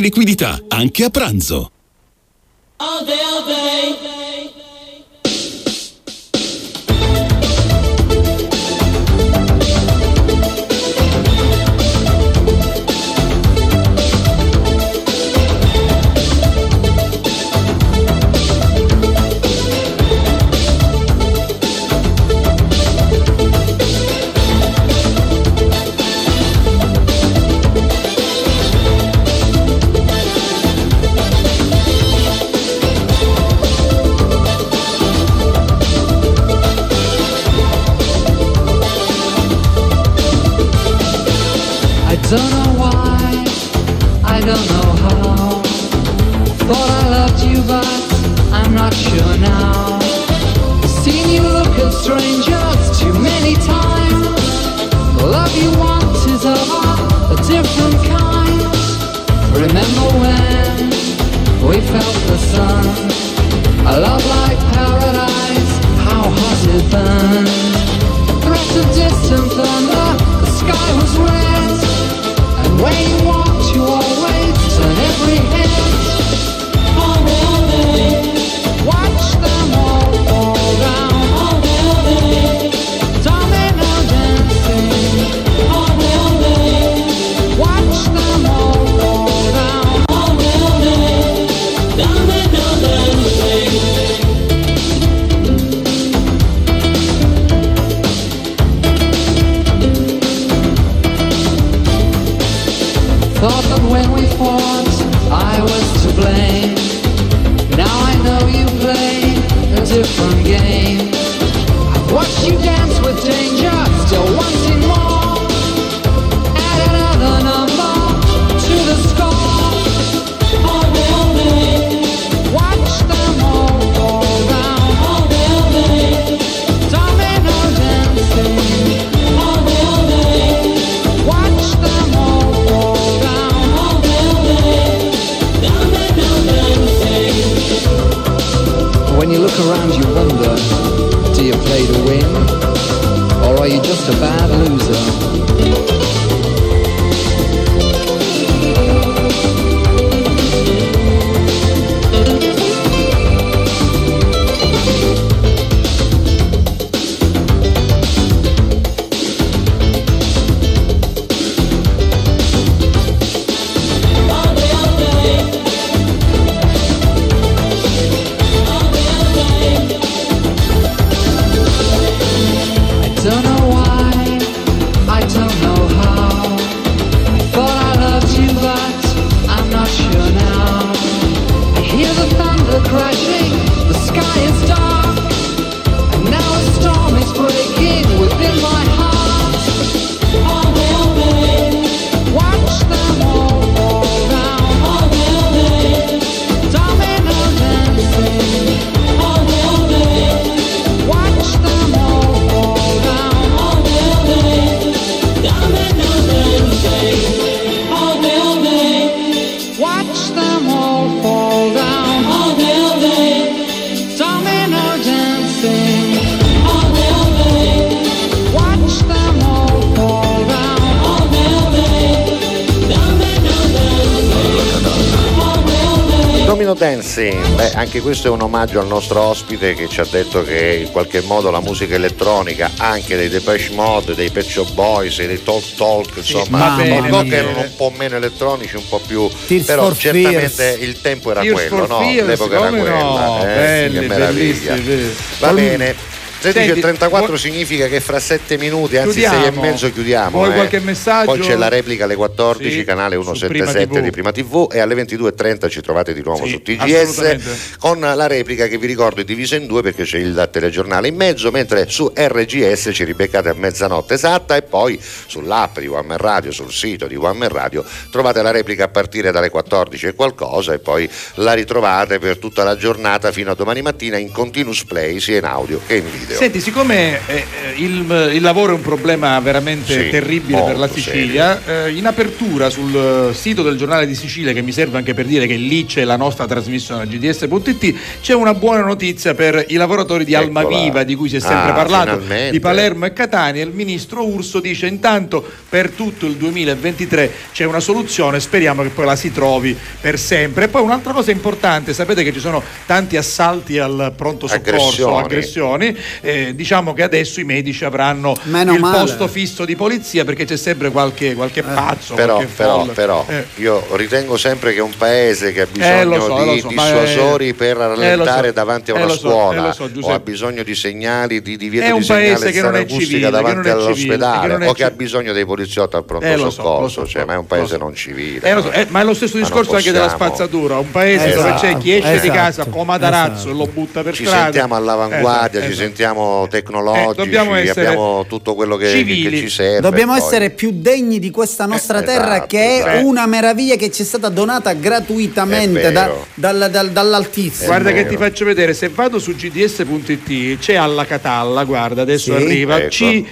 liquidità, anche a pranzo. All day, all day. Don't know why, I don't know how. Thought I loved you, but I'm not sure now. Seen you look at strangers too many times. The love you want is of a different kind. Remember when we felt the sun? A love like paradise, how hot it burned. Threat of distant thunder, the sky was red. When you walked, you always I was to blame. Now I know you play a different game. I've watched you dance with danger, still wanting more. Look around, you wonder do you play to win? Or are you just a bad loser? Anche questo è un omaggio al nostro ospite che ci ha detto che in qualche modo la musica elettronica, anche dei Depeche Mode, dei Pet Shop Boys, dei Talk Talk, insomma, va bene, bene. erano un po' meno elettronici, un po' più. Tears però certamente Fears. il tempo era Tears quello, no? Fears, L'epoca era quella. no? eh, sì, Belli, che meraviglia. Va bene. Senti, 16.34 vuoi- significa che fra 7 minuti, anzi Chiudiamo. 6 e mezzo chiudiamo. Vuoi eh. qualche messaggio? Poi c'è la replica alle 14, Sì, canale su 177 Prima TV. di Prima TV e alle 22.30 ci trovate di nuovo Sì, su TGS con la replica che vi ricordo è divisa in due perché c'è il telegiornale in mezzo, mentre su RGS ci ribeccate a mezzanotte esatta e poi sull'app di One Man Radio, sul sito di One Man Radio trovate la replica a partire dalle 14 e qualcosa e poi la ritrovate per tutta la giornata fino a domani mattina in continuous play sia in audio che in video. Video. Senti, siccome eh, eh, il, il lavoro è un problema veramente Sì, terribile per la Sicilia, eh, in apertura sul eh, sito del giornale di Sicilia, che mi serve anche per dire che lì c'è la nostra trasmissione gds.it, c'è una buona notizia per i lavoratori di Eccola. Almaviva, di cui si è sempre Ah, parlato, finalmente. di Palermo e Catania. Il ministro Urso dice intanto per tutto il 2023 c'è una soluzione, speriamo che poi la si trovi per sempre. E poi un'altra cosa importante, sapete che ci sono tanti assalti al pronto soccorso, Aggressioni. aggressioni, eh, diciamo che adesso i medici avranno Meno il male. posto fisso di polizia perché c'è sempre qualche, qualche pazzo, Però, qualche però, però Eh. io ritengo sempre che un paese che ha Eh, bisogno so, di so, ma, dissuasori eh, per eh, rallentare so, davanti a eh, una scuola eh, o ha bisogno di segnali di divieto di è acustica civile, che davanti non è civile, all'ospedale che non è o che ha ci- bisogno dei poliziotti al pronto Eh, soccorso, lo so, cioè, ma è un paese non civile. Eh, lo so, no? eh, ma è lo stesso discorso anche della spazzatura, un paese dove Esatto, c'è chi esce di esatto, casa come tarazzo e lo butta per ci strada. sentiamo all'avanguardia, Esatto, ci esatto. Tecnologici, Eh, dobbiamo essere abbiamo tutto quello che, che ci serve. Dobbiamo poi. essere più degni di questa nostra Eh, terra esatto, che è esatto. una meraviglia che ci è stata donata gratuitamente da- dal- dal- dall'Altissimo. Guarda che ti faccio vedere, se vado su gds.it c'è alla Catalla, guarda, adesso Sì. arriva, Ecco. ci,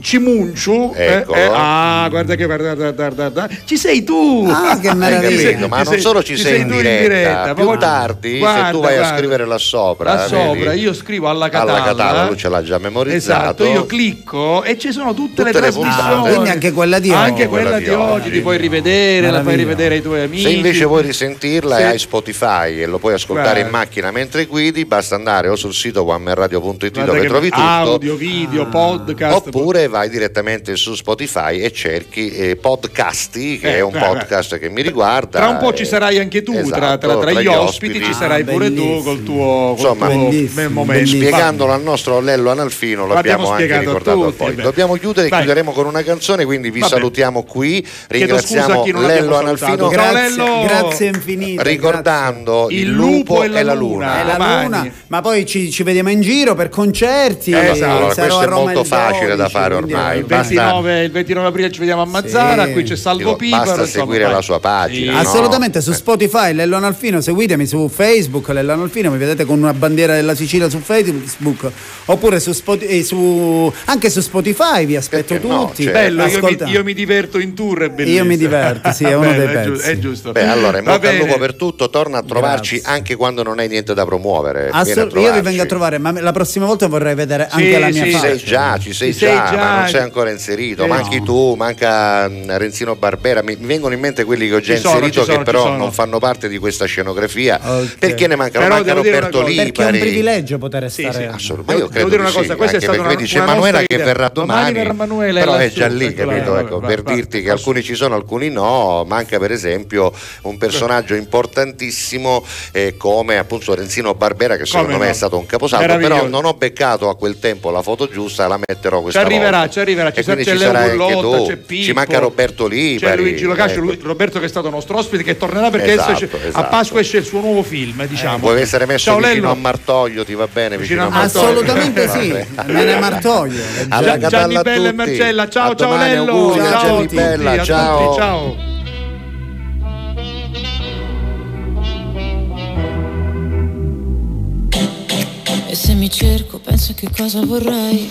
Cimunciu, eh, Eccolo. eh, ah, guarda che guarda, guarda, guarda, guarda, ci sei tu! Ah, che Hai meraviglia. capito? Ma non solo ci, ci sei, sei in tu in diretta, diretta, più ma guarda- tardi se guarda, tu vai guarda. a scrivere là sopra, Là sopra, vedi? io scrivo alla Catalla. alla Catalla, lui ce l'ha già memorizzato. Esatto, io clicco e ci sono tutte, le Tutte le trasmissioni. puntate. Quindi anche quella di Anche oggi. quella di oggi, ti puoi rivedere, la fai rivedere ai tuoi amici. Se invece vuoi risentirla Sì. e hai Spotify e lo puoi ascoltare Guarda. in macchina mentre guidi, basta andare o sul sito onemanradio.it Guarda dove trovi tutto. audio, video, podcast. Oppure vai direttamente su Spotify e cerchi eh, Podcasti, che Eh, è un guarda. podcast che mi riguarda. Tra un po' e- ci sarai anche tu, tra, Esatto, tra- tra tra gli gli ospiti, ospiti. ci sarai Ah, pure tu col tuo, col Insomma, tuo momento. Spiegandolo al nostro Lello Analfino, L'abbiamo l'abbiamo anche ricordato a tutti, voi. beh. Dobbiamo chiudere, Vai. chiuderemo con una canzone, quindi vi Vabbè. salutiamo qui. Ringraziamo Lello. Analfino. Grazie, Lello. grazie infinite. Ricordando Il il, lupo e la luna. E la domani. luna, ma poi ci, ci vediamo in giro per concerti. Eh, allora, sarò questo è molto il facile da 12, fare ormai. Il Basta- 29, il 29 aprile ci vediamo a Mazzara, Sì. qui c'è Salvo Piparo. basta seguire la sua pagina, no? Assolutamente su Spotify Lello Analfino, seguitemi su Facebook Lello Analfino, mi vedete con una bandiera della Sicilia su Facebook oppure su, Spot- eh, su- anche su Spotify vi aspetto Perché no, tutti. cioè- Bello, io mi, io mi diverto in tour, è bellissimo. Io mi diverto, sì, è uno Bello, dei pezzi. È giusto. Beh, allora, in Va bocca al bene. lupo per tutto, torna a trovarci Grazie. anche quando non hai niente da promuovere. Assolut- io vi vengo a trovare, ma la prossima volta vorrei vedere Sì, anche la mia sì. Ci faccia. sei già, ci sei Ci sei già, già. Ma non sei ancora inserito. Eh, Manchi no. tu, manca mm, Renzino Barbera. Mi, mi vengono in mente quelli che ho già Ci inserito, sono, che però sono. non fanno parte di questa scenografia. Ok. Perché ne mancano? Però Manca Roberto cosa, Perché è un Lipari. privilegio poter Sì, stare. sì, Assolutamente, io Devo- credo devo dire di una cosa, sì, questa è anche stata perché una- dice una Emanuela che verrà Domani però è già lì, capito? Ecco, per dirti che alcuni ci sono, alcuni no, manca per esempio un personaggio importantissimo eh, come appunto Renzino Barbera che secondo me è stato un caposaldo, però non ho beccato a quel tempo la foto giusta, la metterò questa arriverà, ci arriverà, ci c'è ci anche Burlotta, c'è Pippo, Ci manca Roberto Lipari. C'è Luigi Locascio, ecco. lui- Roberto che è stato nostro ospite che tornerà perché Esatto, adesso esce- a esatto. Pasqua esce il suo nuovo film, diciamo. Vuoi essere messo Ciao, vicino Lello. a martoglio, ti va bene vicino, Vicino a a martoglio? Assolutamente sì, Vabbè. me ne martoglio. Alla Gian- Catalla Gianni a Bella e. Marcella, ciao A ciao Lello, a ciao a Gianni a ciao. E se mi cerco penso che cosa vorrei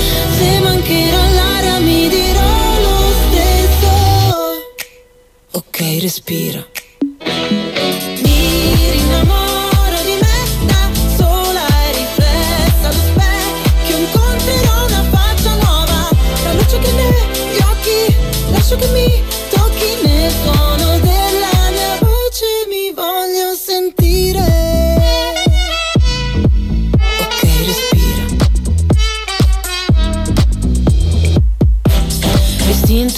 Ok, respira. Mi rinnamoro di me da sola e riflessa allo specchio Incontrerò una faccia nuova La luce che negli occhi Lascio che mi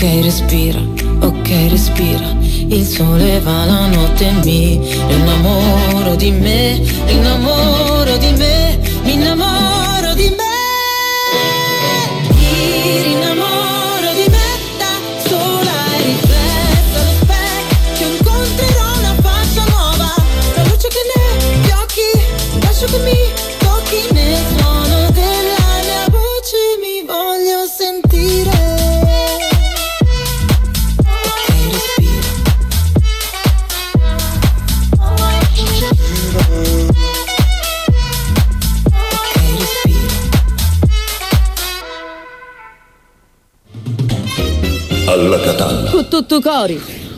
Ok respira, ok respira. Il sole va la notte mi rinnamoro di me, rinnamoro di me. Cody.